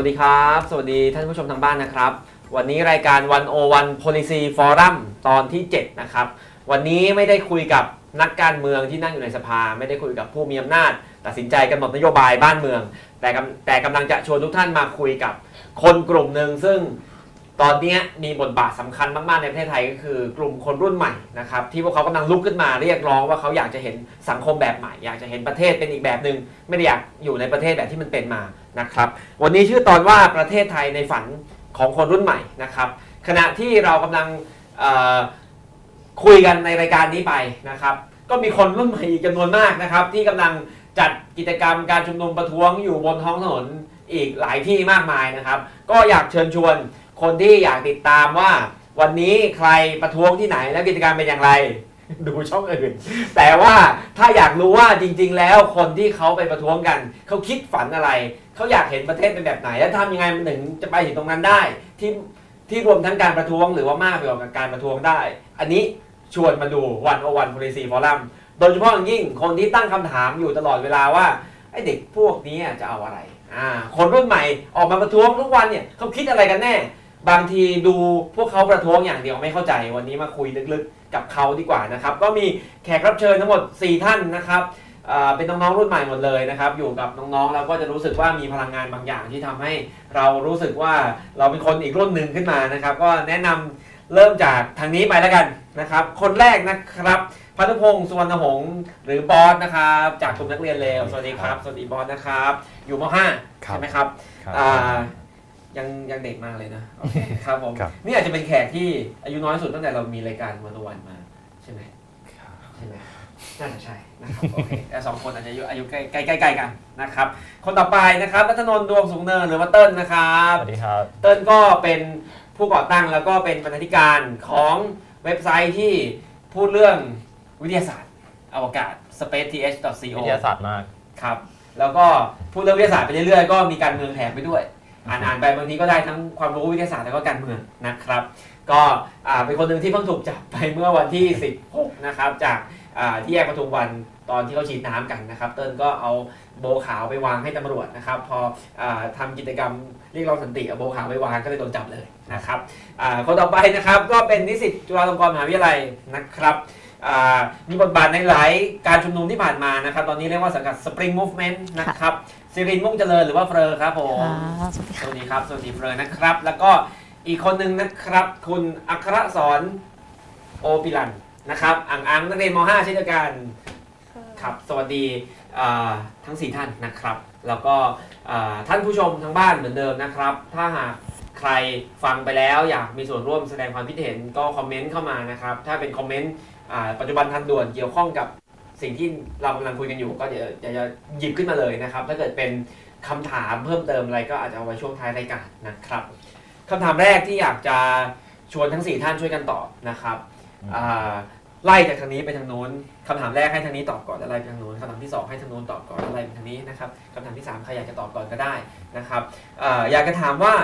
วัสดีครับ สวัสดีท่านผู้ชมทางบ้านนะครับ วันนี้รายการ 101 Policy Forum ตอนที่ 7 นะครับ วันนี้ไม่ได้คุยกับนักการเมืองที่นั่งอยู่ในสภา ไม่ได้คุยกับผู้มีอำนาจ ตัดสินใจกำหนดนโยบายบ้านเมือง แต่กำแต่กำลังจะชวนทุกท่านมาคุยกับคนกลุ่มหนึ่งซึ่ง ตอนนี้มีบทบาทสำคัญมากๆในประเทศไทยก็คือกลุ่มคนรุ่นใหม่นะครับที่พวกเขากำลังลุกขึ้นมาเรียกร้องว่าเขาอยากจะเห็นสังคมแบบใหม่ อยากจะเห็นประเทศเป็นอีกแบบหนึ่งไม่ได้อยากอยู่ในประเทศแบบที่มันเป็นมานะครับวันนี้ชื่อตอนว่าประเทศไทยในฝันของคนรุ่นใหม่นะครับขณะที่เรากำลังคุยกันในรายการนี้ไปนะครับก็มีคนรุ่นใหม่อีกจำนวนมากนะครับที่กำลังจัดกิจกรรมการชุมนุมประท้วงอยู่บนท้องถนนอีกหลายที่มากมายนะครับ ก็อยากเชิญชวน คนที่อยากติดตามว่า วันนี้ใครประท้วงที่ไหนและกิจกรรมเป็นอย่างไร ดูช่องอื่น แต่ว่าถ้าอยากรู้ว่าจริง ๆ แล้วคนที่เขาไปประท้วงกัน เขาคิดฝันอะไรเขาอยากเห็นประเทศเป็นแบบไหน และทำยังไงมันถึงจะไปถึงตรงนั้นได้ ที่ที่รวมทั้งการประท้วงหรือว่ามากไปกว่าการประท้วงได้ อันนี้ชวนมาดูวันโอวัน policy forum โดยเฉพาะอย่างยิ่งคนที่ตั้งคำถามอยู่ตลอดเวลาว่าไอ้เด็กพวกนี้จะเอาอะไร อ่า คนรุ่นใหม่ออกมาประท้วงทุกวันเนี่ยเขาคิดอะไรกันแน่ บางทีดูพวกเขาประท้วงอย่างเดียวไม่เข้าใจ วันนี้มาคุยลึกๆกับเขาดีกว่านะครับ ก็มีแขกรับเชิญทั้งหมด 4 ท่านนะครับอ่าเป็นน้องๆรุ่นใหม่หมดเลยนะครับ อยู่กับน้องๆแล้วก็จะรู้สึกว่ามีพลังงานบางอย่างที่ทำให้เรารู้สึกว่าเราเป็นคนอีกรุ่นหนึ่งขึ้นมานะครับ ก็แนะนำเริ่มจากทางนี้ไปแล้วกันนะครับ คนแรกนะครับพันุพงศ์สุวรรณหงษ์หรือบอสนะครับ จากกลุ่มนักเรียนเลวสวัสดีครับ สวัสดีบอสนะครับ อยู่ม .5 ครับใช่ไหมครับครับอ่า ยังยังเด็กมากเลยนะ โอเคครับผมครับนี่อาจจะเป็นแขกที่อายุน้อยสุดตั้งแต่เรามีรายการวันวันมา ใช่ไหมใช่ไหมน่าจะใช่นะครับโอเคแต่สองคนอาจจะอายุอายุใกล้ใกล้ใกล้ใกล้กันนะครับ คนต่อไปนะครับรัตนนท์ดวงสูงเนินหรือว่าเติ้ลนะครับสวัสดีครับเติ้ลก็เป็นผู้ก่อตั้งแล้วก็เป็นบรรณาธิการของเว็บไซต์ที่พูดเรื่องวิทยาศาสตร์อวกาศ spaceth.co วิทยาศาสตร์มากครับ แล้วก็พูดเรื่องวิทยาศาสตร์ไปเรื่อยๆก็มีการเมืองแถมไปด้วย อ่านอ่านไปบางทีก็ได้ทั้งความรู้วิทยาศาสตร์แล้วก็การเมืองนะครับ ก็เป็นคนหนึ่งที่เพิ่งถูกจับไปเมื่อวันที่ 16 นะครับ จากที่แยกปทุมวันตอนที่เขาฉีดน้ำกันนะครับ เติ้ลก็เอาโบขาวไปวางให้ตำรวจนะครับ พออาทำกิจกรรมเรียกร้องสันติเอาโบขาวไปวางก็เลยโดนจับเลยนะครับคนต่อไปนะครับก็เป็นนิสิตจุฬาลงกรณ์มหาวิทยาลัยนะครับมีบทบาทในหลายการชุมนุมที่ผ่านมานะครับ ตอนนี้เรียกว่าสังกัด Spring Movement นะครับ ซิรินมุ่งเจริญหรือว่าเฟรอครับผมค่ะสวัสดีสค่ะวัสดีครับสวัสดีเฟรอนะครับ แล้วก็อีกคนหนึ่งนะครับ คุณอัครสอนโอปิลันนะครับอ่างอังนักเรียนม .5 เช่นเดียวกันครับ สวัสดีอ่าทั้ง4ท่านนะครับ แล้วก็อ่าท่านผู้ชมทางบ้านเหมือนเดิมนะครับ ถ้าหากใครฟังไปแล้วอยากมีส่วนร่วมแสดงความคิดเห็นก็คอมเมนต์เข้ามานะครับ ถ้าเป็นคอมเมนต์อ่าปัจจุบันทันด่วนเกี่ยวข้องกับ สิ่งที่เรากำลังคุยกันอยู่ก็เดี๋ยวจะจะหยิบขึ้นมาเลยนะครับ ถ้าเกิดเป็นคำถามเพิ่มเติมอะไรก็อาจจะเอาไว้ช่วงท้ายรายการนะครับคำถามแรกที่อยากจะชวนทั้ง 4 ท่านช่วยกันตอบนะครับอ่าไล่จากทางนี้ไปทางโน้นคำถามแรกให้ทางนี้ตอบก่อนแล้วไล่ไปทางโน้นคำถามที่สองให้ทางโน้นตอบก่อนแล้วไล่ไปทางนี้นะครับคำถามที่สามใครอยากจะตอบก่อนก็ได้นะครับอ่าอยากจะถามว่า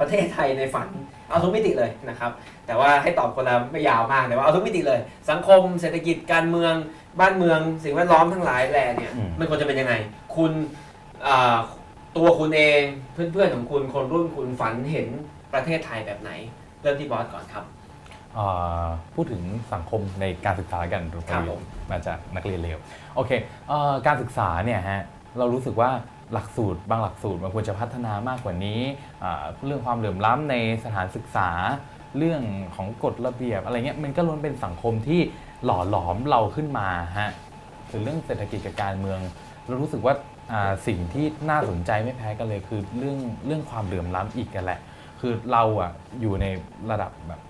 ประเทศไทยในฝัน เอาทุกมิติเลยนะครับ แต่ว่าให้ตอบคนละไม่ยาวมากแต่ว่าเอาทุกมิติเลย สังคมเศรษฐกิจการเมืองบ้านเมือง สิ่งแวดล้อมทั้งหลายแหล่เนี่ยอืมมันควรจะเป็นยังไง คุณอ่าตัวคุณเองเพื่อนๆของคุณคนรุ่นคุณฝันเห็นประเทศไทยแบบไหน เริ่มที่บอสก่อนครับอ่าพูดถึงสังคมในการศึกษากันทุกครับผมมาจากนักเรียนเลวโอเคเอ่อการศึกษาเนี่ยฮะเรารู้สึกว่า หลักสูตร บางหลักสูตรมันควรจะพัฒนามากกว่านี้ เรื่องความเหลื่อมล้ำในสถานศึกษา เรื่องของกฎระเบียบอะไรเงี้ยมันก็ล้วนเป็นสังคมที่หล่อหลอมเราขึ้นมาฮะส่วนเรื่องเศรษฐกิจกับการเมือง เรารู้สึกว่าสิ่งที่น่าสนใจไม่แพ้กันเลย คือเรื่องเรื่องความเหลื่อมล้ำอีกกันแหละ คือเราอะอยู่ในระดับแบบ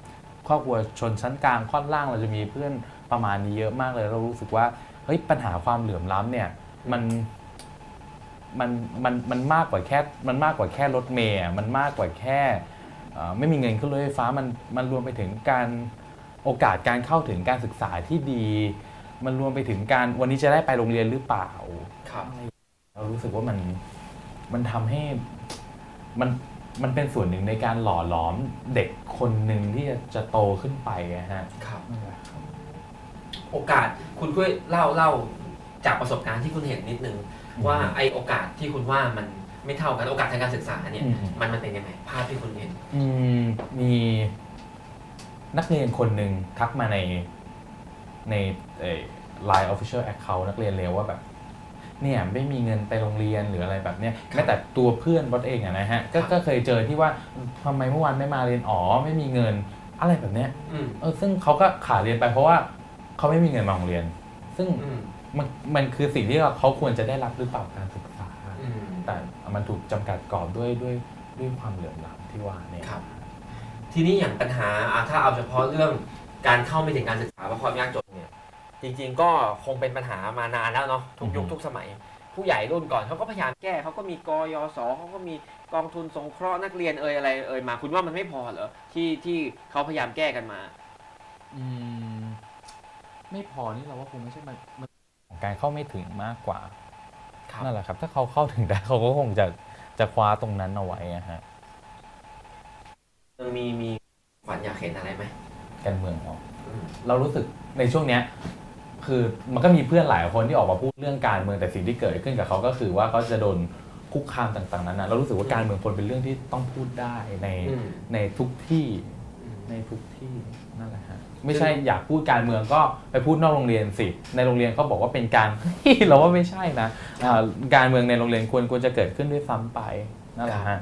ครอบครัวชนชั้นกลางค่อนล่างเราจะมีเพื่อนประมาณนี้เยอะมากเลย เรารู้สึกว่าเฮ้ยปัญหาความเหลื่อมล้ำเนี่ยมัน มันมันมันมากกว่าแค่มันมากกว่าแค่รถเมย์อะมันมากกว่าแค่เอ่อไม่มีเงินขึ้นรถไฟฟ้ามันมันรวมไปถึงการโอกาสการเข้าถึงการศึกษาที่ดี มันรวมไปถึงการวันนี้จะได้ไปโรงเรียนหรือเปล่าครับเรารู้สึกว่ามันมันทำให้มันมันเป็นส่วนหนึ่งในการหล่อหลอมเด็กคนหนึ่งที่จะจะโตขึ้นไปอะฮะครับ โอกาสคุณช่วยเล่าเล่าจากประสบการณ์ที่คุณเห็นนิดนึง ว่าไอโอกาสที่คุณว่ามันไม่เท่ากันโอกาสทางการศึกษาเนี่ยอืมมันมันเป็นยังไงภาพที่คุณเห็นอืมมีนักเรียนคนหนึ่งทักมาในในเอ่อ Line Official Account นักเรียนเลวว่าแบบเนี่ยไม่มีเงินไปโรงเรียนหรืออะไรแบบเนี้ยแม้แต่ตัวเพื่อนบอสเองอะนะฮะก็ครับก็เคยเจอที่ว่าทำไมเมื่อวานไม่มาเรียนอ๋อไม่มีเงินอะไรแบบเนี้ยอืมเออซึ่งเขาก็ขาดเรียนไปเพราะว่าเขาไม่มีเงินมาโรงเรียน ซึ่งอื มมันมันคือสิ่งที่เขาควรจะได้รับหรือเปล่าการศึกษาอืมแต่มันถูกจำกัดกรอบด้วยด้วยด้วยความเหลื่อมล้ำที่ว่าเนี่ยครับ ทีนี้อย่างปัญหาอะถ้าเอาเฉพาะเรื่องการเข้าไม่ถึงการศึกษาเพราะความยากจนเนี่ย จริง ๆ ก็คงเป็นปัญหามานานแล้วเนาะทุกยุคทุกสมัย ผู้ใหญ่รุ่นก่อนเขาก็พยายามแก้เขาก็มีกยศเขาก็มีกองทุนสงเคราะห์นักเรียนเอ่ยอะไรเอ่ยมา คุณว่ามันไม่พอเหรอที่ที่เขาพยายามแก้กันมา อืมไม่พอนี่เราว่าคงไม่ใช่มันมันของ การเข้าไม่ถึงมากกว่าครับนั่นแหละครับ ถ้าเขาเข้าถึงได้เขาก็คงจะจะคว้าตรงนั้นเอาไว้อะฮะมีมีฝันอยากเห็นอะไรไหมการเมืองเนาะอืมเรารู้สึกในช่วงเนี้ย คือมันก็มีเพื่อนหลายคนที่ออกมาพูดเรื่องการเมืองแต่สิ่งที่เกิดขึ้นกับเขาก็คือว่าเขาจะโดนคุกคามต่างๆนั้นนะเรารู้สึกว่าการเมืองควรเป็นเรื่องที่ต้องพูดได้ในอืมในทุกที่อืมในทุกที่นั่นแหละฮะ ไม่ใช่อยากพูดการเมืองก็ไปพูดนอกโรงเรียนสิ ในโรงเรียนเขาบอกว่าเป็นการ เราว่าไม่ใช่นะอ่าการเมืองในโรงเรียนควรควรจะเกิดขึ้นด้วยซ้ำไปนั่นแหละฮะ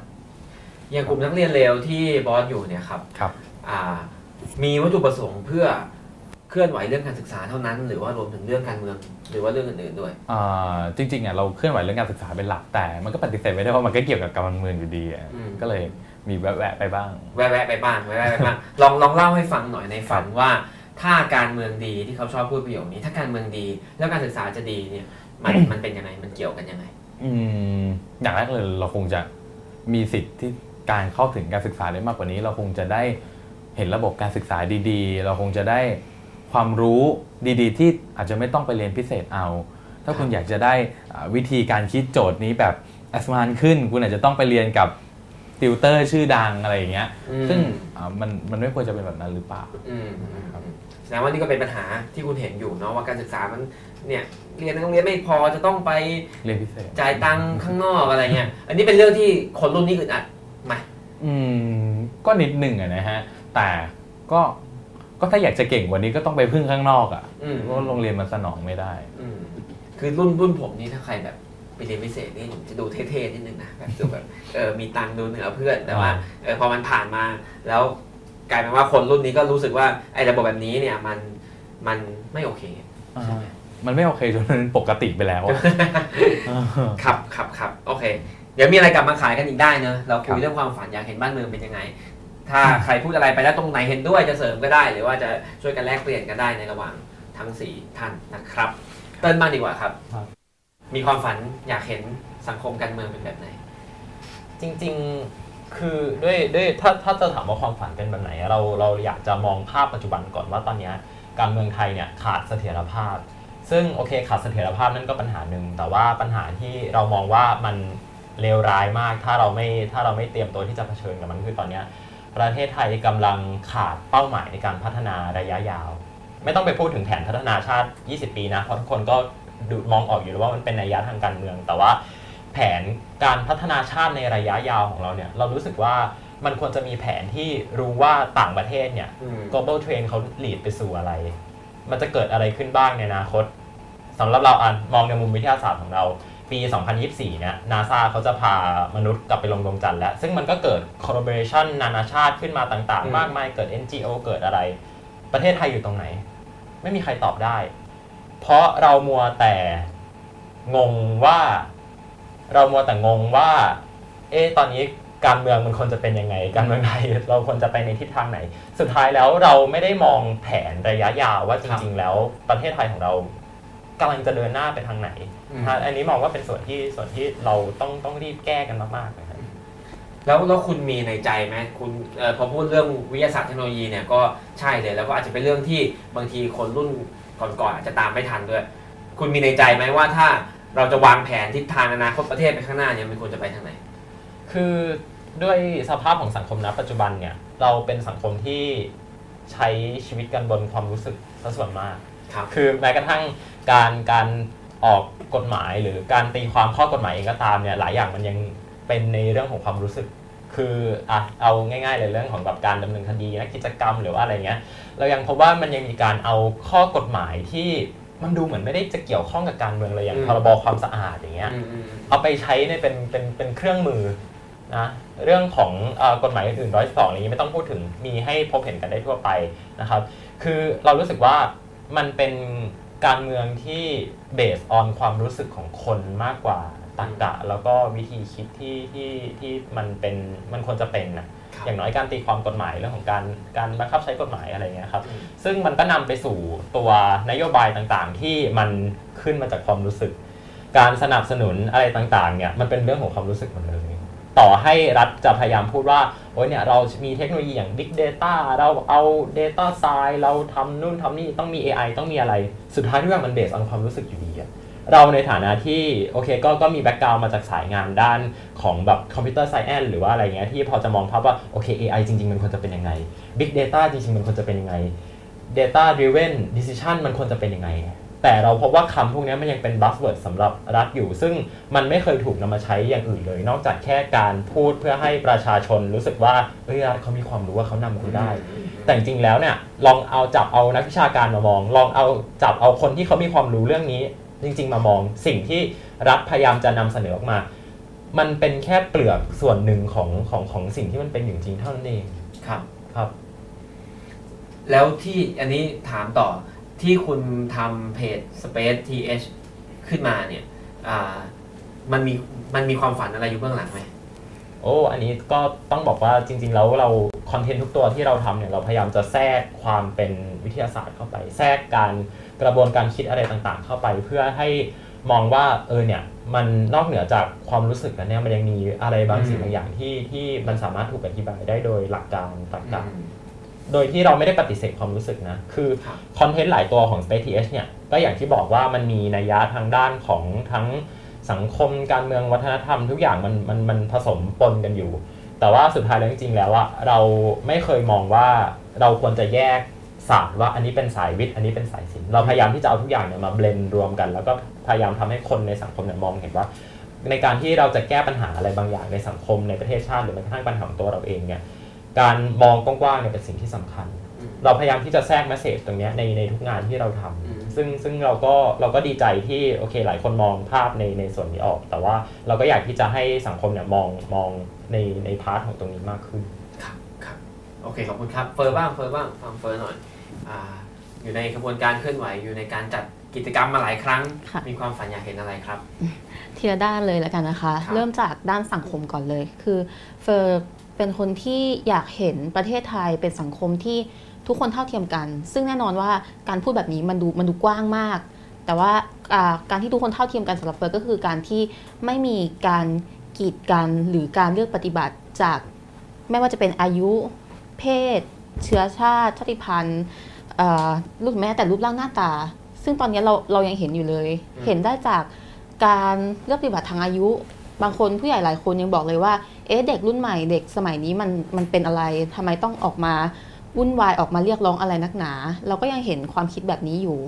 อย่างกลุ่มนักเรียนเลวที่บอสอยู่เนี่ยครับครับอ่ามีวัตถุประสงค์เพื่อเคลื่อนไหวเรื่องการศึกษาเท่านั้น หรือว่ารวมถึงเรื่องการเมืองหรือว่าเรื่องอื่นๆด้วยอ่าจริงๆอะเราเคลื่อนไหวเรื่องการศึกษาเป็นหลักแต่ มันก็ปฏิเสธไม่ได้ว่ามันก็เกี่ยวกับการเมืองอยู่ดีอะอืมก็เลย มีแวะๆไปบ้าง แวะๆไปบ้างแวะๆไปบ้างลองลองเล่าให้ฟังหน่อยในฝันว่าถ้าการเมืองดีที่เขาชอบพูดประโยคนี้ ถ้าการเมืองดีแล้วการศึกษาจะดีเนี่ย มันมันเป็นยังไงมันเกี่ยวกันยังไง อืมอย่างแรกเลยเราคงจะมีสิทธิ์ที่การเข้าถึงการศึกษาได้มากกว่านี้ เราคงจะได้เห็นระบบการศึกษาดีๆ เราคงจะได้ความรู้ดีๆ ที่อาจจะไม่ต้องไปเรียนพิเศษเอา ถ้าคุณอยากจะได้อ่าวิธีการคิดโจทย์นี้แบบแอสมานขึ้น คุณอาจจะต้องไปเรียนกับ ติวเตอร์ชื่อดังอะไรอย่างเงี้ย อืม ซึ่งอ่ามันมันไม่ควรจะเป็นแบบนั้นหรือเปล่า อืมอืมอืมแสดงว่านี่ก็เป็นปัญหาที่คุณเห็นอยู่เนาะว่าการศึกษามันเนี่ยเรียนในโรงเรียนไม่พอจะต้องไปเรียนพิเศษจ่ายตังค์ข้างนอกอะไรเงี้ยอันนี้เป็นเรื่องที่คนรุ่นนี้อึดอัดไหมอืมก็นิดหนึ่งอะนะฮะ แต่ก็ก็ถ้าอยากจะเก่งกว่านี้ก็ต้องไปพึ่งข้างนอกอะอืมเพราะโรงเรียนมันสนองไม่ได้ อืมคือรุ่นรุ่นผมนี่ถ้าใครแบบ ไปเรียนพิเศษนี่จะดูเท่ๆนิดนึงนะแบบดูแบบเออมีตังค์ดูเหนือเพื่อนแต่ว่าอ่าเออพอมันผ่านมา แล้วกลายเป็นว่าคนรุ่นนี้ก็รู้สึกว่าไอ้ระบบแบบนี้เนี่ยมันมันไม่โอเคอ่ามันไม่โอเคจนมันปกติไปแล้วอะครับครับครับโอเค เดี๋ยวมีอะไรกลับมาขายกันอีกได้เนอะเราคุครัยบเรื่องความฝันอยากเห็นบ้านเมืองเป็นยังไง ถ้าใครพูดอะไรไปแล้วตรงไหนเห็นด้วยจะเสริมก็ได้ หรือว่าจะช่วยกันแลกเปลี่ยนกันได้ในระหว่างทั้งสี่ท่านนะครับ เติ้ลมากดีกว่าครับครับ มีความฝันอยากเห็นสังคมการเมืองเป็นแบบไหน จริงๆคือด้วยด้วยถ้าถ้าจะถามว่าความฝันเป็นแบบไหน เราเราอยากจะมองภาพปัจจุบันก่อนว่าตอนนี้การเมืองไทยเนี่ยขาดเสถียรภาพ ซึ่งโอเคขาดเสถียรภาพนั่นก็ปัญหาหนึ่งแต่ว่าปัญหาที่เรามองว่ามันเลวร้ายมากถ้าเราไม่ถ้าเราไม่เตรียมตัวที่จะเผชิญกับมันคือตอนนี้ประเทศไทยกำลังขาดเป้าหมายในการพัฒนาระยะยาว ไม่ต้องไปพูดถึงแผนพัฒนาชาติ 20 ปีนะเพราะทุกคนก็ ดูมองออกอยู่แล้วว่ามันเป็นนัยยะทางการเมือง แต่ว่าแผนการพัฒนาชาติในระยะยาวของเราเนี่ยเรารู้สึกว่ามันควรจะมีแผนที่รู้ว่าต่างประเทศเนี่ยอืม global trend เขา lead ไปสู่อะไร มันจะเกิดอะไรขึ้นบ้างในอนาคตสำหรับเราอ่านมองในมุมวิทยาศาสตร์ของเรา ปี 2024 เนี่ย NASA เขาจะพามนุษย์กลับไปลงดวงจันทร์แล้ว ซึ่งมันก็เกิด collaboration นานาชาติขึ้นมาต่างอืมๆมากมายเกิด NGO เกิดอะไร ประเทศไทยอยู่ตรงไหน ไม่มีใครตอบได้ เพราะเรามัวแต่งงว่า เรามัวแต่งงว่า เอ๊ะตอนนี้การเมืองมันควรจะเป็นยังไง การเมืองไทยเราควรจะไปในทิศทางไหน สุดท้ายแล้วเราไม่ได้มองแผนระยะยาวว่าจริง ๆ แล้วประเทศไทยของเรากำลังจะเดินหน้าไปทางไหนอืมฮะอันนี้มองว่าเป็นส่วนที่ส่วนที่เราต้องต้องรีบแก้กันมากๆนะครับแล้วแล้วคุณมีในใจไหมคุณเออพอพูดเรื่องวิทยาศาสตร์เทคโนโลยีเนี่ยก็ใช่เลยแล้วก็อาจจะเป็นเรื่องที่บางทีคนรุ่น ก่อนๆอาจจะตามไม่ทันด้วย คุณมีในใจไหมว่าถ้าเราจะวางแผนทิศทางอนาคตประเทศไปข้างหน้าเนี่ยมันควรจะไปทางไหน คือด้วยสภาพของสังคมณปัจจุบันเนี่ยเราเป็นสังคมที่ใช้ชีวิตกันบนความรู้สึกซะส่วนมากครับคือแม้กระทั่งการการออกกฎหมายหรือการตีความข้อกฎหมายเองก็ตามเนี่ยหลายอย่างมันยังเป็นในเรื่องของความรู้สึก คืออะเอาง่ายๆเลยเรื่องของแบบการดำเนินคดีนักกิจกรรมหรือว่าอะไรเงี้ยเรายังพบว่ามันยังมีการเอาข้อกฎหมายที่มันดูเหมือนไม่ได้จะเกี่ยวข้องกับการเมืองเลยอย่างอืมพรบความสะอาดอย่างเงี้ยอืมอืมเอาไปใช้ในเป็นเป็นเป็นเครื่องมือนะเรื่องของเออกฎหมายอื่นๆร้อยสองอะไรนี้ไม่ต้องพูดถึงมีให้พบเห็นกันได้ทั่วไปนะครับ คือเรารู้สึกว่ามันเป็นการเมืองที่เบสออนความรู้สึกของคนมากกว่า ตรรกะ แล้วก็วิธีคิดที่ที่ที่มันเป็นมันควรจะเป็นนะอย่างน้อยการตีความกฎหมายเรื่องของการการบังคับใช้กฎหมายอะไรเงี้ยครับอืมซึ่งมันก็นำไปสู่ตัวนโยบายต่างๆ ที่มันขึ้นมาจากความรู้สึก การสนับสนุนอะไรต่างๆเนี่ยมันเป็นเรื่องของความรู้สึกหมดเลยต่อให้รัฐจะพยายามพูดว่าโอ้ยเนี่ยเรามีเทคโนโลยีอย่าง Big Data เราเอา Data Science เราทำนู่นทำนี่ต้องมี AI ต้องมีอะไร สุดท้ายทุกอย่างมัน based on ความรู้สึกอยู่ดีอะ เราในฐานะที่โอเคก็ก็มี background มาจากสายงานด้านของแบบ computer science หรือว่าอะไรเงี้ยที่พอจะมองภาพว่าโอเค AI จริง ๆ มันควรจะเป็นยังไง Big Data จริง ๆ มันควรจะเป็นยังไง Data Driven Decision มันควรจะเป็นยังไง แต่เราพบว่าคำพวกนี้มันยังเป็น buzzword สำหรับรัฐอยู่ ซึ่งมันไม่เคยถูกนำมาใช้อย่างอื่นเลย นอกจากแค่การพูดเพื่อให้ประชาชนรู้สึกว่าเอ้ยรัฐเขามีความรู้ว่าเขานำมาได้ แต่จริงๆแล้วเนี่ยลองเอาจับเอานักวิชาการมามอง ลองเอาจับเอาคนที่เขามีความรู้เรื่องนี้ จริง ๆ มามองสิ่งที่รัฐพยายามจะนำเสนอออกมา มันเป็นแค่เปลือกส่วนหนึ่งของของของสิ่งที่มันเป็นอยู่จริงเท่านั้นเองครับครับ แล้วที่อันนี้ถามต่อที่คุณทำเพจ Space TH ขึ้นมาเนี่ยอ่ามันมีมันมีความฝันอะไรอยู่เบื้องหลังไหมโอ้ อันนี้ก็ต้องบอกว่าจริง ๆ แล้วเราคอนเทนต์ทุกตัวที่เราทำเนี่ยเราพยายามจะแทรกความเป็นวิทยาศาสตร์เข้าไป แทรกการ กระบวนการคิดอะไรต่างๆ เข้าไป เพื่อให้มองว่าเออเนี่ยมันนอกเหนือจากความรู้สึกแล้วเนี่ยมันยังมีอะไรบางสิ่งบางอย่างที่ที่มันสามารถถูกอธิบายได้โดยหลักการตรรกะโดยที่เราไม่ได้ปฏิเสธความรู้สึกนะ คือครับคอนเทนต์หลายตัวของ Space TH เนี่ยก็อย่างที่บอกว่ามันมีนัยยะทางด้านของทั้งสังคมการเมืองวัฒนธรรมทุกอย่างมันมันมันผสมปนกันอยู่ แต่ว่าสุดท้ายแล้วจริงๆแล้วอะเราไม่เคยมองว่าเราควรจะแยก ศาสตร์ว่าอันนี้เป็นสายวิทย์อันนี้เป็นสายศิลป์เราพยายามที่จะเอาทุกอย่างเนี่ยมาเบลนรวมกัน แล้วก็พยายามทำให้คนในสังคมเนี่ยมองเห็นว่า ในการที่เราจะแก้ปัญหาอะไรบางอย่างในสังคมในประเทศชาติหรือแม้กระทั่งปัญหาของตัวเราเองเนี่ยการมองกว้างๆเนี่ยเป็นสิ่งที่สำคัญอืมเราพยายามที่จะแทรกแมสเซจตรงเนี้ยในในทุกงานที่เราทำอืมซึ่งซึ่งเราก็เราก็ดีใจที่โอเคหลายคนมองภาพในในส่วนนี้ออก แต่ว่าเราก็อยากที่จะให้สังคมเนี่ยมองมองในใน part ของตรงนี้มากขึ้น ครับครับโอเคขอบคุณครับเฟิร์บ้างเฟิร์บ้างฟังเฟิร์หน่อย อ่าอยู่ในกระบวนการเคลื่อนไหวอยู่ในการจัดกิจกรรมมาหลายครั้งค่ะมีความฝันอยากเห็นอะไรครับ ทีละด้านเลยแล้วกันนะคะครับเริ่มจากด้านสังคมก่อนเลย คือเฟอร์เป็นคนที่อยากเห็นประเทศไทยเป็นสังคมที่ทุกคนเท่าเทียมกัน ซึ่งแน่นอนว่าการพูดแบบนี้มันดูมันดูกว้างมาก แต่ว่าอ่าการที่ทุกคนเท่าเทียมกันสำหรับเฟอร์ก็คือการที่ไม่มีการกีดกันหรือการเลือกปฏิบัติจาก ไม่ว่าจะเป็นอายุ เพศ เชื้อชาติชาติพันธุ์เอ่อ รูปแม้แต่รูปร่างหน้าตา ซึ่งตอนนี้เราเรายังเห็นอยู่เลยอืมเห็นได้จากการเลือกปฏิบัติทางอายุ บางคนผู้ใหญ่หลายคนยังบอกเลยว่า เอ๊ะเด็กรุ่นใหม่เด็กสมัยนี้มันมันเป็นอะไรทำไมต้องออกมาวุ่นวายออกมาเรียกร้องอะไรนักหนา เราก็ยังเห็นความคิดแบบนี้อยู่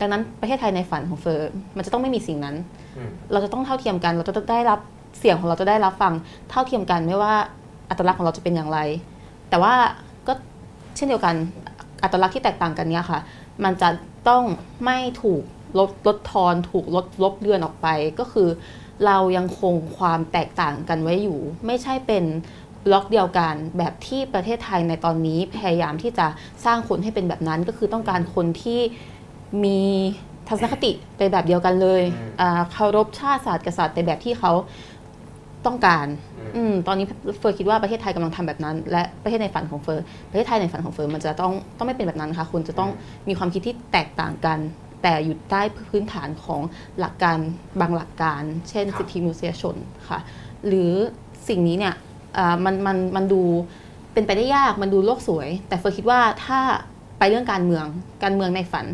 ดังนั้นประเทศไทยในฝันของเฟอร์มันจะต้องไม่มีสิ่งนั้นอืมเราจะต้องเท่าเทียมกัน เราจะได้รับเสียงของเราจะได้รับฟังเท่าเทียมกันไม่ว่าอัตลักษณ์ของเราจะเป็นอย่างไร แต่ว่าก็เช่นเดียวกัน อัตลักษณ์ที่แตกต่างกันเนี่ยค่ะ มันจะต้องไม่ถูกลดลดทอนถูกลดลบเลือนออกไป ก็คือ เรายังคงความแตกต่างกันไว้อยู่ ไม่ใช่เป็นบล็อกเดียวกันแบบที่ประเทศไทยในตอนนี้พยายามที่จะสร้างคนให้เป็นแบบนั้น ก็คือต้องการคนที่มีทัศนคติไปแบบเดียวกันเลยอืมอ่าเคารพชาติศาสน์กษัตริย์ในแบบที่เขา ต้องการ อืมอืมตอนนี้เฟิร์คิดว่าประเทศไทยกำลังทำแบบนั้น และประเทศในฝันของเฟิร์ประเทศไทยในฝันของเฟิร์มันจะต้องต้องไม่เป็นแบบนั้นค่ะคุณจะต้องมีความคิดที่แตกต่างกัน แต่อยู่ใต้พื้นฐานของหลักการบางหลักการ เช่นครับสิทธิมนุษยชนค่ะ หรือสิ่งนี้เนี่ยอ่ามันมันมันดูเป็นไปได้ยากมันดูโลกสวย แต่เฟิร์คิดว่าถ้าไปเรื่องการเมืองการเมืองในฝัน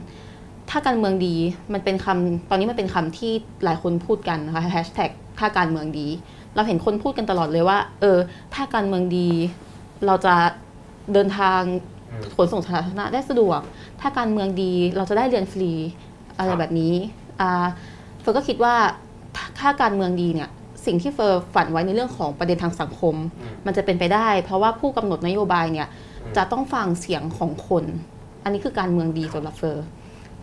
ถ้าการเมืองดีมันเป็นคำตอนนี้มันเป็นคำที่หลายคนพูดกันนะคะแฮชแท็กถ้าการเมืองดี เราเห็นคนพูดกันตลอดเลยว่า เออ ถ้าการเมืองดี เราจะเดินทางอืมขนส่งสาธารณะได้สะดวก ถ้าการเมืองดีเราจะได้เรียนฟรีอะไรครับแบบนี้อ่าเฟิร์นก็คิดว่าถ้าถ้าการเมืองดีเนี่ยสิ่งที่เฟอร์ฝันไว้ในเรื่องของประเด็นทางสังคมอืมมันจะเป็นไปได้ เพราะว่าผู้กำหนดนโยบายเนี่ยอืมจะต้องฟังเสียงของคน อันนี้คือการเมืองดีสำหรับเฟอร์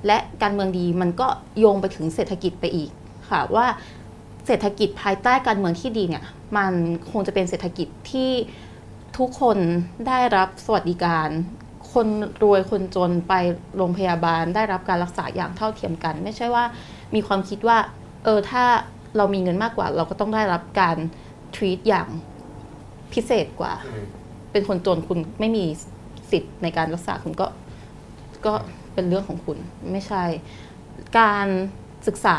และการเมืองดีมันก็โยงไปถึงเศรษฐกิจไปอีกค่ะว่า เศรษฐกิจภายใต้การเมืองที่ดีเนี่ยมันคงจะเป็นเศรษฐกิจที่ทุกคนได้รับสวัสดิการ คนรวยคนจนไปโรงพยาบาล ได้รับการรักษาอย่างเท่าเทียมกัน ไม่ใช่ว่ามีความคิดว่าเออถ้าเรามีเงินมากกว่า เราก็ต้องได้รับการ treat อย่างพิเศษกว่า เป็นคนจนคุณไม่มีสิทธิ์ในการรักษาคุณก็ก็เป็นเรื่องของคุณไม่ใช่ การศึกษา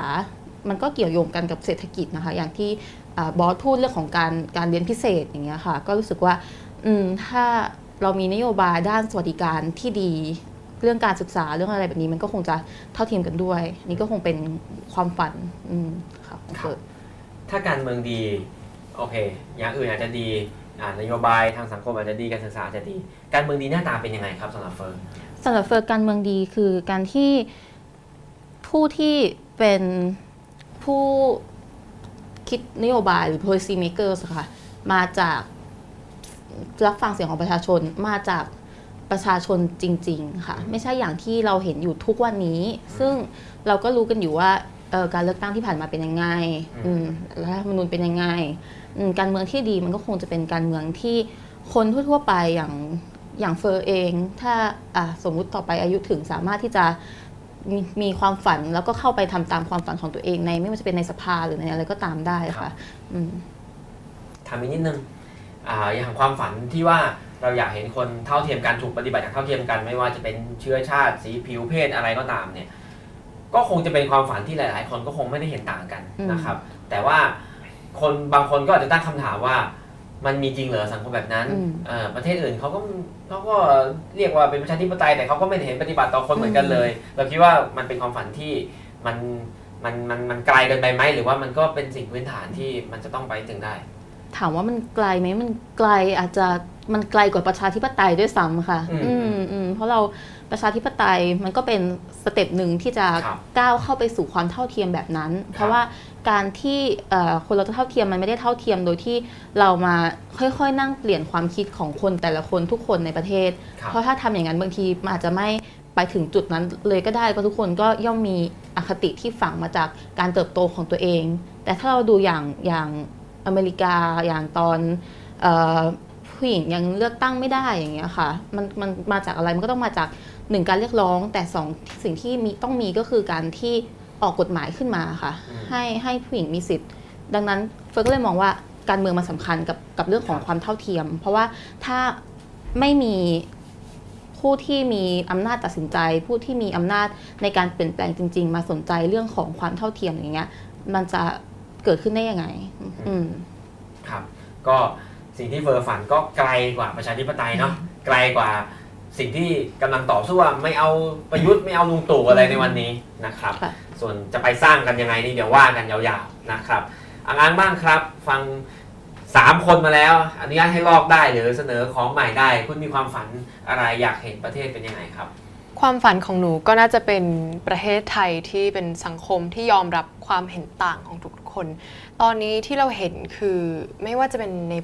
มันก็เกี่ยวโยงกันกับเศรษฐกิจนะคะ อย่างที่อ่าบอสพูดเรื่องของการการเรียนพิเศษอย่างเงี้ยค่ะ ก็รู้สึกว่าอืมถ้าเรามีนโยบายด้านสวัสดิการที่ดีเรื่องการศึกษาเรื่องอะไรแบบนี้มันก็คงจะเท่าเทียมกันด้วย นี่ก็คงเป็นความฝันอืมค่ะของเฟิร์นถ้าการเมืองดีโอเค อย่างอื่นอาจจะดีอ่านโยบายทางสังคมอาจจะดีการศึกษาอาจจะดี การเมืองดีหน้าตาเป็นยังไงครับสำหรับเฟิร์นสำหรับเฟิร์นการเมืองดีคือการที่ผู้ที่เป็น ผู้คิดนโยบายหรือ policy makers อะค่ะ มาจากรับฟังเสียงของประชาชนมาจากประชาชนจริง ๆ ค่ะ ไม่ใช่อย่างที่เราเห็นอยู่ทุกวันนี้ ซึ่งเราก็รู้กันอยู่ว่าเอ่อการเลือกตั้งที่ผ่านมาเป็นยังไงอืมรัฐธรรมนูญเป็นยังไงอืมการเมืองที่ดีมันก็คงจะเป็นการเมืองที่คนทั่ว ๆ ไปอย่างอย่างเฟอร์เอง ถ้าอะสมมุติต่อไปอายุถึงสามารถที่จะ มีมีความฝันแล้วก็เข้าไปทำตามความฝันของตัวเองใน ไม่ว่าจะเป็นในสภาหรือในอะไรก็ตามได้ค่ะอืมถามอีกนิดนึงอ่าอย่างความฝันที่ว่าเราอยากเห็นคนเท่าเทียมกันถูกปฏิบัติอย่างเท่าเทียมกันไม่ว่าจะเป็นเชื้อชาติสีผิวเพศอะไรก็ตามเนี่ย ก็คงจะเป็นความฝันที่หลาย ๆ คนก็คงไม่ได้เห็นต่างกันอืมนะครับ แต่ว่าคนบางคนก็อาจจะตั้งคำถามว่า มันมีจริงเหรอสังคมแบบนั้นอืมเอ่อประเทศอื่นเขาก็เขาก็เรียกว่าเป็นประชาธิปไตยแต่เขาก็ไม่ได้เห็นปฏิบัติต่อคนเหมือนกันเลย เราคิดว่ามันเป็นความฝันที่มันมันมันมันไกลเกินไปไหมหรือว่ามันก็เป็นสิ่งพื้นฐานที่มันจะต้องไปถึงได้ ถามว่ามันไกลไหมมันไกลอาจจะมันไกลกว่าประชาธิปไตยด้วยซ้ำค่ะ อืมอืมอืมเพราะเราประชาธิปไตยมันก็เป็นสเต็ปหนึ่งที่จะครับก้าวเข้าไปสู่ความเท่าเทียมแบบนั้น เพราะว่า การที่เอ่อคนเราจะเท่าเทียมมันไม่ได้เท่าเทียมโดยที่เรามาค่อยๆ นั่งเปลี่ยนความคิดของคนแต่ละคนทุกคนในประเทศครับเพราะถ้าทำอย่างนั้นบางทีมันอาจจะไม่ไปถึงจุดนั้นเลยก็ได้เพราะทุกคนก็ย่อมมีอคติที่ฝังมาจากการเติบโตของตัวเอง แต่ถ้าเราดูอย่างอย่างอเมริกาอย่างตอนเออผู้หญิงยังเลือกตั้งไม่ได้อย่างเงี้ยค่ะมันมันมาจากอะไรมันก็ต้องมาจากหนึ่งการเรียกร้องแต่สองสิ่งที่มีต้องมีก็คือการที่ ออกกฎหมายขึ้นมาค่ะอืมให้ให้ผู้หญิงมีสิทธิ์ ดังนั้นเฟิร์นก็เลยมองว่าการเมืองมันสำคัญกับกับเรื่องของความเท่าเทียม เพราะว่าถ้าไม่มีผู้ที่มีอำนาจตัดสินใจ ผู้ที่มีอำนาจในการเปลี่ยนแปลงจริง ๆ มาสนใจเรื่องของความเท่าเทียมอย่างเงี้ย มันจะเกิดขึ้นได้ยังไง อืมครับ ก็สิ่งที่เฟอร์ฝันก็ไกลกว่าประชาธิปไตยเนาะไกลกว่าสิ่งที่กำลังต่อสู้ว่าไม่เอาประยุทธ์ไม่เอาลุงตู่อะไรในวันนี้นะครับค่ะ ส่วนจะไปสร้างกันยังไงนี่เดี๋ยวว่ากันยาวๆนะครับอังอันบ้างครับ ฟังสามคนมาแล้วอนุญาตให้ลอกได้หรือเสนอของใหม่ได้ คุณมีความฝันอะไรอยากเห็นประเทศเป็นยังไงครับ ความฝันของหนูก็น่าจะเป็นประเทศไทยที่เป็นสังคมที่ยอมรับความเห็นต่างของทุกคน ตอนนี้ที่เราเห็นคือไม่ว่าจะเป็นใน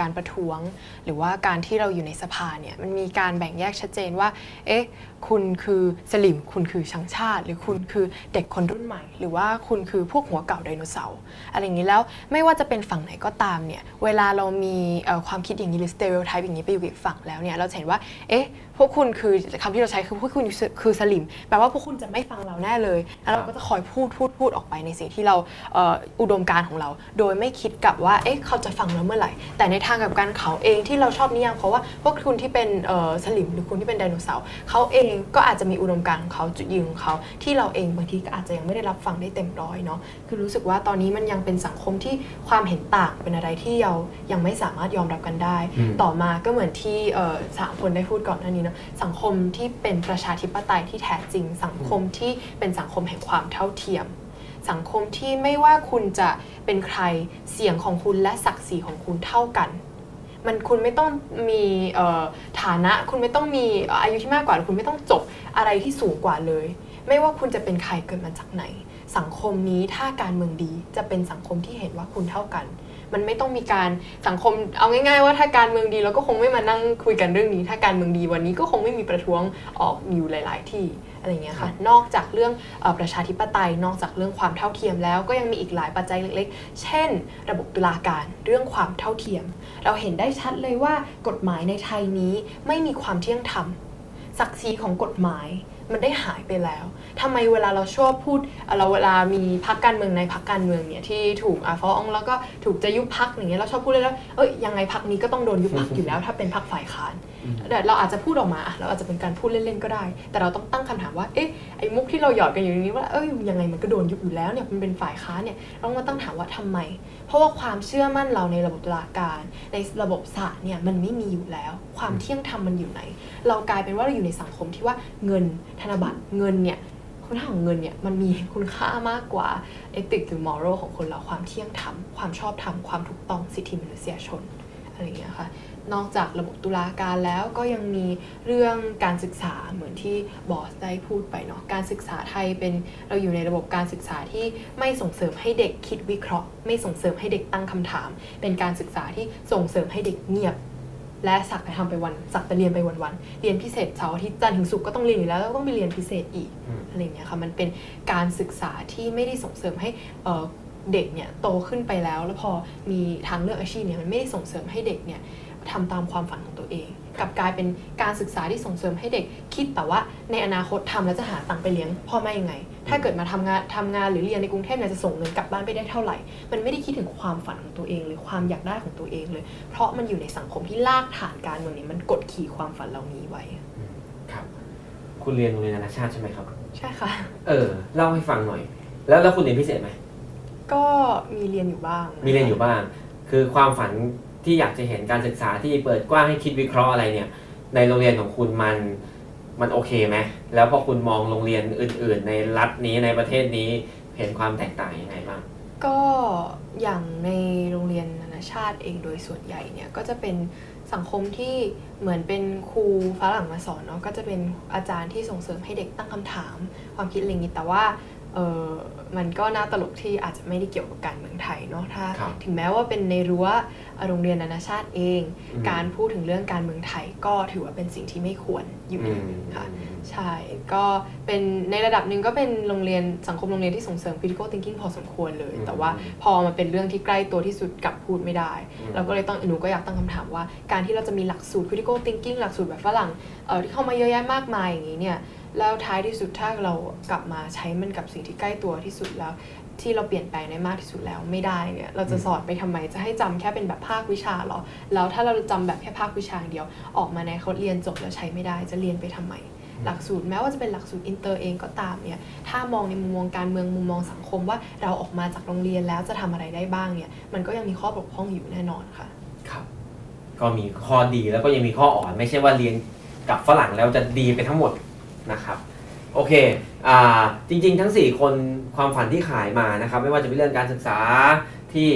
การประท้วง หรือว่าการที่เราอยู่ในสภาเนี่ยมันมีการแบ่งแยกชัดเจนว่า เอ๊ะ คุณคือสลิม คุณคือชังชาติ หรือคุณคือเด็กคนรุ่นใหม่ หรือว่าคุณคือพวกหัวเก่าไดโนเสาร์อะไรอย่างนี้แล้วไม่ว่าจะเป็นฝั่งไหนก็ตามเนี่ยเวลาเรามีความคิดอย่างนี้หรือสเตอริโอไทป์อย่างนี้ไปอยู่อีกฝั่งแล้วเนี่ยเราเห็นว่าเอ๊ะพวกคุณคือคำที่เราใช้คือพวกคุณคือสลิมแปลว่าพวกคุณจะไม่ฟังเราแน่เลยแล้วเราก็จะคอยพูดพูดพูดออกไปในสิ่งที่เราอุดมการของเรา โดยไม่คิดกับว่าเอ๊ะเขาจะฟังเราเมื่อไหร่ แต่ในทางกับกันเขาเองที่เราชอบนิยามเขาว่าพวกคุณที่เป็นสลิมหรือคุณที่เป็นไดโนเสาร์เขาเองก็อาจจะมีอุดมการณ์ของเขาจุดยืนของเขาที่เราเองบางทีก็อาจจะยังไม่ได้รับฟังได้เต็มร้อยเนาะคือรู้สึกว่าตอนนี้มันยังเป็นสังคมที่ความเห็นต่างเป็นอะไรที่เรายังไม่สามารถยอมรับกันได้อืมต่อมาก็เหมือนที่เอ่อสามคนได้พูดก่อนหน้านี้เนาะสังคมที่เป็นประชาธิปไตยที่แท้จริง สังคมที่เป็นสังคมแห่งความเท่าเทียมสังคมที่ไม่ว่าคุณจะเป็นใครเสียงของคุณและศักดิ์ศรีของคุณเท่ากัน มันคุณไม่ต้องมีเอ่อฐานะ คุณไม่ต้องมีอายุที่มากกว่าหรือคุณไม่ต้องจบอะไรที่สูงกว่าเลย ไม่ว่าคุณจะเป็นใครเกิดมาจากไหน สังคมนี้ถ้าการเมืองดีจะเป็นสังคมที่เห็นว่าคุณเท่ากัน มันไม่ต้องมีการสังคมเอาง่าย ๆ ว่าถ้าการเมืองดีเราก็คงไม่มานั่งคุยกันเรื่องนี้ ถ้าการเมืองดีวันนี้ก็คงไม่มีประท้วงออกอยู่หลาย ๆ ที่อะไรเงี้ยค่ะ นอกจากเรื่องเออประชาธิปไตย นอกจากเรื่องความเท่าเทียมแล้ว ก็ยังมีอีกหลายปัจจัยเล็ก ๆ เช่น ระบบตุลาการ เรื่องความเท่าเทียม เราเห็นได้ชัดเลยว่ากฎหมายในไทยนี้ไม่มีความเที่ยงธรรมศักดิ์ศรีของกฎหมายมันได้หายไปแล้วทำไมเวลาเราชอบพูด เราเวลามีพักการเมืองในพักการเมืองเนี่ยที่ถูกอะฟ้องแล้วก็ถูกจะยุบพักอย่างเงี้ยเราชอบพูดเลยแล้วเอ้ยยังไงพักนี้ก็ต้องโดนยุบพักอยู่แล้ว ถ้าเป็นพักฝ่ายค้านเราอาจจะพูดออกมาเราอาจจะเป็นการพูดเล่นๆก็ได้ แต่เราต้องตั้งคำถามว่าเอ๊ะไอ้มุกที่เราหยอดกันอยู่นี้ว่าเอ้ยยังไงมันก็โดนยุบอยู่แล้วเนี่ยมันเป็นฝ่ายค้านเนี่ยเราต้องมาตั้งถามว่าทำไม เพราะว่าความเชื่อมั่นเราในระบบตุลาการ ในระบบศาลเนี่ยมันไม่มีอยู่แล้ว ความเที่ยงธรรมมันอยู่ไหน เรากลายเป็นว่าเราอยู่ในสังคมที่ว่าเงินธนบัตรเงินเนี่ยคุณค่าของเงินเนี่ยมันมีคุณค่ามากกว่าเอติกหรือมอรัลของคนเราความเที่ยงธรรมความชอบธรรมความถูกต้องสิทธิมนุษยชนอะไรอย่างเงี้ยค่ะ นอกจากระบบตุลาการแล้วก็ยังมีเรื่องการศึกษาเหมือนที่บอสได้พูดไปเนาะการศึกษาไทยเป็นเราอยู่ในระบบการศึกษาที่ไม่ส่งเสริมให้เด็กคิดวิเคราะห์ ไม่ส่งเสริมให้เด็กตั้งคำถาม เป็นการศึกษาที่ส่งเสริมให้เด็กเงียบ และสักแต่ทำไปวันสักแต่เรียนไปวันๆเรียนพิเศษเสาร์อาทิตย์จันทร์ถึงศุกร์ก็ต้องเรียนอยู่แล้วแล้วก็ต้องไปเรียนพิเศษอีกอะไรอย่างเงี้ยค่ะมันเป็นการศึกษาที่ไม่ได้ส่งเสริมให้เด็กเนี่ยโตขึ้นไปแล้ว แล้วพอมีทางเลือกอาชีพเนี่ยมันไม่ได้ส่งเสริมให้เด็กเนี่ย ทำตามความฝันของตัวเองกลับกลายเป็นการศึกษาที่ส่งเสริมให้เด็กคิดแต่ว่าในอนาคตทำแล้วจะหาตังค์ไปเลี้ยงพ่อแม่ยังไง ถ้าเกิดมาทำงานทำงานหรือเรียนในกรุงเทพเนี่ยจะส่งเงินกลับบ้านไปได้เท่าไหร่ มันไม่ได้คิดถึงความฝันของตัวเอง หรือความอยากได้ของตัวเองเลย เพราะมันอยู่ในสังคมที่ลากฐานการเมืองนี้มันกดขี่ความฝันเหล่านี้ไว้ครับ คุณเรียนโรงเรียนนานาชาติใช่ไหมครับ ใช่ค่ะ เออเล่าให้ฟังหน่อย แล้วแล้วคุณเรียนพิเศษไหมก็มีเรียนอยู่บ้างะคะมีเรียนอยู่บ้าง คือความฝัน ที่อยากจะเห็นการศึกษาที่เปิดกว้างให้คิดวิเคราะห์อะไรเนี่ย ในโรงเรียนของคุณมันมันโอเคไหมแล้วพอคุณมองโรงเรียนอื่น ๆ ในรัฐนี้ในประเทศนี้เห็นความแตกต่างยังไงบ้างก็อย่างในโรงเรียนนานาชาติเองโดยส่วนใหญ่เนี่ยก็จะเป็นสังคมที่เหมือนเป็นครูฝรั่งมาสอนเนาะก็จะเป็นอาจารย์ที่ส่งเสริมให้เด็กตั้งคำถาม ความคิดอะไรอย่างนี้แต่ว่า เออมันก็น่าตลกที่อาจจะไม่ได้เกี่ยวกับการเมืองไทยเนาะถ้าครับถึงแม้ว่าเป็นในรั้วโรงเรียนนานาชาติเองอืมการพูดถึงเรื่องการเมืองไทยก็ถือว่าเป็นสิ่งที่ไม่ควรอยู่อืดีมค่ะใช่ก็เป็นในระดับหนึ่งก็เป็นโรงเรียนสังคมโรงเรียนที่ส่งเสริม critical thinking พอสมควรเลยอืมแต่ว่าพอมาเป็นเรื่องที่ใกล้ตัวที่สุดกลับพูดไม่ได้อืมเราก็เลยต้องหนูก็อยากตั้งคำถามว่า การที่เราจะมีหลักสูตร critical thinking หลักสูตรแบบฝรั่งเอ่อที่เข้ามาเยอะแยะมากมายอย่างนี้เนี่ย แล้วท้ายที่สุดถ้าเรากลับมาใช้มันกับสิ่งที่ใกล้ตัวที่สุดแล้ว ที่เราเปลี่ยนแปลงได้มากที่สุดแล้วไม่ได้เนี่ยเราจะสอนไปทำไมจะให้จำแค่เป็นแบบภาควิชาเหรอแล้วถ้าเราจำแบบแค่ภาควิชาอย่างเดียว ออกมาในเขาเรียนจบแล้วใช้ไม่ได้จะเรียนไปทำไมหลักสูตรแม้ว่าจะเป็นหลักสูตรอินเตอร์เองก็ตามเนี่ยถ้ามองในมุมมองการเมืองมุมมองสังคมว่าเราออกมาจากโรงเรียนแล้วจะทำอะไรได้บ้างเนี่ยมันก็ยังมีข้อบกพร่องอยู่แน่นอนค่ะครับ ก็มีข้อดีแล้วก็ยังมีข้ออ่อน ไม่ใช่ว่าเรียนกับฝรั่งแล้วจะดีไปทั้งหมด นะครับโอเคอ่าจริงๆ ทั้ง 4 คนความฝันที่ขายมานะครับไม่ว่าจะเป็นเรื่องการศึกษาที่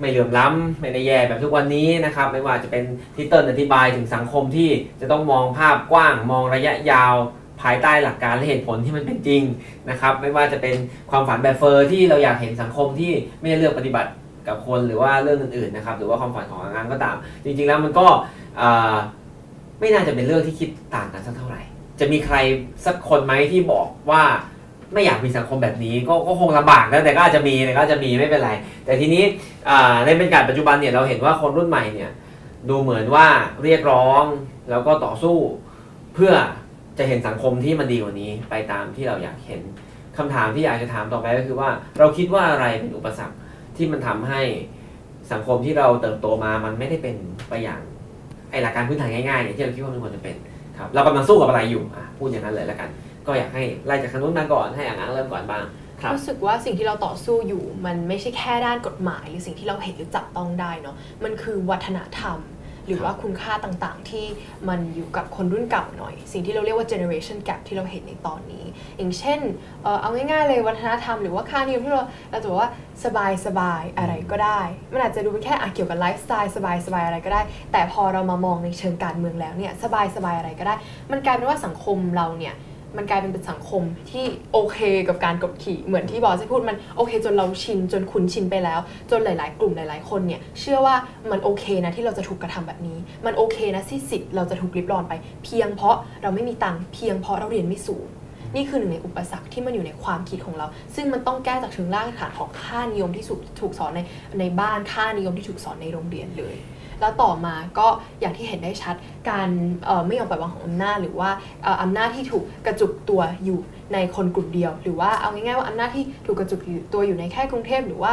ไม่เหลื่อมล้ำไม่ได้แย่แบบทุกวันนี้นะครับไม่ว่าจะเป็นที่เติ้ลอธิบายถึงสังคมที่จะต้องมองภาพกว้างมองระยะยาวภายใต้หลักการและเหตุผลที่มันเป็นจริงนะครับไม่ว่าจะเป็นความฝันแบบเฟอร์ที่เราอยากเห็นสังคมที่ไม่ได้เลือกปฏิบัติกับคนหรือว่าเรื่องอื่นๆนะครับหรือว่าความฝันของงานก็ตาม จริงๆแล้วมันก็ไม่น่าจะเป็นเรื่องที่คิดต่างกันสักเท่าไหร่ จะมีใครสักคนไหมที่บอกว่าไม่อยากมีสังคมแบบนี้ก็ก็คงลำบากนะแต่ก็อาจจะมีแต่ก็จะมีไม่เป็นไร แต่ทีนี้ในบรรยากาศปัจจุบันเนี่ยเราเห็นว่าคนรุ่นใหม่เนี่ยดูเหมือนว่าเรียกร้องแล้วก็ต่อสู้ เพื่อจะเห็นสังคมที่มันดีกว่านี้ไปตามที่เราอยากเห็นคำถามที่อยากจะถามต่อไปก็คือว่าเราคิดว่าอะไรเป็นอุปสรรคที่มันทำให้สังคมที่เราเติบโตมามันไม่ได้เป็นไปอย่างไอหลักการพื้นฐานง่ายๆเนี่ยที่เราคิดว่ามันควรจะเป็น ครับเรากำลังสู้กับอะไรอยู่อะพูดอย่างนั้นเลยแล้วกัน ก็อยากให้ไล่จากขั้นู้นมาก่อนให้อ่างๆเริ่มก่อนบ้างรู้สึกว่าสิ่งที่เราต่อสู้อยู่ มันไม่ใช่แค่ด้านกฎหมาย หรือสิ่งที่เราเห็นหรือจับต้องได้เนาะมันคือวัฒนธรรม หรือว่าคุณค่าต่างๆ ที่มันอยู่กับคนรุ่นเก่าหน่อย สิ่งที่เราเรียกว่า generation gap ที่เราเห็นในตอนนี้ อย่างเช่นเอ่อเอาง่ายๆเลยวัฒนธรรมหรือว่าค่านิยมที่เราเราจะบอกว่าสบายสบายๆอะไรก็ได้ มันอาจจะดูเป็นแค่อะเกี่ยวกับไลฟ์สไตล์สบายสบายๆอะไรก็ได้ แต่พอเรามามองในเชิงการเมืองแล้วเนี่ยสบายสบายๆอะไรก็ได้ มันกลายเป็นว่าสังคมเราเนี่ย มันกลายเป็นเป็นสังคมที่โอเคกับการกดขี่เหมือนที่บอสพูดมันโอเค จนเราชินจนคุ้นชินไปแล้ว จนหลาย ๆ กลุ่มหลาย ๆ คนเนี่ยเชื่อว่ามันโอเคนะที่เราจะถูกกระทำแบบนี้ มันโอเคนะที่สิทธิ์เราจะถูกริบรอนไป เพียงเพราะเราไม่มีตังค์เพียงเพราะเราเรียนไม่สูงนี่คือหนึ่งในอุปสรรคที่มันอยู่ในความคิดของเรา ซึ่งมันต้องแก้จากเชิงรากฐานของค่านิยมที่ถูกสอนในในบ้านค่านิยมที่ถูกสอนในโรงเรียนเลย แล้วต่อมาก็อย่างที่เห็นได้ชัดการไม่ยอมปล่อยวางของอำนาจ หรือว่าอำนาจที่ถูกกระจุกตัวอยู่ในคนกลุ่มเดียว หรือว่าเอาง่ายๆว่าอำนาจที่ถูกกระจุกตัวอยู่ในแค่กรุงเทพหรือว่า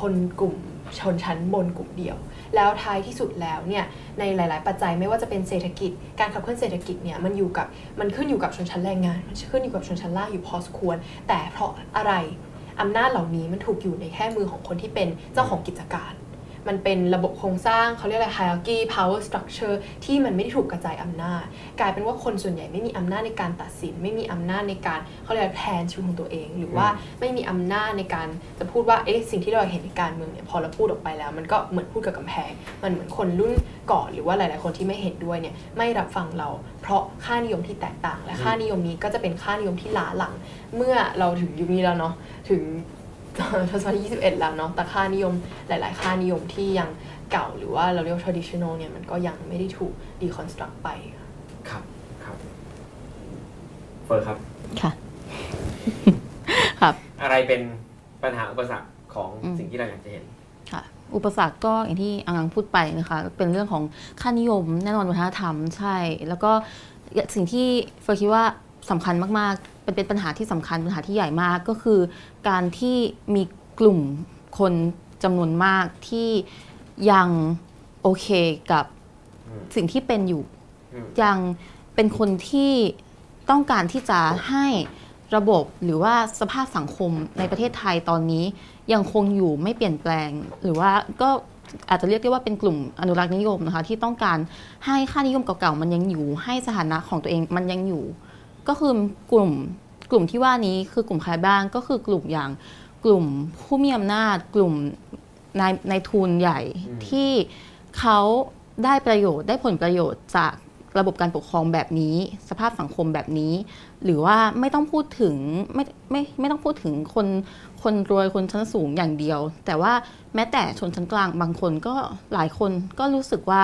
คนกลุ่มชนชั้นบนกลุ่มเดียว แล้วท้ายที่สุดแล้วเนี่ยในหลาย ๆ ปัจจัยไม่ว่าจะเป็นเศรษฐกิจ การขับเคลื่อนเศรษฐกิจเนี่ยมันอยู่กับมันขึ้นอยู่กับชนชั้นแรงงาน มันขึ้นอยู่กับชนชั้นล่างอยู่พอสมควร แต่เพราะอะไรอำนาจเหล่านี้มันถูกอยู่ในแค่มือของคนที่เป็นเจ้าของกิจการ มันเป็นระบบโครงสร้างเขาเรียกอะไร hierarchy power structure ที่มันไม่ได้ถูกกระจายอำนาจ กลายเป็นว่าคนส่วนใหญ่ไม่มีอำนาจในการตัดสิน ไม่มีอำนาจในการเขาเรียกแทนชีวิตของตัวเอง หรือว่าไม่มีอำนาจในการจะพูดว่าเอ๊ะสิ่งที่เราเห็นในการเมืองเนี่ยพอเราพูดออกไปแล้ว มันก็เหมือนพูดกับกำแพง มันเหมือนคนรุ่นก่อนหรือว่าหลาย ๆ คนที่ไม่เห็นด้วยเนี่ยไม่รับฟังเรา เพราะค่านิยมที่แตกต่าง และค่านิยมนี้ก็จะเป็นค่านิยมที่ล้าหลัง เมื่อเราถึงยุคนี้แล้วเนาะถึง ทศวรรษที่21 แล้วเนาะแต่ค่านิยมหลาย ๆ ค่านิยมที่ยังเก่าหรือว่าเราเรียกว่า traditional เนี่ยมันก็ยังไม่ได้ถูก deconstruct ไปครับครับเฟิร์นครับค่ะครับ อะไรเป็นปัญหาอุปสรรคของอืมสิ่งที่เราอยากจะเห็นค่ะอุปสรรคก็อย่างที่อังอังพูดไปนะคะ เป็นเรื่องของค่านิยมแน่นอนวัฒนธรรมใช่ แล้วก็สิ่งที่เฟอร์คิดว่าสำคัญมาก ๆ เป็นเป็นปัญหาที่สำคัญปัญหาที่ใหญ่มากก็คือ การที่มีกลุ่มคนจำนวนมากที่ยังโอเคกับอืมสิ่งที่เป็นอยู่อืมยังเป็นคนที่ต้องการที่จะให้ระบบหรือว่าสภาพสังคมในประเทศไทยตอนนี้ยังคงอยู่ไม่เปลี่ยนแปลง หรือว่าก็อาจจะเรียกได้ว่าเป็นกลุ่มอนุรักษ์นิยมนะคะที่ต้องการให้ค่านิยมเก่าๆมันยังอยู่ ให้สถานะของตัวเองมันยังอยู่ ก็คือกลุ่มกลุ่มที่ว่านี้คือกลุ่มใครบ้างก็คือกลุ่มอย่างกลุ่มผู้มีอำนาจ กลุ่มนายนายทุนใหญ่อืมที่เขาได้ประโยชน์ได้ผลประโยชน์จากระบบการปกครองแบบนี้ สภาพสังคมแบบนี้ หรือว่าไม่ต้องพูดถึงไม่ไม่ไม่ต้องพูดถึงคนคนรวยคนชั้นสูงอย่างเดียว แต่ว่าแม้แต่ชนชั้นกลางบางคนก็หลายคนก็รู้สึกว่า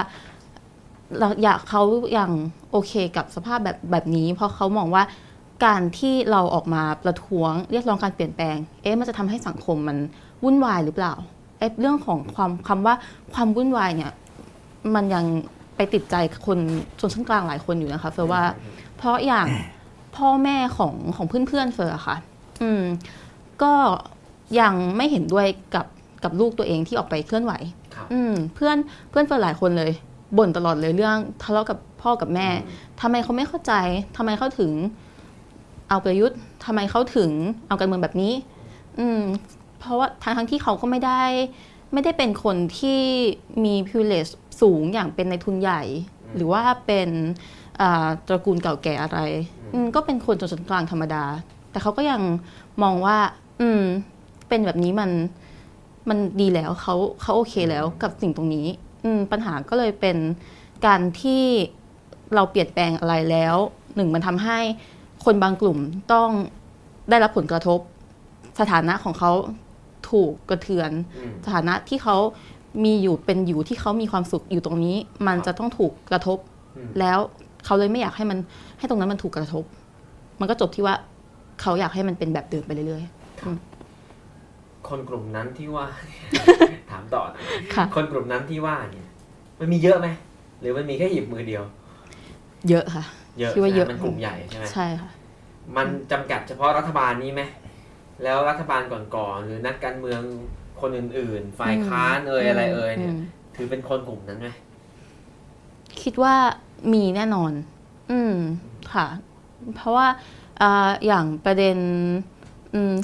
เราอยากเขาอย่างโอเคกับสภาพแบบแบบนี้ เพราะเขามองว่าการที่เราออกมาประท้วงเรียกร้องการเปลี่ยนแปลง เอ๊ะมันจะทำให้สังคมมันวุ่นวายหรือเปล่าเอ๊ะเรื่องของความคำว่าความวุ่นวายเนี่ยมันยังไปติดใจคนชนชั้นกลางหลายคนอยู่นะคะเฟิร์นว่า เพราะอย่างพ่อแม่ของของเพื่อนๆเฟิร์นอะค่ะ อืม ก็ยังไม่เห็นด้วยกับกับลูกตัวเองที่ออกไปเคลื่อนไหวครับอืม เพื่อนเพื่อนเฟิร์นหลายคนเลย บ่นตลอดเลยเรื่องทะเลาะกับพ่อกับแม่ทำไมเขาไม่เข้าใจทำไมเขาถึงเอาประยุทธ์ทำไมเขาถึงเอาการเมืองแบบนี้ อืม เพราะว่าทั้งทั้งที่เขาก็ไม่ได้ ไม่ได้เป็นคนที่มี privilege สูงอย่างเป็นในทุนใหญ่ หรือว่าเป็นอ่าตระกูลเก่าแก่อะไรอืมก็เป็นคนชนชั้นกลางธรรมดา แต่เขาก็ยังมองว่า อืม เป็นแบบนี้มันมันดีแล้วเขาเขาโอเคแล้วกับสิ่งตรงนี้อืม ปัญหาก็เลยเป็นการที่เราเปลี่ยนแปลงอะไรแล้วหนึ่งมันทำให้คนบางกลุ่มต้องได้รับผลกระทบ สถานะของเขาถูกกระเทือนอืมสถานะที่เขามีอยู่เป็นอยู่ที่เขามีความสุขอยู่ตรงนี้ มันจะต้องถูกกระทบอืมแล้วเขาเลยไม่อยากให้มันให้ตรงนั้นมันถูกกระทบ มันก็จบที่ว่าเขาอยากให้มันเป็นแบบเดิมไปเรื่อยคนกลุ่มนั้นที่ว่าถามต่อนะๆค่ะคนกลุ่มนั้นที่ว่าเนี่ย มันมีเยอะไหมหรือมันมีแค่หยิบมือเดียว เยอะค่ะเยอะคิดว่าเยอะใช่ไหมมันกลุ่มใหญ่ใช่ไหมใช่ค่ะมันจำกัดเฉพาะรัฐบาลนี้ไหมแล้วรัฐบาลก่อนๆหรือนักการเมืองคนอื่นๆ ฝ่ายค้านเอ่ยอะไรเอ่ยเนี่ยมถือเป็นคนกลุ่มนั้นไหมคิดว่ามีแน่นอน อืมค่ะ เพราะว่าอ่าอย่างประเด็นอืม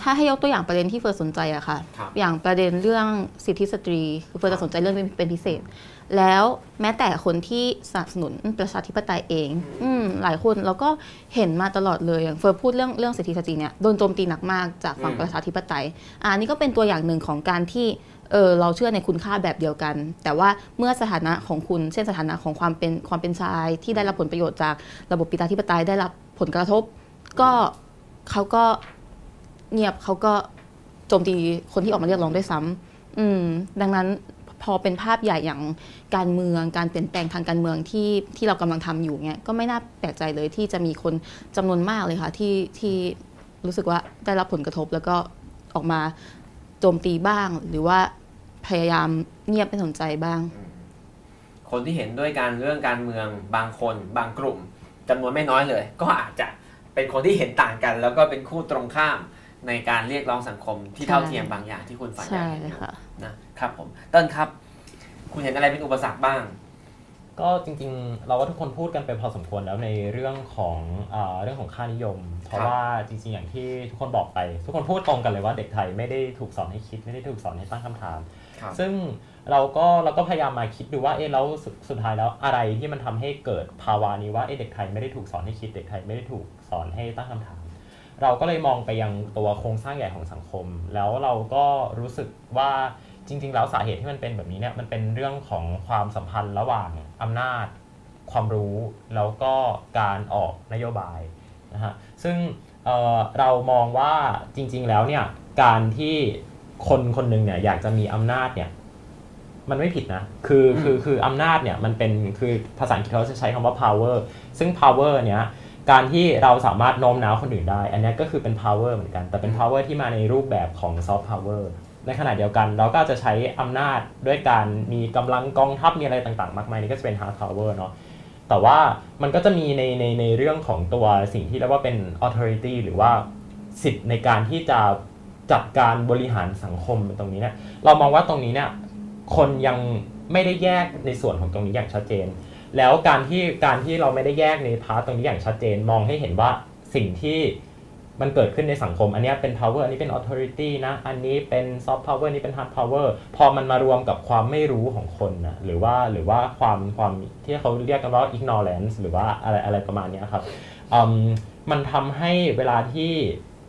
ถ้าให้ยกตัวอย่างประเด็นที่เฟิร์นสนใจอะค่ะครับอย่างประเด็นเรื่องสิทธิสตรีคือเฟิร์นจะสนใจเรื่องนี้เป็นพิเศษ แล้วแม้แต่คนที่สนับสนุนประชาธิปไตยเองอืมหลายคนเราก็เห็นมาตลอดเลยอย่างเฟิร์นพูดเรื่องเรื่องสิทธิสตรีเนี่ยโดนโจมตีหนักมากจากฝั่งอืมประชาธิปไตยอ่านี่ก็เป็นตัวอย่างหนึ่งของการที่เออเราเชื่อในคุณค่าแบบเดียวกัน แต่ว่าเมื่อสถานะของคุณ เช่นสถานะของความเป็นความเป็นชายที่ได้รับผลประโยชน์จากระบบปิตาธิปไตยได้รับผลกระทบ ก็เขาก็ เงียบเขาก็โจมตีคนที่ออกมาเรียกร้องด้วยซ้ำอืม ดังนั้นพอเป็นภาพใหญ่อย่างการเมืองการเปลี่ยนแปลงทางการเมืองที่ที่เรากำลังทำอยู่เนี่ยก็ไม่น่าแปลกใจเลยที่จะมีคนจำนวนมากเลยค่ะที่ที่รู้สึกว่าได้รับผลกระทบแล้วก็ออกมาโจมตีบ้าง หรือว่าพยายามเงียบไม่สนใจบ้าง คนที่เห็นด้วยการเรื่องการเมืองบางคนบางกลุ่มจำนวนไม่น้อยเลย ก็อาจจะเป็นคนที่เห็นต่างกัน แล้วก็เป็นคู่ตรงข้าม ในการเรียกร้องสังคมที่ใช่เท่าเทียมบางอย่างที่คุณฝันอยาใช่กเห็นอยู่ค่ะนะครับผมเต้นครับ คุณเห็นอะไรเป็นอุปสรรคบ้าง ก็จริงๆ เราว่าทุกคนพูดกันไปพอสมควรแล้วในเรื่องของอาเรื่องของค่านิยม เพราะครับว่าจริง ๆ อย่างที่ทุกคนบอกไป ทุกคนพูดตรงกันเลยว่าเด็กไทยไม่ได้ถูกสอนให้คิดไม่ได้ถูกสอนให้ตั้งคำถามครับซึ่งเราก็เราก็พยายามมาคิดดูว่าเอ๊ะแล้วสุดสุดท้ายแล้วอะไรที่มันทำให้เกิดภาวะนี้ว่าเอ๊ะเด็กไทยไม่ได้ถูกสอนให้คิดเด็กไทยไม่ได้ถูกสอนให้ตั้งคำถาม เราก็เลยมองไปยังตัวโครงสร้างใหญ่ของสังคม แล้วเราก็รู้สึกว่าจริง ๆ แล้วสาเหตุที่มันเป็นแบบนี้เนี่ยมันเป็นเรื่องของความสัมพันธ์ระหว่างอำนาจ ความรู้แล้วก็การออกนโยบายนะฮะซึ่งเเรามองว่าจริง ๆ แล้วเนี่ยการที่คนคนหนึ่งเนี่ยอยากจะมีอำนาจเนี่ยมันไม่ผิดนะ คือคือคืออำนาจเนี่ยมันเป็นคือภาษาอังกฤษเขาจะใช้คำว่า power ซึ่ง power เนี้ย การที่เราสามารถโน้มน้าวคนอื่นได้ อันเนี้ยก็คือเป็น power เหมือนกัน แต่เป็น power ที่มาในรูปแบบของ soft power ในขณะเดียวกันเราก็จะใช้อำนาจด้วยการมีกำลังกองทัพมีอะไรต่างๆ มากมายนี่ก็จะเป็น hard power เนาะแต่ว่ามันก็จะมีในในในเรื่องของตัวสิ่งที่เรียกว่าเป็น authority หรือว่าสิทธิ์ในการที่จะจัดการบริหารสังคมตรงนี้เนี่ยเรามองว่าตรงนี้เนี่ยคนยังไม่ได้แยกในส่วนของตรงนี้อย่างชัดเจน แล้วการที่การที่เราไม่ได้แยกในพาร์ตตรงนี้อย่างชัดเจนมองให้เห็นว่าสิ่งที่มันเกิดขึ้นในสังคม อันนี้เป็น power อันนี้เป็น authority นะ อันนี้เป็น soft power นี้เป็น hard power พอมันมารวมกับความไม่รู้ของคนนะหรือว่าหรือว่าความความที่เขาเรียกกันว่า ignorance หรือว่าอะไรอะไรประมาณนี้ครับมมันทำให้เวลาที่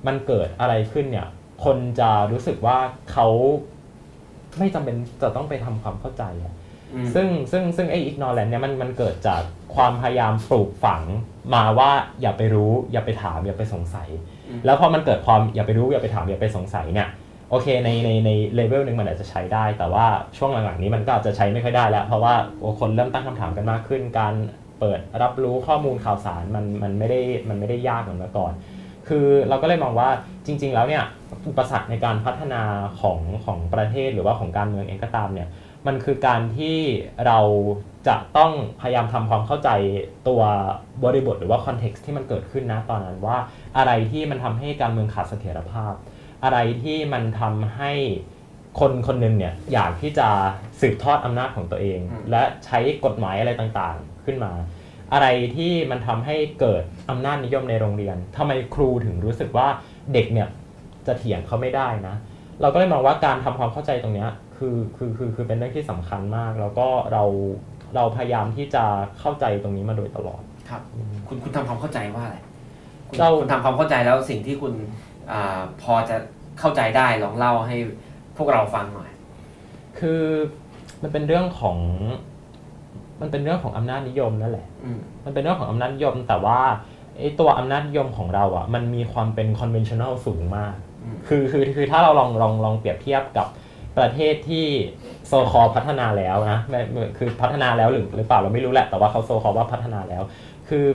มันเกิดอะไรขึ้นเนี่ย คนจะรู้สึกว่าเขาไม่จำเป็นจะต้องไปทำความเข้าใจอะ ซึ่งซึ่งซึ่งไอ้ ignorance เนี่ยมันมันเกิดจากความพยายามปลูกฝังมาว่าอย่าไปรู้ อย่าไปถามอย่าไปสงสัยอืมแล้วพอมันเกิดความอย่าไปรู้อย่าไปถามอย่าไปสงสัยเนี่ยโอเคในในในเลเวลหนึ่งมันอาจจะใช้ได้ แต่ว่าช่วงหลังๆนี้มันก็อาจจะใช้ไม่ค่อยได้แล้ว เพราะว่าโอ้คนเริ่มตั้งคำถามกันมากขึ้น การเปิดรับรู้ข้อมูลข่าวสารมันมันไม่ได้มันไม่ได้ยากเหมือนเมื่อก่อน คือเราก็เลยมองว่าจริง ๆ แล้วเนี่ยอุปสรรคในการพัฒนาของของประเทศหรือว่าของการเมืองเองก็ตามเนี่ย มันคือการที่เราจะต้องพยายามทำความเข้าใจตัวบริบทหรือว่าคอนเท็กซ์ที่มันเกิดขึ้นนะตอนนั้นว่าอะไรที่มันทำให้การเมืองขาดเสถียรภาพ อะไรที่มันทำให้คนคนหนึ่งเนี่ยอยากที่จะสืบทอดอำนาจของตัวเองอืมและใช้กฎหมายอะไรต่างๆขึ้นมา อะไรที่มันทำให้เกิดอำนาจนิยมในโรงเรียนทำไมครูถึงรู้สึกว่าเด็กเนี่ยจะเถียงเขาไม่ได้นะ เราก็เลยมองว่าการทำความเข้าใจตรงเนี้ย คือคือคือคือเป็นเรื่องที่สำคัญมาก แล้วก็เราเราพยายามที่จะเข้าใจตรงนี้มาโดยตลอดครับ คุณคุณทำความเข้าใจว่าอะไรคุณเราคุณทำความเข้าใจแล้วสิ่งที่คุณอาพอจะเข้าใจได้ลองเล่าให้พวกเราฟังหน่อย คือมันเป็นเรื่องของ มันเป็นเรื่องของอำนาจนิยมนั่นแหละอืมมันเป็นเรื่องของอำนาจนิยม แต่ว่าไอ้ตัวอำนาจนิยมของเราอะ มันมีความเป็น conventional สูงมากอืมคือคือคือถ้าเราลองลองลองเปรียบเทียบกับ ประเทศที่โซคอพัฒนาแล้วนะไม่ไม่คือพัฒนาแล้วหรือหรือเปล่าเราไม่รู้แหละ แต่ว่าเขาโซคอว่าพัฒนาแล้ว คือ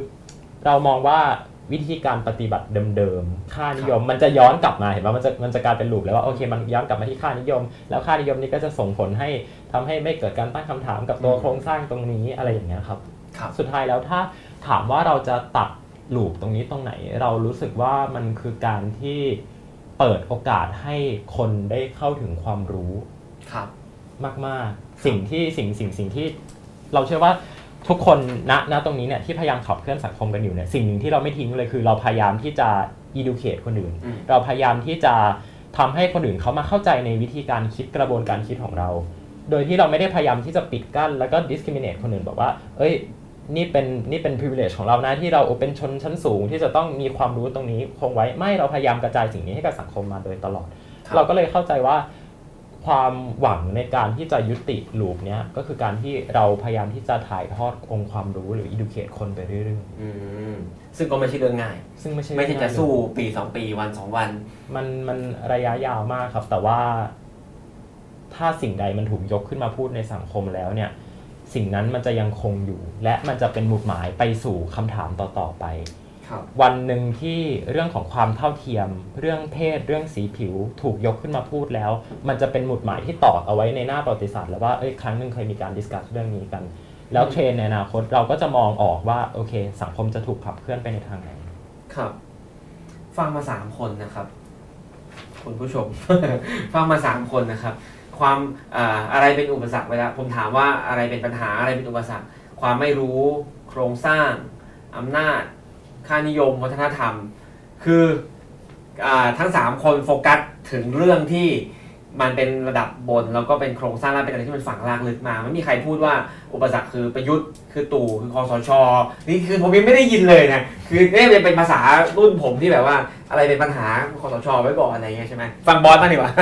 เรามองว่าวิธีการปฏิบัติเดิมๆ ค่านิยม มันจะย้อนกลับมาเห็นไหมมันจะมันจะกลายเป็นลูปแล้วว่าโอเคมันย้อนกลับมาที่ค่านิยม แล้วค่านิยมนี้ก็จะส่งผลให้ทำให้ไม่เกิดการตั้งคำถามกับตัวอืมโครงสร้างตรงนี้อะไรอย่างเงี้ยครับครับ สุดท้ายแล้วถ้าถามว่าเราจะตัดลูปตรงนี้ตรงไหน เรารู้สึกว่ามันคือการที่ เปิดโอกาสให้คนได้เข้าถึงความรู้ครับมากๆ สิ่งที่สิ่งสิ่งสิ่งที่เราเชื่อว่าทุกคนณณตรงนี้เนี่ยที่พยายามขับเคลื่อนสังคมกันอยู่เนี่ยสิ่งหนึ่งที่เราไม่ทิ้งเลยคือเราพยายามที่จะ educate คนอื่นอืมเราพยายามที่จะทำให้คนอื่นเขามาเข้าใจในวิธีการคิดกระบวนการคิดของเรา โดยที่เราไม่ได้พยายามที่จะปิดกั้นแล้วก็ discriminate คนอื่นบอกว่า เอ้ย นี่เป็นนี่เป็น privilege ของเรานะที่เราเป็นชนชั้นสูงที่จะต้องมีความรู้ตรงนี้คงไว้ไม่เราพยายามกระจายสิ่งนี้ให้กับสังคมมาโดยตลอดครับเราก็เลยเข้าใจว่าความหวังในการที่จะยุติลูปเนี้ยก็คือการที่เราพยายามที่จะถ่ายทอดองค์ความรู้หรือ educate คนไปเรื่อยอืมซึ่งก็ไม่ใช่เรื่องง่ายๆซึ่งไม่ใช่ไม่ใช่เรื่องจะง่ายสู้ปีสองปีวันสองวัน มันมันระยะยาวมากครับ แต่ว่า ถ้าสิ่งใดมันถูกยกขึ้นมาพูดในสังคมแล้วเนี่ย สิ่งนั้นมันจะยังคงอยู่ และมันจะเป็นหมุดหมายไปสู่คำถามต่อๆไปครับวันหนึ่งที่เรื่องของความเท่าเทียม เรื่องเพศเรื่องสีผิวถูกยกขึ้นมาพูดแล้ว มันจะเป็นหมุดหมายที่ตอกเอาไว้ในหน้าประวัติศาสตร์แล้วว่าเอ้ยครั้งหนึ่งเคยมีการดิสคัสเรื่องนี้กัน แล้วเทรนด์ในอนาคตเราก็จะมองออกว่าโอเค สังคมจะถูกขับเคลื่อนไปในทางไหนครับ ฟังมาสามคนนะครับ คุณผู้ชม ฟังมาสามคนนะครับ ความอ่าอะไรเป็นอุปสรรคเวลาผมถามว่าอะไรเป็นปัญหาอะไรเป็นอุปสรรค ความไม่รู้โครงสร้างอำนาจ ค่านิยม วัฒนธรรม คืออทั้งสามคนโฟกัสถึงเรื่องที่ มันเป็นระดับบนแล้วก็เป็นโครงสร้างและเป็นอะไรที่มันฝังรากลึกมา ไม่มีใครพูดว่าอุปสรรคคือประยุทธ์คือตู่คือคอสชนี่คือผมยังไม่ได้ยินเลยนะคือเนี่ยเป็นภาษารุ่นผมที่แบบว่าอะไรเป็นปัญหาคอสชไว้ก่อนอะไรเงี้ยใช่ไหมฟังบอสมางดีกว่า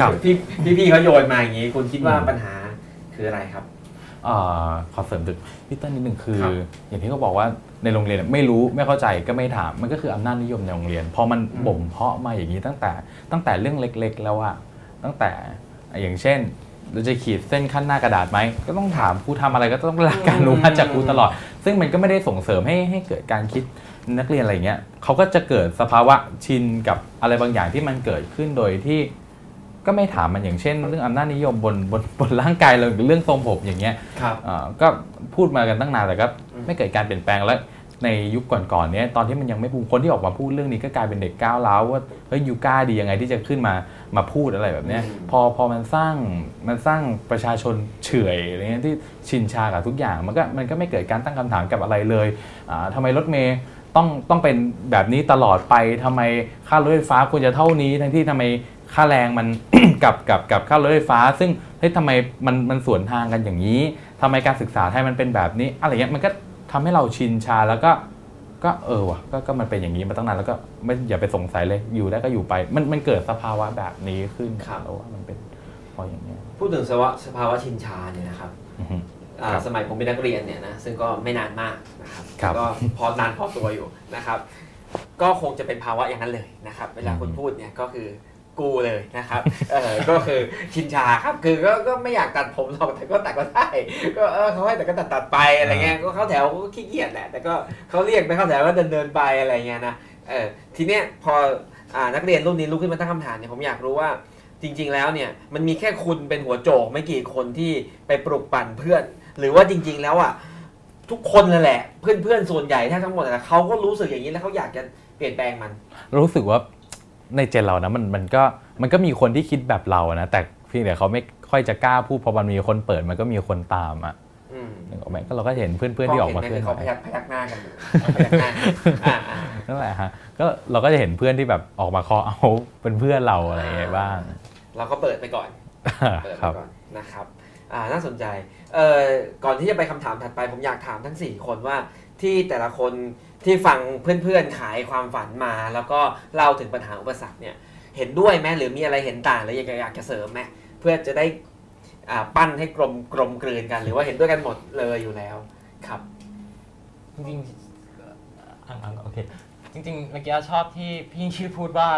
ครับพี่พี่พี่เขาโยนมาอย่างนี้คุณคิดว่าปัญหาคืออะไรครับ อ่าขอเสริมถึงพี่เต้นนิดหนึ่งคือครับอย่างที่เขาบอกว่าในโรงเรียนไม่รู้ไม่เข้าใจก็ไม่ถามมันก็คืออำนาจนิยมในโรงเรียนพอมันอืมบ่มเพาะมาอย่างนี้ตั้งแต่ ตั้งแต่เรื่องเล็กๆ แล้วอะตั้งแต่อย่างเช่นเราจะขีดเส้นขั้นหน้ากระดาษไหมก็ต้องถามครูทำอะไรก็ต้องได้รับการอนุมัติจากครูตลอด ซึ่งมันก็ไม่ได้ส่งเสริมให้ให้เกิดการคิดนักเรียนอะไรเงี้ยเขาก็จะเกิดสภาวะชินกับอะไรบางอย่างที่มันเกิดขึ้นโดยที่ ก็ไม่ถามมันอย่างเช่น เรื่องอำนาจนิยมบนบนบนร่างกายเราหรือเรื่องทรงผมอย่างเงี้ยครับเอ่อก็พูดมากันตั้งนานแต่ก็อืมไม่เกิดการเปลี่ยนแปลงแล้วในยุคก่อนๆเนี้ยตอนที่มันยังไม่บูมคนที่ออกมาพูดเรื่องนี้ก็กลายเป็นเด็กก้าวร้าวว่าเฮ้ยยูกล้าดียังไงที่จะขึ้นมามาพูดอะไรแบบเนี้ยพอพอมันสร้างมันสร้างประชาชนเฉื่อยอะไรเงี้ยที่ชินชากับทุกอย่างมันก็มันก็ไม่เกิดการตั้งคำถามกับอะไรเลยอ่าทำไมรถเมย์ต้องต้องเป็นแบบนี้ตลอดไปทำไมค่ารถไฟฟ้าควรจะเท่านี้ทั้งที่ทำไม ค่าแรงมันกับกับกับค่ารถไฟฟ้า ซึ่งเฮ้ยทำไมมันมันสวนทางกันอย่างนี้ทำไมการศึกษาไทยมันเป็นแบบนี้ อะไรเงี้ยมันก็ทำให้เราชินชาแล้วก็ก็เออว่ะก็ก็มันเป็นอย่างนี้มาตั้งนานแล้วก็ไม่อย่าไปสงสัยเลยอยู่ได้ก็อยู่ไป มันมันเกิดสภาวะแบบนี้ขึ้นครับแล้วว่ามันเป็นเพราะอย่างเงี้ยพูดถึงสภาวะสภาวะชินชาเนี่ยนะครับอือฮึอ่าครับสมัยผมเป็นนักเรียนเนี่ยนะซึ่งก็ไม่นานมากนะครับครับก็พอนานพอตัวอยู่นะครับ ก็คงจะเป็นภาวะอย่างนั้นเลยนะครับ เวลาคุณพูดเนี่ยก็คือ กูเลยนะครับ เออก็คือชินชาครับ คือก็ก็ไม่อยากตัดผมหรอก แต่ก็ตัดก็ได้ ก็เออเขาให้แต่ก็ตัดตัดไปอะไรเงี้ย ก็เข้าแถวก็ขี้เกียจแหละ แต่ก็เขาเรียกไปเข้าแถวก็เดินเดินไปอะไรเงี้ยนะ เออ ทีเนี้ยพออ่านักเรียนรุ่นนี้ลุกขึ้นมาตั้งคำถามเนี่ย ผมอยากรู้ว่าจริง ๆ แล้วเนี่ย มันมีแค่คุณเป็นหัวโจกไม่กี่คนที่ไปปลุกปั่นเพื่อน หรือว่าจริง ๆ แล้วอะทุกคนนั่นแหละ เพื่อนๆส่วนใหญ่ถ้าทั้งหมดอะเขาก็รู้สึกอย่างนี้แล้วเขาอยากจะเปลี่ยนแปลงมัน รู้สึกว่า ในเจนเรานะมันมันก็มันก็มีคนที่คิดแบบเรานะแต่เพียงแต่เขาไม่ค่อยจะกล้าพูดพอมันมีคนเปิดมันก็มีคนตามอะอืมนึกออกไหมก็เราก็เห็นเพื่อนๆที่ออกมาเคลื่อนไหเขาวพยักพยักหน้ากันอยู่พยักหน้าอ่าอ่านั่นแหละฮะก็เราก็จะเห็นเพื่อนที่แบบออกมาคอเอาเป็นเพื่อนเราอะไรอย่างเงี้ยบ้าง เราก็เปิดไปก่อนเปิดคไปรับก่อนนะครับอ่าน่าสนใจเอ่อก่อนที่จะไปคำถามถัดไปผมอยากถามทั้ง 4 คนว่าที่แต่ละคน ที่ฟังเพื่อนๆขายความฝันมา แล้วก็เล่าถึงปัญหาอุปสรรคเนี่ยเห็นด้วยไหมหรือมีอะไรเห็นต่างหรืออยากจะอยากจะเสริมไหมเพื่อจะได้อ่าปั้นให้กลมกลมกลืนกัน หรือว่าเห็นด้วยกันหมดเลยอยู่แล้วครับ จริงๆอะอะโอเคจริงๆเมื่อกี้ชอบที่พี่ชื่อพูดว่า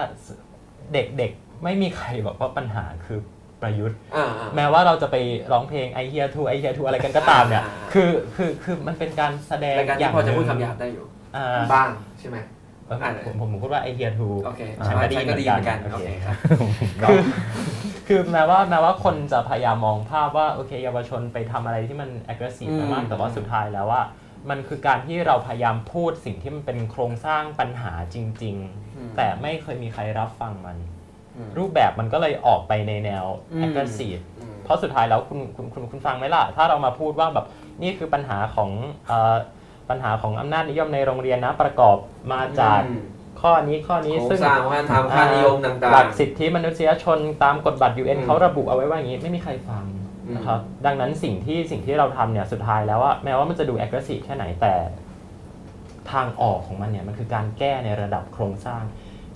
เด็กๆไม่มีใครบอกว่าปัญหาคือประยุทธ์อ่าอ่าแม้ว่าเราจะไปร้องเพลง I hear to I hear to อะไรกันก็ตามเนี่ยอ่าคือคือคือมันเป็นการแสดงรายการอที่ย่างพอจะพูดหนึ่งคำหยาบได้อยู่อ่า บ้างใช่ไหมเอออ่าผมผมผมพูดว่า I hear to โอเคฉันก็ได้ฉันก็ดีเหเหมืมืออนนกักันนโอโอเคเคครับคือคือแม้ว่าแม้ว่าคนจะพยายามมองภาพว่าโอเคเยาวชนไปทำอะไรที่มัน aggressive อืมมากๆแต่ว่าสุดท้ายแล้วว่า มันคือการที่เราพยายามพูดสิ่งที่มันเป็นโครงสร้างปัญหาจริง ๆ แต่ไม่เคยมีใครรับฟังมันอืมรูปแบบมันก็เลยออกไปในแนวอืม aggressive อืมเพราะสุดท้ายแล้วคุณคุณคุณคุณฟังไหมล่ะ ถ้าเรามาพูดว่าแบบนี่คือปัญหาของเอ่อ ปัญหาของอำนาจนิยมในโรงเรียนนะประกอบมาจากอืมข้อนี้ข้อนี้โครงซึ่งสร้างวัฒนธรรมค่านิยมต่างๆหลักสิทธิมนุษยชนตามกฎบัตร UN อืมเขาระบุเอาไว้ว่าอย่างนี้ไม่มีใครฟังอืมนะครับดังนั้นสิ่งที่สิ่งที่เราทำเนี่ยสุดท้ายแล้วว่าแม้ว่ามันจะดู aggressive แค่ไหนแต่ ทางออกของมันเนี่ยมันคือการแก้ในระดับโครงสร้าง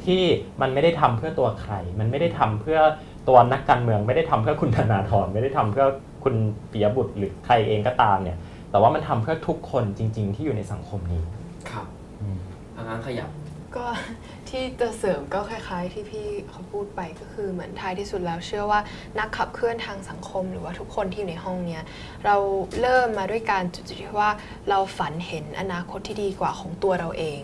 ที่มันไม่ได้ทำเพื่อตัวใคร มันไม่ได้ทำเพื่อตัวนักการเมือง ไม่ได้ทำเพื่อคุณธนาธรไม่ได้ทำเพื่อคุณปิยบุตรหรือใครเองก็ตามเนี่ย แต่ว่ามันทำเพื่อทุกคนจริง ๆ ที่อยู่ในสังคมนี้ ครับอืมทางนั้นขยับ ก็ที่จะเสริมก็คล้าย ๆ ที่พี่เขาพูดไปก็คือเหมือนท้ายที่สุดแล้วเชื่อว่านักขับเคลื่อนทางสังคม หรือว่าทุกคนที่อยู่ในห้องเนี้ยเราเริ่มมาด้วยการจุดที่ว่าเราฝันเห็นอนาคตที่ดีกว่าของตัวเราเอง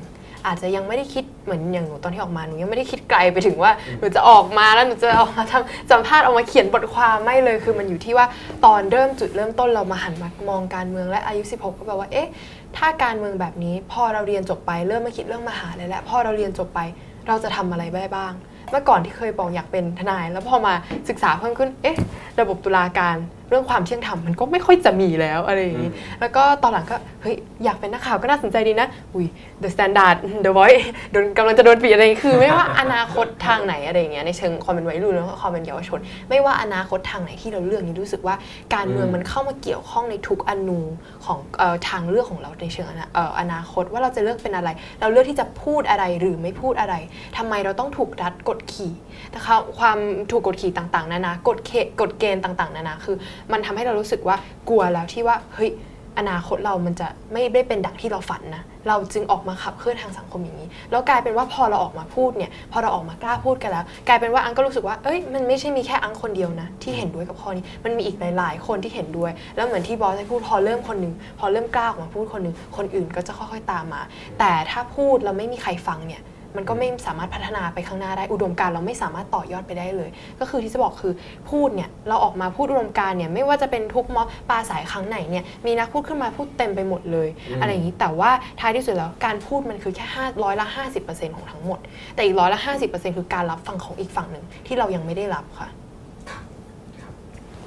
อาจจะยังไม่ได้คิดเหมือนอย่างหนูตอนที่ออกมาหนูยังไม่ได้คิดไกลไปถึงว่าหนูจะออกมาแล้วหนูจะออกมาทำสัมภาษณ์ออกมาเขียนบทความไม่เลยคือมันอยู่ที่ว่าตอนเริ่มจุดเริ่มต้นเรามาหันมามองการเมืองและอายุ 16 ก็แบบว่าเอ๊ะถ้าการเมืองแบบนี้ พอเราเรียนจบไปเริ่มมาคิดเรื่องมหาเลยแล้วพอเราเรียนจบไปเราจะทำอะไรได้บ้าง เมื่อก่อนที่เคยบอกอยากเป็นทนาย แล้วพอมาศึกษาเพิ่มขึ้นเอ๊ะระบบตุลาการ เรื่องความเที่ยงธรรมมันก็ไม่ค่อยจะมีแล้วอะไรอย่างนี้ แล้วก็ตอนหลังก็เฮ้ยอยากเป็นนักข่าวก็น่าสนใจดีนะ อุ้ย The Standard The Voice โดนกำลังจะโดนปีอะไรอย่างงี้คือ ไม่ว่าอนาคตทางไหนอะไรอย่างเงี้ยในเชิงความเป็นวัยรุ่นแล้วก็ความเป็นเยาวชน ไม่ว่าอนาคตทางไหนที่เราเลือกนี่รู้สึกว่าการเมืองอืมมันเข้ามาเกี่ยวข้องในทุกอนูของเอ่อทางเลือกของเราในเชิงอนาเอ่ออนาคตว่าเราจะเลือกเป็นอะไร เราเลือกที่จะพูดอะไรหรือไม่พูดอะไรทำไมเราต้องถูกรัดกดขี่นะคะความถูกกดขี่ต่างๆนานา กฎเกกฎเกณฑ์ต่างๆนานาคือมันทำให้เรารู้สึกว่ากลัวแล้วที่ว่าเฮ้ยอนาคตเรามันจะไม่ได้เป็นดังที่เราฝันนะ เราจึงออกมาขับเคลื่อนทางสังคมอย่างนี้ แล้วกลายเป็นว่าพอเราออกมาพูดเนี่ย พอเราออกมากล้าพูดกันแล้ว กลายเป็นว่าอังก็รู้สึกว่า เอ้ย มันไม่ใช่มีแค่อังคนเดียวนะ ที่เห็นด้วยกับข้อนี้ มันมีอีกหลาย ๆ คนที่เห็นด้วย แล้วเหมือนที่บอสได้พูด พอเริ่มคนหนึ่ง พอเริ่มกล้าออกมาพูดคนหนึ่ง คนอื่นก็จะค่อย ๆ ตามมา แต่ถ้าพูดแล้วไม่มีใครฟังเนี่ย มันก็ไม่สามารถพัฒนาไปข้างหน้าได้อุดมการณ์เราไม่สามารถต่อยอดไปได้เลย ก็คือที่จะบอกคือพูดเนี่ยเราออกมาพูดอุดมการณ์เนี่ยไม่ว่าจะเป็นทุกม็อบปลาสายครั้งไหนเนี่ยมีนักพูดขึ้นมาพูดเต็มไปหมดเลยอืมอะไรอย่างนี้แต่ว่าท้ายที่สุดแล้วการพูดมันคือแค่ห้าร้อยละห้าสิบเปอร์เซ็นต์ของทั้งหมด แต่อีกร้อยละห้าสิบเปอร์เซ็นต์คือการรับฟังของอีกฝั่งหนึ่งที่เรายังไม่ได้รับค่ะ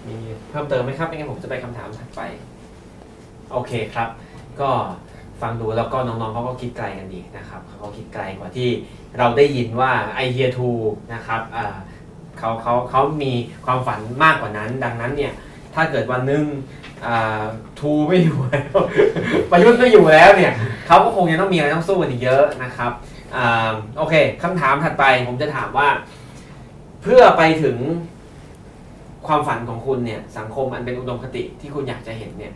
มีเพิ่มเติมไหมครับไม่งั้นผมจะไปคำถามถัดไป โอเคครับ ก็ ฟังดูแล้วก็น้องๆเขาก็คิดไกลกันดีนะครับเขาก็คิดไกลกว่าที่เราได้ยินว่าไอเฮียทูนะครับเขาเขาเขามีความฝันมากกว่านั้น ดังนั้นเนี่ยถ้าเกิดวันหนึ่งทูไม่อยู่แล้วประยุทธ์ไม่อยู่แล้วเนี่ยเขาก็คงยังต้องมีอะไรต้องสู้กันอีกเยอะนะครับอโอเคคำถามถัดไปผมจะถามว่า เพื่อไปถึงความฝันของคุณเนี่ยสังคมอันเป็นอุดมคติที่คุณอยากจะเห็นเนี่ย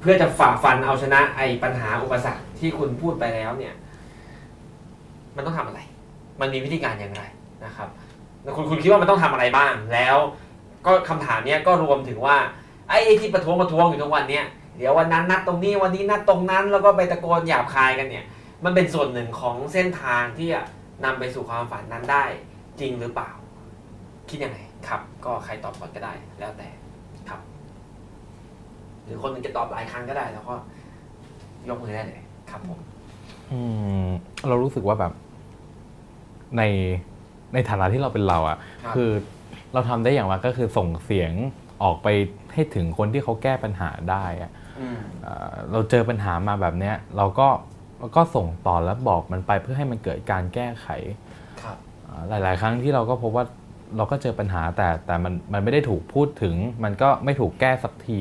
เพื่อจะฝ่าฟันเอาชนะไอ้ปัญหาอุปสรรคที่คุณพูดไปแล้วเนี่ย มันต้องทำอะไร มันมีวิธีการอย่างไรนะครับคุณคุณคิดว่ามันต้องทำอะไรบ้าง แล้ว ก็คำถามเนี้ยก็รวมถึงว่าไอ้ที่ประท้วงประท้วงอยู่ทุกวันเนี้ยเดี๋ยววันนั้นนัดตรงนี้วันนี้นัดตรงนั้น แล้วก็ไปตะโกนหยาบคายกันเนี่ย มันเป็นส่วนหนึ่งของเส้นทางที่จะนำไปสู่ความฝันนั้นได้จริงหรือเปล่า คิดยังไงครับ ก็ใครตอบก่อนก็ได้แล้วแต่ หรือคนหนึงจะตอบหลายครั้งก็ได้ แล้วก็ยกมือได้เลยครับผมอืมเรารู้สึกว่าแบบ ในในฐานะที่เราเป็นเราอะครับคือเราทำได้อย่างว่าก็คือส่งเสียงออกไปให้ถึงคนที่เขาแก้ปัญหาได้อะอืมเอ่อเราเจอปัญหามาแบบเนี้ย เราก็เราก็ส่งต่อแล้วบอกมันไปเพื่อให้มันเกิดการแก้ไขครับอ่าหลาย ๆ ครั้งที่เราก็พบว่าเราก็เจอปัญหาแต่แต่มันมันไม่ได้ถูกพูดถึง มันก็ไม่ถูกแก้สักที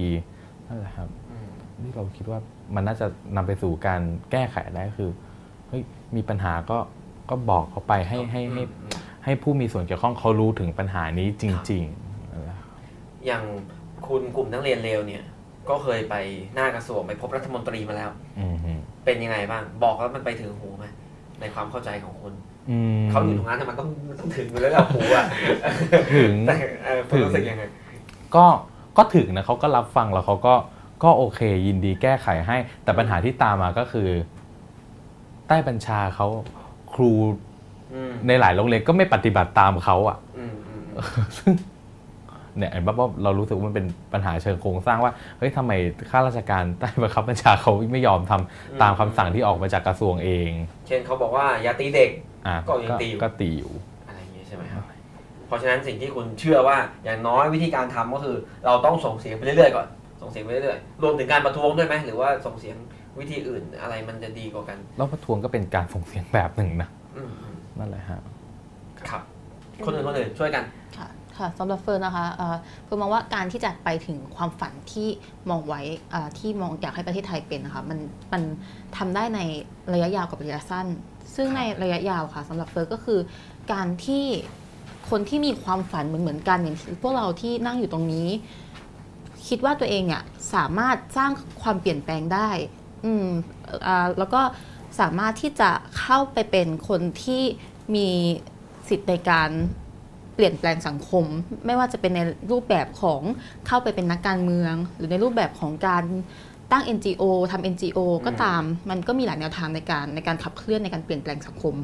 นั่นแหละครับอืมที่เราคิดว่ามันน่าจะนำไปสู่การแก้ไขได้คือเฮ้ยมีปัญหาก็ก็บอกเขาไปให้ให้ให้ให้ผู้มีส่วนเกี่ยวข้องเขารู้ถึงปัญหานี้จริงๆนั่นแหละอย่างคุณกลุ่มนักเรียนเลวเนี่ย ก็เคยไปหน้ากระทรวงไปพบรัฐมนตรีมาแล้วอืมฮึเป็นยังไงบ้าง บอกแล้วมันไปถึงหูไหมในความเข้าใจของคุณอืมเขาอยู่ตรงนั้นแต่มันต้องมันต้องถึงอยู่แล้วแหละหูอะถึงแต่เออคุณรู้สึกยังไงก็ ก็ถึงนะเขาก็รับฟังแล้วเขาก็ก็โอเค ยินดีแก้ไขให้ แต่ปัญหาที่ตามมาก็คือ ใต้บัญชาเขาครูอืมในหลายโรงเรียนก็ไม่ปฏิบัติตามเขาอะอืมอืมซึ่งเนี่ยเห็นป่ะว่าเรารู้สึกว่ามันเป็นปัญหาเชิงโครงสร้างว่าเฮ้ยทำไมข้าราชการใต้บังคับบัญชาเขาไม่ยอมทำตามคำสั่งที่ออกมาจากกระทรวงเอง เช่นเขาบอกว่าอย่าตีเด็กอะก็ยังตีอยู่ก็ตีอยู่ เพราะฉะนั้นสิ่งที่คุณเชื่อว่าอย่างน้อยวิธีการทำก็คือ เราต้องส่งเสียงไปเรื่อยๆก่อนส่งเสียงไปเรื่อยๆรวมถึงการประท้วงด้วยไหมหรือว่าส่งเสียงวิธีอื่นอะไรมันจะดีกว่ากันแล้วประท้วงก็เป็นการส่งเสียงแบบหนึ่งนะอืมอืมนั่นแหละฮะครับ คนอื่นคนอื่นช่วยกันค่ะค่ะสำหรับเฟิร์นนะคะเอ่อเฟิร์นมองว่าการที่จะไปถึงความฝันที่มองไว้เอ่อที่มองอยากให้ประเทศไทยเป็นนะคะมันมันทำได้ในระยะยาวกับระยะสั้น ซึ่งในระยะยาวค่ะสำหรับเฟิร์นก็คือการที่ คนที่มีความฝันเหมือนเหมือนๆกันอย่างพวกเราที่นั่งอยู่ตรงนี้ คิดว่าตัวเองเนี่ยสามารถสร้างความเปลี่ยนแปลงได้ อืมอ่าแล้วก็สามารถที่จะเข้าไปเป็นคนที่มีสิทธิ์ในการเปลี่ยนแปลงสังคม ไม่ว่าจะเป็นในรูปแบบของเข้าไปเป็นนักการเมือง หรือในรูปแบบของการตั้ง NGO ทำ NGO ก็ตาม มันก็มีหลายแนวทางในการในการขับเคลื่อนในการเปลี่ยนแปลงสังคม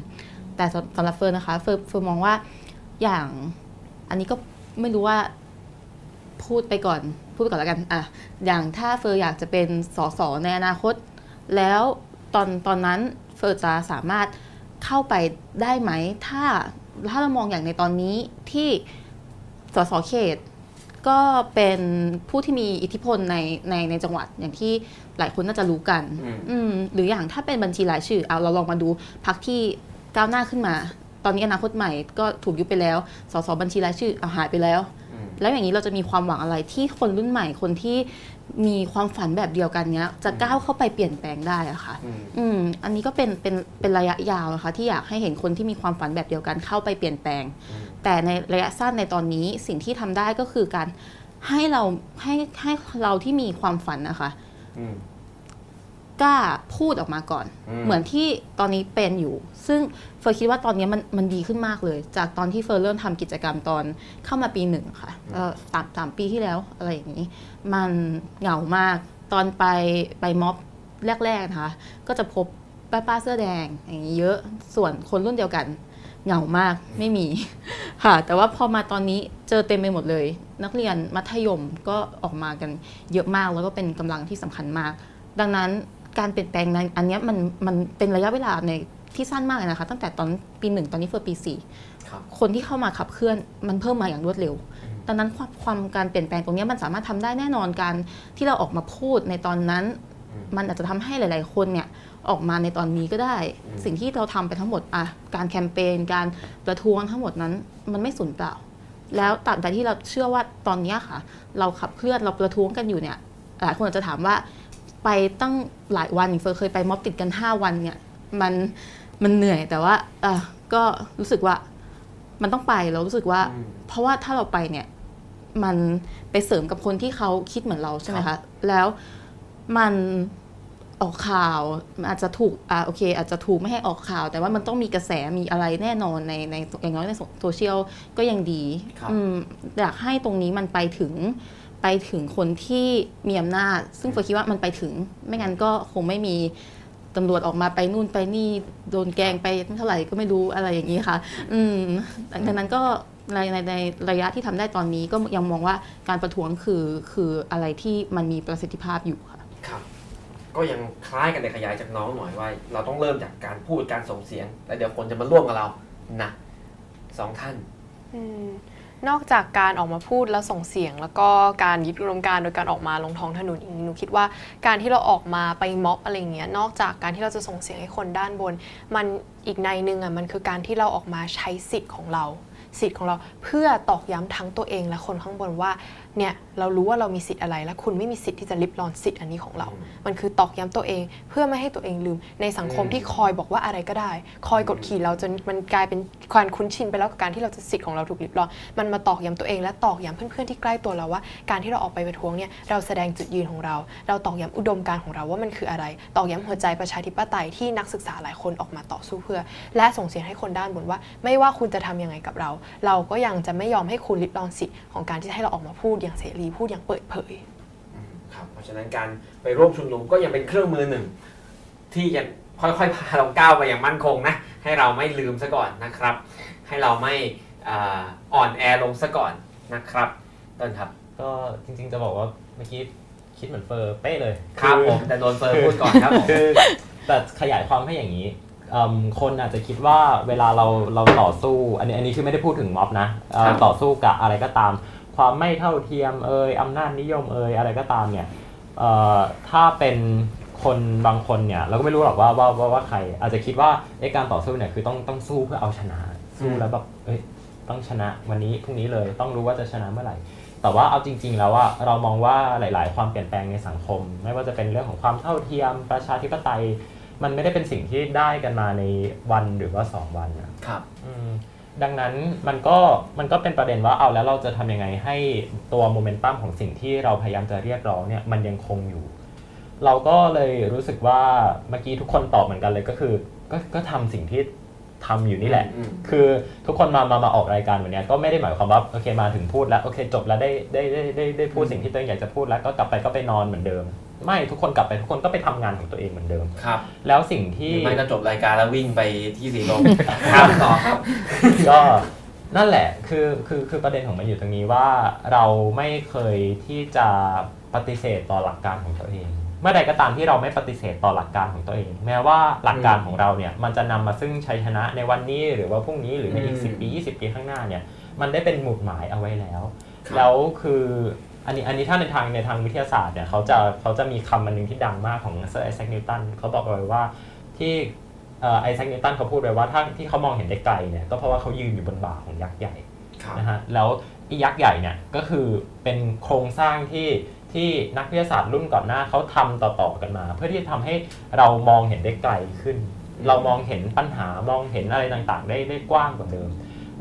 แต่สำสำหรับเฟิร์นนะคะเฟิร์นเฟิร์นมองว่า อย่างอันนี้ก็ไม่รู้ว่าพูดไปก่อน พูดไปก่อนแล้วกันอะอย่างถ้าเฟอร์อยากจะเป็นสสในอนาคต แล้วตอนตอนนั้นเฟอร์จะสามารถเข้าไปได้ไหม ถ้าถ้าเรามองอย่างในตอนนี้ที่สสเขต ก็เป็นผู้ที่มีอิทธิพลในในในจังหวัดอย่างที่หลายคนน่าจะรู้กัน อืมอืมหรืออย่างถ้าเป็นบัญชีรายชื่อเอาเราลองมาดูพักที่ก้าวหน้าขึ้นมา ตอนนี้อนาคตใหม่ก็ถูกยุบไปแล้ว สสบัญชีรายชื่อเอาหายไปแล้วอืมแล้วอย่างนี้เราจะมีความหวังอะไรที่คนรุ่นใหม่คนที่มีความฝันแบบเดียวกันเนี้ย จะก้าวเข้าไปเปลี่ยนแปลงได้อะค่ะอืมอืม อันนี้ก็เป็นเป็นเป็นระยะยาวนะคะ ที่อยากให้เห็นคนที่มีความฝันแบบเดียวกันเข้าไปเปลี่ยนแปลงอืมแต่ในระยะสั้นในตอนนี้สิ่งที่ทำได้ก็คือการให้เราให้ให้เราที่มีความฝันนะคะอืม กล้าพูดออกมาก่อนอืมเหมือนที่ตอนนี้เป็นอยู่ ซึ่งเฟิร์นคิดว่าตอนนี้มันมันดีขึ้นมากเลย จากตอนที่เฟิร์นเริ่มทำกิจกรรมตอนเข้ามาปีหนึ่งค่ะเอ่อสามสามปีที่แล้วอะไรอย่างนี้ มันเหงามากตอนไปไปม็อบแรกๆนะคะ ก็จะพบป้าป้าๆเสื้อแดงอย่างนี้เยอะส่วนคนรุ่นเดียวกันเหงามากไม่มีค่ะ แต่ว่าพอมาตอนนี้เจอเต็มไปหมดเลย นักเรียนมัธยมก็ออกมากันเยอะมากแล้วก็เป็นกำลังที่สำคัญมาก ดังนั้น การเปลี่ยนแปลงในอันเนี้ยมันมันเป็นระยะเวลาในที่สั้นมากเลยนะคะ ตั้งแต่ตอนปีหนึ่งตอนนี้เฟิร์นปีสี่ครับคนที่เข้ามาขับเคลื่อนมันเพิ่มมาอย่างรวดเร็วดังนั้นความความการเปลี่ยนแปลงตรงเนี้ยมันสามารถทำได้แน่นอนการที่เราออกมาพูดในตอนนั้นอืมมันอาจจะทำให้หลาย ๆ คนเนี่ยออกมาในตอนนี้ก็ได้อืมสิ่งที่เราทำไปทั้งหมดอะการแคมเปญการประท้วงทั้งหมดนั้น มันไม่สูญเปล่า แล้วตราบใดที่เราเชื่อว่าตอนเนี้ยค่ะ เราขับเคลื่อนเราประท้วงกันอยู่เนี่ยหลายคนอาจจะถามว่า ไปตั้งหลายวันอย่างเฟิร์นเคยไปม็อบติดกัน 5 วันเนี่ยมันมันเหนื่อยแต่ว่าอะก็รู้สึกว่ามันต้องไปเรารู้สึกว่าอืมเพราะว่าถ้าเราไปเนี่ยมันไปเสริมกับคนที่เขาคิดเหมือนเราใช่ไหมครัคะบแล้วมันออกข่าวมันอาจจะถูกอ่าโอเค อาจจะถูกไม่ให้ออกข่าว แต่ว่ามันต้องมีกระแสมีอะไรแน่นอนในในอย่างน้อยในโซเชียลก็ยังดีครับอืมอยากให้ตรงนี้มันไปถึง ไปถึงคนที่มีอำนาจ ซึ่งเฟิร์นคิดว่ามันไปถึง ไม่งั้นก็คงไม่มีตำรวจออกมาไปนู่นไปนี่โดนแกล้งไปเท่าไหร่ก็ไม่รู้อะไรอย่างนี้ค่ะ อืมดังนั้นก็ในในในระยะที่ทำได้ตอนนี้ก็ยังมองว่าการประท้วงคือคืออะไรที่มันมีประสิทธิภาพอยู่ค่ะ ครับ ก็ยังคล้ายกันในขยายจากน้องหน่อยว่า เราต้องเริ่มจากการพูดการส่งเสียง แล้วเดี๋ยวคนจะมาร่วมกับเรานะสองท่าน อืม นอกจากการออกมาพูดแล้วส่งเสียง แล้วก็การยึดอุดมการโดยการออกมาลงท้องถนนอย่างนี้หนูคิดว่าการที่เราออกมาไปม็อบอะไรเงี้ยนอกจากการที่เราจะส่งเสียงให้คนด้านบน มันอีกในหนึ่งอะมันคือการที่เราออกมาใช้สิทธิ์ของเรา สิทธิ์ของเราเพื่อตอกย้ำทั้งตัวเองและคนข้างบนว่า เนี่ยเรารู้ว่าเรามีสิทธิ์อะไร และคุณไม่มีสิทธิ์ที่จะลิบรอนสิทธิ์อันนี้ของเรา มันคือตอกย้ำตัวเอง เพื่อไม่ให้ตัวเองลืม ในสังคมอืมที่คอยบอกว่าอะไรก็ได้ คอยกดขี่เราจนมันกลายเป็นความคุ้นชินไปแล้วกับการที่เราจะสิทธิ์ของเราถูกลิบรอน มันมาตอกย้ำตัวเองและตอกย้ำเพื่อนๆที่ใกล้ตัวเราว่า การที่เราออกไปประท้วงเนี่ยเราแสดงจุดยืนของเรา เราตอกย้ำอุดมการณ์ของเราว่ามันคืออะไร ตอกย้ำหัวใจประชาธิปไตยที่นักศึกษาหลายคนออกมาต่อสู้เพื่อ และส่งเสียงให้คนด้านบนว่า ไม่ว่าคุณจะทำยังไงกับเรา เราก็ยังจะไม่ยอมให้คุณลิบรอนสิทธิ์ของการที่จะให้เราออกมาพูดอย่างเสรีพูดอย่างเปิดเผยอืมครับเพราะฉะนั้นการไปร่วมชุมนุมก็ยังเป็นเครื่องมือหนึ่ง ที่จะค่อยๆพาเราก้าวไปอย่างมั่นคงนะให้เราไม่ลืมซะก่อนนะครับ ให้เราไม่อ่าอ่อนแอลงซะก่อนนะครับต้นครับก็จริงๆจะบอกว่าเมื่อกี้คิดเหมือนเฟอร์เป๊ะเลยครับอผมแต่โดนเฟิร์นพูดก่อนครับผมคือแต่ขยายความให้อย่างนี้เอิ่มคนอาจจะคิดว่าเวลาเราเราต่อสู้ อันนี้อันนี้คือไม่ได้พูดถึงม็อบนะเอ่อครับต่อสู้กับอะไรก็ตาม ความไม่เท่าเทียมเอ่ยอำนาจนิยมเอ่ยอะไรก็ตามเนี่ยเอ่อถ้าเป็นคนบางคนเนี่ยเราก็ไม่รู้หรอกว่าว่าว่าว่าใคร อาจจะคิดว่าไอ้การต่อสู้เนี่ยคือต้องต้องสู้เพื่อเอาชนะ สู้แล้วแบบเอ้ยต้องชนะวันนี้พรุ่งนี้เลยต้องรู้ว่าจะชนะเมื่อไหร่ แต่ว่าเอาจริง ๆ แล้วว่าเรามองว่าหลาย ๆ ความเปลี่ยนแปลงในสังคม ไม่ว่าจะเป็นเรื่องของความเท่าเทียมประชาธิปไตย มันไม่ได้เป็นสิ่งที่ได้กันมาในวันหรือว่า2วันนะครับอืม ดังนั้นมันก็มันก็เป็นประเด็นว่าเอาแล้วเราจะทำยังไงให้ตัวโมเมนตัมของสิ่งที่เราพยายามจะเรียกร้องเนี่ยมันยังคงอยู่ เราก็เลยรู้สึกว่าเมื่อกี้ทุกคนตอบเหมือนกันเลยก็คือ ก็ก็ทำสิ่งที่ทำอยู่นี่แหละอืมคือทุกคนมา มา มาออกรายการวันเนี้ยก็ไม่ได้หมายความว่าโอเคมาถึงพูดแล้วโอเคจบแล้วได้ได้ได้ได้ได้พูดสิ่งที่ตัวเองอยากจะพูดแล้วก็กลับไปก็ไปนอนเหมือนเดิม ไม่ทุกคนกลับไปทุกคนก็ไปทำงานของตัวเองเหมือนเดิมครับ แล้วสิ่งที่ไม่ก็จบรายการแล้ววิ่งไปที่สีลมครับต่อครับก็นั่นแหละคือคือคือประเด็นของมันอยู่ตรงนี้ว่าเราไม่เคยที่จะปฏิเสธต่อหลักการของตัวเอง เมื่อใดก็ตามที่เราไม่ปฏิเสธต่อหลักการของตัวเอง แม้ว่าหลักการของเราเนี่ยมันจะนำมาซึ่งชัยชนะในวันนี้หรือว่าพรุ่งนี้หรือในอีกอืม10ปี 20 ปีข้างหน้าเนี่ยมันได้เป็นหมุดหมายเอาไว้แล้วครับแล้วคือ อันนี้อันนี้ถ้าในทางในทางวิทยาศาสตร์เนี่ยเขาจะเขาจะมีคำมันหนึ่งที่ดังมากของเซอร์ไอแซคนิวตันเขาบอกเอาไว้ว่าที่เอ่อไอแซคนิวตันเขาพูดไว้ว่าถ้าที่เขามองเห็นได้ไกลเนี่ยก็เพราะว่าเขายืนอยู่บนบ่าของยักษ์ใหญ่ครับนะฮะแล้วไอียักษ์ใหญ่เนี่ยก็คือเป็นโครงสร้างที่ที่นักวิทยาศาสตร์รุ่นก่อนหน้าเขาทำต่อๆกันมา เพื่อที่จะทำให้เรามองเห็นได้ไกลขึ้น เรามองเห็นปัญหามองเห็นอะไรต่างๆ ได้ได้กว้างกว่าเดิม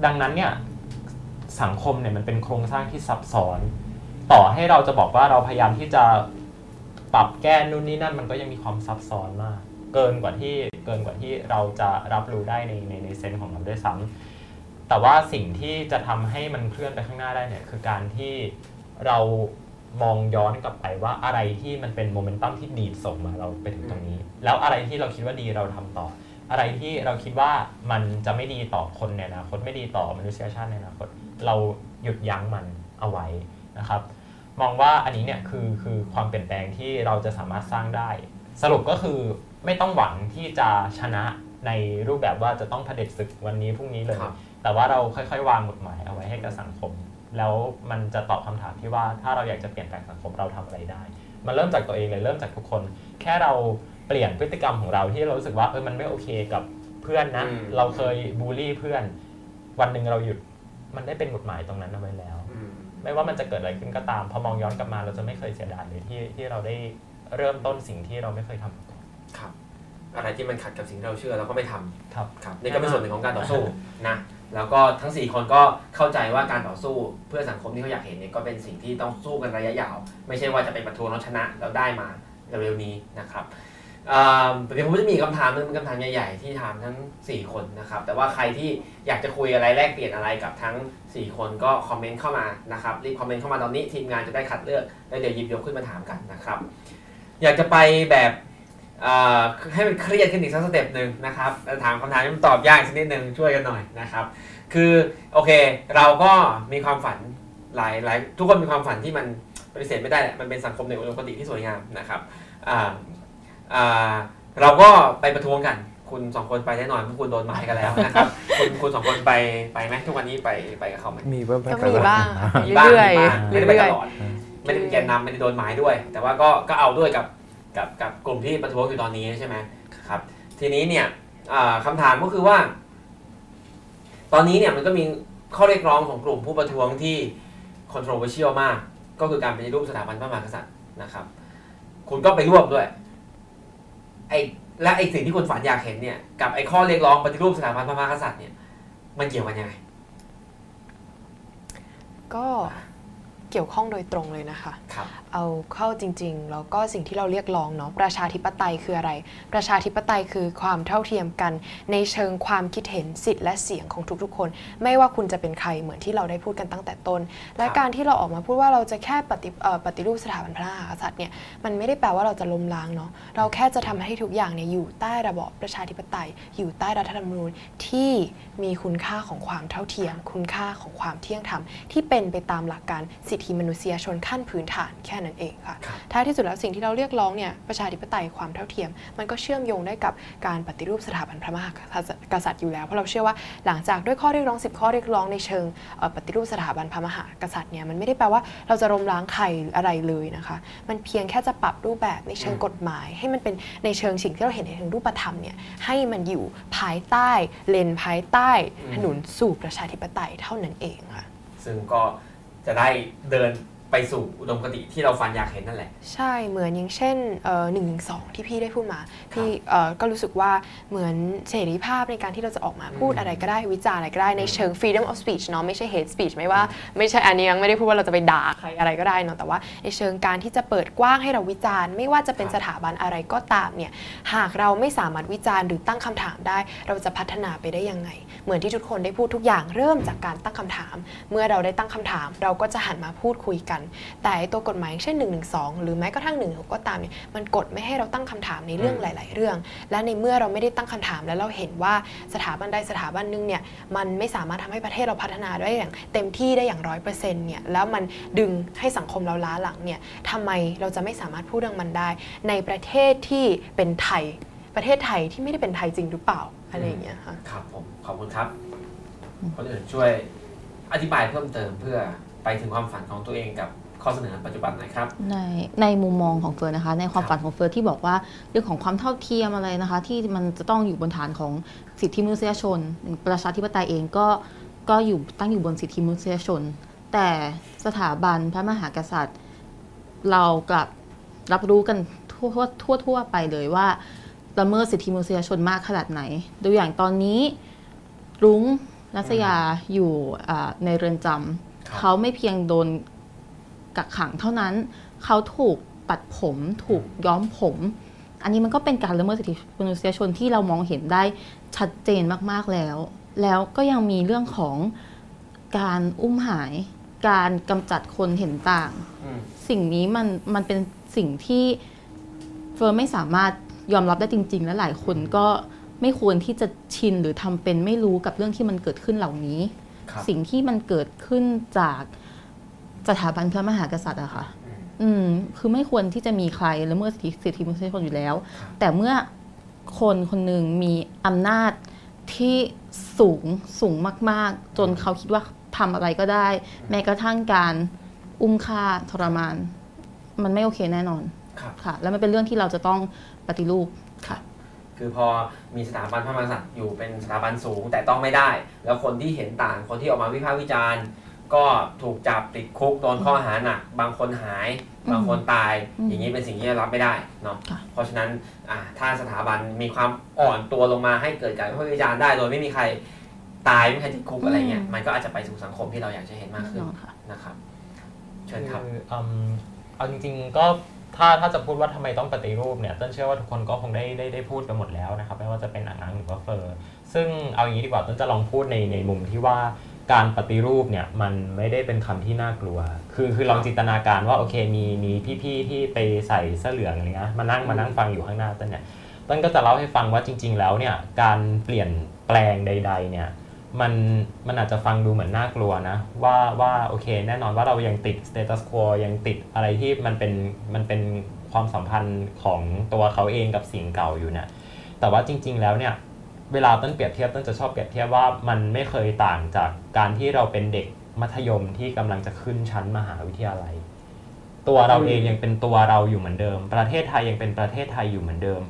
ดังนั้นเนี่ยสังคมเนี่ยมันเป็นโครงสร้างที่ซับซ้อน ต่อให้เราจะบอกว่าเราพยายามที่จะปรับแก้นู่นนี่นั่นมันก็ยังมีความซับซ้อนมาก เกินกว่าที่เกินกว่าที่เราจะรับรู้ได้ในในในเซนส์ของเราด้วยซ้ำแต่ว่าสิ่งที่จะทำให้มันเคลื่อนไปข้างหน้าได้เนี่ยคือการที่เรามองย้อนกลับไปว่าอะไรที่มันเป็นโมเมนตัมที่ดีส่งมาเราไปถึงตรงนี้ แล้วอะไรที่เราคิดว่าดีเราทำต่อ อะไรที่เราคิดว่ามันจะไม่ดีต่อคนในอนาคตไม่ดีต่อมนุษยชาติในอนาคตเราหยุดยั้งมันเอาไว้ นะครับมองว่าอันนี้เนี่ยคือคือความเปลี่ยนแปลงที่เราจะสามารถสร้างได้ สรุปก็คือไม่ต้องหวังที่จะชนะในรูปแบบว่าจะต้องเผด็จศึกวันนี้พรุ่งนี้เลยครับแต่ว่าเราค่อยๆ วางกฎหมายเอาไว้ให้กับสังคม แล้วมันจะตอบคำถามที่ว่าถ้าเราอยากจะเปลี่ยนแปลงสังคมเราทำอะไรได้ มันเริ่มจากตัวเองเลยเริ่มจากทุกคน แค่เราเปลี่ยนพฤติกรรมของเราที่เรารู้สึกว่าเออมันไม่โอเคกับเพื่อนนะอืมเราเคยบูลลี่เพื่อน วันหนึ่งเราหยุดมันได้เป็นกฎหมายตรงนั้นเอาไว้แล้วอืม ไม่ว่ามันจะเกิดอะไรขึ้นก็ตาม พอมองย้อนกลับมาเราจะไม่เคยเสียดายเลยที่ที่เราได้เริ่มต้นสิ่งที่เราไม่เคยทำมาก่อนครับ อะไรที่มันขัดกับสิ่งที่เราเชื่อเราก็ไม่ทำครับ ครับนี่ก็เป็นส่วนหนึ่งของการต่อสู้นะแล้วก็ทั้ง 4 คนก็เข้าใจว่าการต่อสู้เพื่อสังคมที่เขาอยากเห็นเนี่ยก็เป็นสิ่งที่ต้องสู้กันระยะยาว ไม่ใช่ว่าจะไปประท้วงแล้วชนะแล้วได้มาเร็วๆนี้นะครับอ่า เดี๋ยวผมจะมีคำถามนึงเป็นคำถามใหญ่ๆ ที่ถามทั้ง 4 คนนะครับ แต่ว่าใครที่อยากจะคุยอะไรแลกเปลี่ยนอะไรกับทั้ง 4 คนก็คอมเมนต์เข้ามานะครับรีบคอมเมนต์เข้ามาตอนนี้ทีมงานจะได้คัดเลือกแล้วเดี๋ยวหยิบยกขึ้นมาถามกันนะครับ อยากจะไปแบบให้มันเครียดขึ้นอีกสักสเต็ปหนึ่งนะครับถามคำถามที่มันตอบยากสักนิดหนึ่งช่วยกันหน่อยนะครับ คือโอเคเราก็มีความฝันหลายหลายทุกคนมีความฝันที่มันปฏิเสธไม่ได้แหละมันเป็นสังคมในอุดมคติที่สวยงามนะครับอ่า เราก็ไปประท้วงกันคุณสองคนไปแน่นอนเพราะคุณโดนหมายกันแล้วนะครับ คุณคุณสองคนไปไปไหมทุกวันนี้ไปไปกับเขาไหมมีบ้างก็มีบ้างค่ะมีบ้างเรื่อยมีบ้างๆไม่ได้ไปเรื่ตอยลอดไม่ได้เป็นแกนนำไม่ได้โดนหมายด้วย แต่ว่าก็ก็เอาด้วยกับกับกับกลุ่มที่ประท้วงอยู่ตอนนี้ใช่ไหมครับ ทีนี้เนี่ยอ่าคำถามก็คือว่า ตอนนี้เนี่ยมันก็มีข้อเรียกร้องของกลุ่มผู้ประท้วงที่ controversial มาก ก็คือการปฏิรูปสถาบันพระมหากษัตริย์นะครับ คุณก็ไปร่วมด้วย ไอ้และไอ้สิ่งที่คุณฝันอยากเห็นเนี่ยกับไอ้ข้อเรียกร้องปฏิรูปสถาบันพระมหากษัตริย์เนี่ยมันเกี่ยวกันยังไงก็เกี่ยวข้องโดยตรงเลยนะคะครับ เอาเข้าจริง ๆ แล้วก็สิ่งที่เราเรียกร้องเนาะประชาธิปไตยคืออะไร ประชาธิปไตยคือความเท่าเทียมกัน ในเชิงความคิดเห็นสิทธิ์และเสียงของทุกๆ คน ไม่ว่าคุณจะเป็นใครเหมือนที่เราได้พูดกันตั้งแต่ต้น และการที่เราออกมาพูดว่าเราจะแค่ปฏิเอ่อปฏิรูปสถาบันพระมหากษัตริย์เนี่ยมันไม่ได้แปลว่าเราจะล้มล้างเนาะเราแค่จะทำให้ทุกอย่างเนี่ยอยู่ใต้ระบอบประชาธิปไตย อยู่ใต้รัฐธรรมนูญที่มีคุณค่าของความเท่าเทียม คุณค่าของความเที่ยงธรรมที่เป็นไปตามหลักการสิทธิมนุษยชนขั้นพื้นฐานแค่นั้นเองค่ะครับท้ายที่สุดแล้วสิ่งที่เราเรียกร้องเนี่ยประชาธิปไตยความเท่าเทียม มันก็เชื่อมโยงได้กับการปฏิรูปสถาบันพระมหากษัตริย์อยู่แล้วเพราะเราเชื่อว่าหลังจากด้วยข้อเรียกร้อง 10 ข้อเรียกร้องในเชิงเอ่อปฏิรูปสถาบันพระมหากษัตริย์เนี่ยมันไม่ได้แปลว่าเราจะล้มล้างใครหรืออะไรเลยนะคะมันเพียงแค่จะปรับรูปแบบในเชิงกฎหมาย ให้มันเป็นในเชิงสิ่งที่เราเห็นในเชิงรูปธรรมเนี่ยให้มันอยู่ภายใต้เลนภายใต้ถนนสู่ประชาธิปไตยเท่านั้นเองค่ะซึ่งก็จะได้เดิน ไปสู่อุดมคติที่เราฝันอยากเห็นนั่นแหละ ใช่เหมือนอย่างเช่นหนึ่งหนึ่งสองที่พี่ได้พูดมา พี่เอ่อก็รู้สึกว่าเหมือนเสรีภาพในการที่เราจะออกมาพูดอืมอะไรก็ได้วิจารณ์อะไรก็ได้ในเชิง freedom of speech เนาะไม่ใช่ hate speech ไม่ว่าไม่ใช่อันนี้ยังไม่ได้พูดว่าเราจะไปด่าใครอะไรก็ได้เนาะแต่ว่าในเชิงการที่จะเปิดกว้างให้เราวิจารณ์ ไม่ว่าจะเป็นครับสถาบันอะไรก็ตามเนี่ยหากเราไม่สามารถวิจารณ์หรือตั้งคำถามได้ เราจะพัฒนาไปได้ยังไง เหมือนที่ทุกคนได้พูดทุกอย่างเริ่มจากการตั้งคำถาม เมื่อเราได้ตั้งคำถาม เราก็จะหันมาพูดคุยกัน แต่ไอ้ตัวกฎหมายอย่างเช่น1 1 2หรือแม้กระทั่ง1นึ่ก็ตามเนี่ยมันกดไม่ให้เราตั้งคำถามในเรื่องอืมหลาย ๆ เรื่อง และในเมื่อเราไม่ได้ตั้งคำถามแล้วเราเห็นว่าสถาบันใดสถาบันหนึงเนี่ยมันไม่สามารถทำให้ประเทศเราพัฒนาได้อย่างเต็มที่ได้อย่างร้อยเปอร์เซ็นต์เนี่ยแล้วมันดึงให้สังคมเราล้าหลังเนี่ยทำไมเราจะไม่สามารถพูดเรื่องมันได้ ในประเทศที่เป็นไทยประเทศไทยที่ไม่ได้เป็นไทยจริงหรือเปล่าอะไรอย่างเงี้ยค่ะครับผม ขอบคุณครับ คนอื่นช่วยอธิบายเพิ่มเติมเพื่อไปถึงความฝันของตัวเองกับข้อเสนอปัจจุบันหน่อยครับ ในในมุมมองของเฟิร์นนะคะ ในความฝันของเฟิร์นที่บอกว่าเรื่องของความเท่าเทียมอะไรนะคะ ที่มันจะต้องอยู่บนฐานของสิทธิมนุษยชน ประชาธิปไตยเองก็ก็อยู่ตั้งอยู่บนสิทธิมนุษยชน แต่สถาบันพระมหากษัตริย์ เรากลับรับรู้กันทั่วทั่วทั่วไปเลยว่าละเมิดสิทธิมนุษยชนมากขนาดไหนดูอย่างตอนนี้ รุ้งนัสยาอยู่อ่าในเรือนจำครับเขาไม่เพียงโดนกักขังเท่านั้น เขาถูกตัดผมถูกย้อมผม อันนี้มันก็เป็นการละเมิดสิทธิมนุษยชนที่เรามองเห็นได้ชัดเจนมากๆแล้ว แล้วก็ยังมีเรื่องของการอุ้มหาย การกำจัดคนเห็นต่างอืมสิ่งนี้มันมันเป็นสิ่งที่เฟิร์นไม่สามารถยอมรับได้จริง ๆ และหลายคนก็ ไม่ควรที่จะชินหรือทำเป็นไม่รู้กับเรื่องที่มันเกิดขึ้นเหล่านี้ครับสิ่งที่มันเกิดขึ้นจากสถาบันพระมหากษัตริย์อะค่ะ อืมอืมคือไม่ควรที่จะมีใครละเมิดสิทธิสิทธิมนุษยชนอยู่แล้วครับแต่เมื่อคนคนหนึ่งมีอำนาจที่สูงสูงมาก ๆ จนเขาคิดว่าทำอะไรก็ได้ แม้กระทั่งการอุ้มฆ่าทรมาน มันไม่โอเคแน่นอนครับค่ะ แล้วมันเป็นเรื่องที่เราจะต้องปฏิรูปค่ะ คือพอมีสถาบันพระมหากษัตริย์อยู่เป็นสถาบันสูงแต่ต้องไม่ได้ แล้วคนที่เห็นต่างคนที่ออกมาวิพากษ์วิจารณ์ ก็ถูกจับติดคุกโดนข้อหาหนัก บางคนหาย บางคนตายอืมอย่างนี้เป็นสิ่งที่รับไม่ได้เนาะค่ะเพราะฉะนั้นอ่าถ้าสถาบันมีความอ่อนตัวลงมาให้เกิดการวิพากษ์วิจารณ์ได้ โดยไม่มีใครตายไม่มีใครติดคุกอะไรเงี้ยอืมมันก็อาจจะไปสู่สังคมที่เราอยากจะเห็นมากแน่ขึ้นนอนค่ะนะครับ เชิญครับคืออืมเอาจริงๆก็ ถ้าถ้าจะพูดว่าทำไมต้องปฏิรูปเนี่ยต้นเชื่อว่าทุกคนก็คงได้ได้ได้พูดกันหมดแล้วนะครับไม่ว่าจะเป็นอ่างนังหรือว่าเฟอร์ซึ่งเอาอย่างนี้ดีกว่าต้นจะลองพูดในในมุมที่ว่าการปฏิรูปเนี่ยมันไม่ได้เป็นคำที่น่ากลัว คือคือลองจินตนาการว่าโอเคมีมีพี่ๆที่ไปใส่เสื้อเหลืองอะไรเงี้ยมานั่งมานั่งฟังอยู่ข้างหน้าต้นเนี่ยต้นก็จะเล่าให้ฟังว่าจริง ๆ แล้วเนี่ยการเปลี่ยนแปลงใด ๆเนี่ย มันมันอาจจะฟังดูเหมือนน่ากลัวนะ ว่าว่าโอเค แน่นอนว่าเรายังติด status quo ยังติดอะไรที่มันเป็นมันเป็นความสัมพันธ์ของตัวเขาเองกับสิ่งเก่าอยู่เนี่ยแต่ว่าจริง ๆ แล้วเนี่ยเวลาต้นเปรียบเทียบต้นจะชอบเปรียบเทียบว่ามันไม่เคยต่างจากการที่เราเป็นเด็กมัธยมที่กำลังจะขึ้นชั้นมหาวิทยาลัย ตัวเราเองยังเป็นตัวเราอยู่เหมือนเดิม ประเทศไทยยังเป็นประเทศไทยอยู่เหมือนเดิม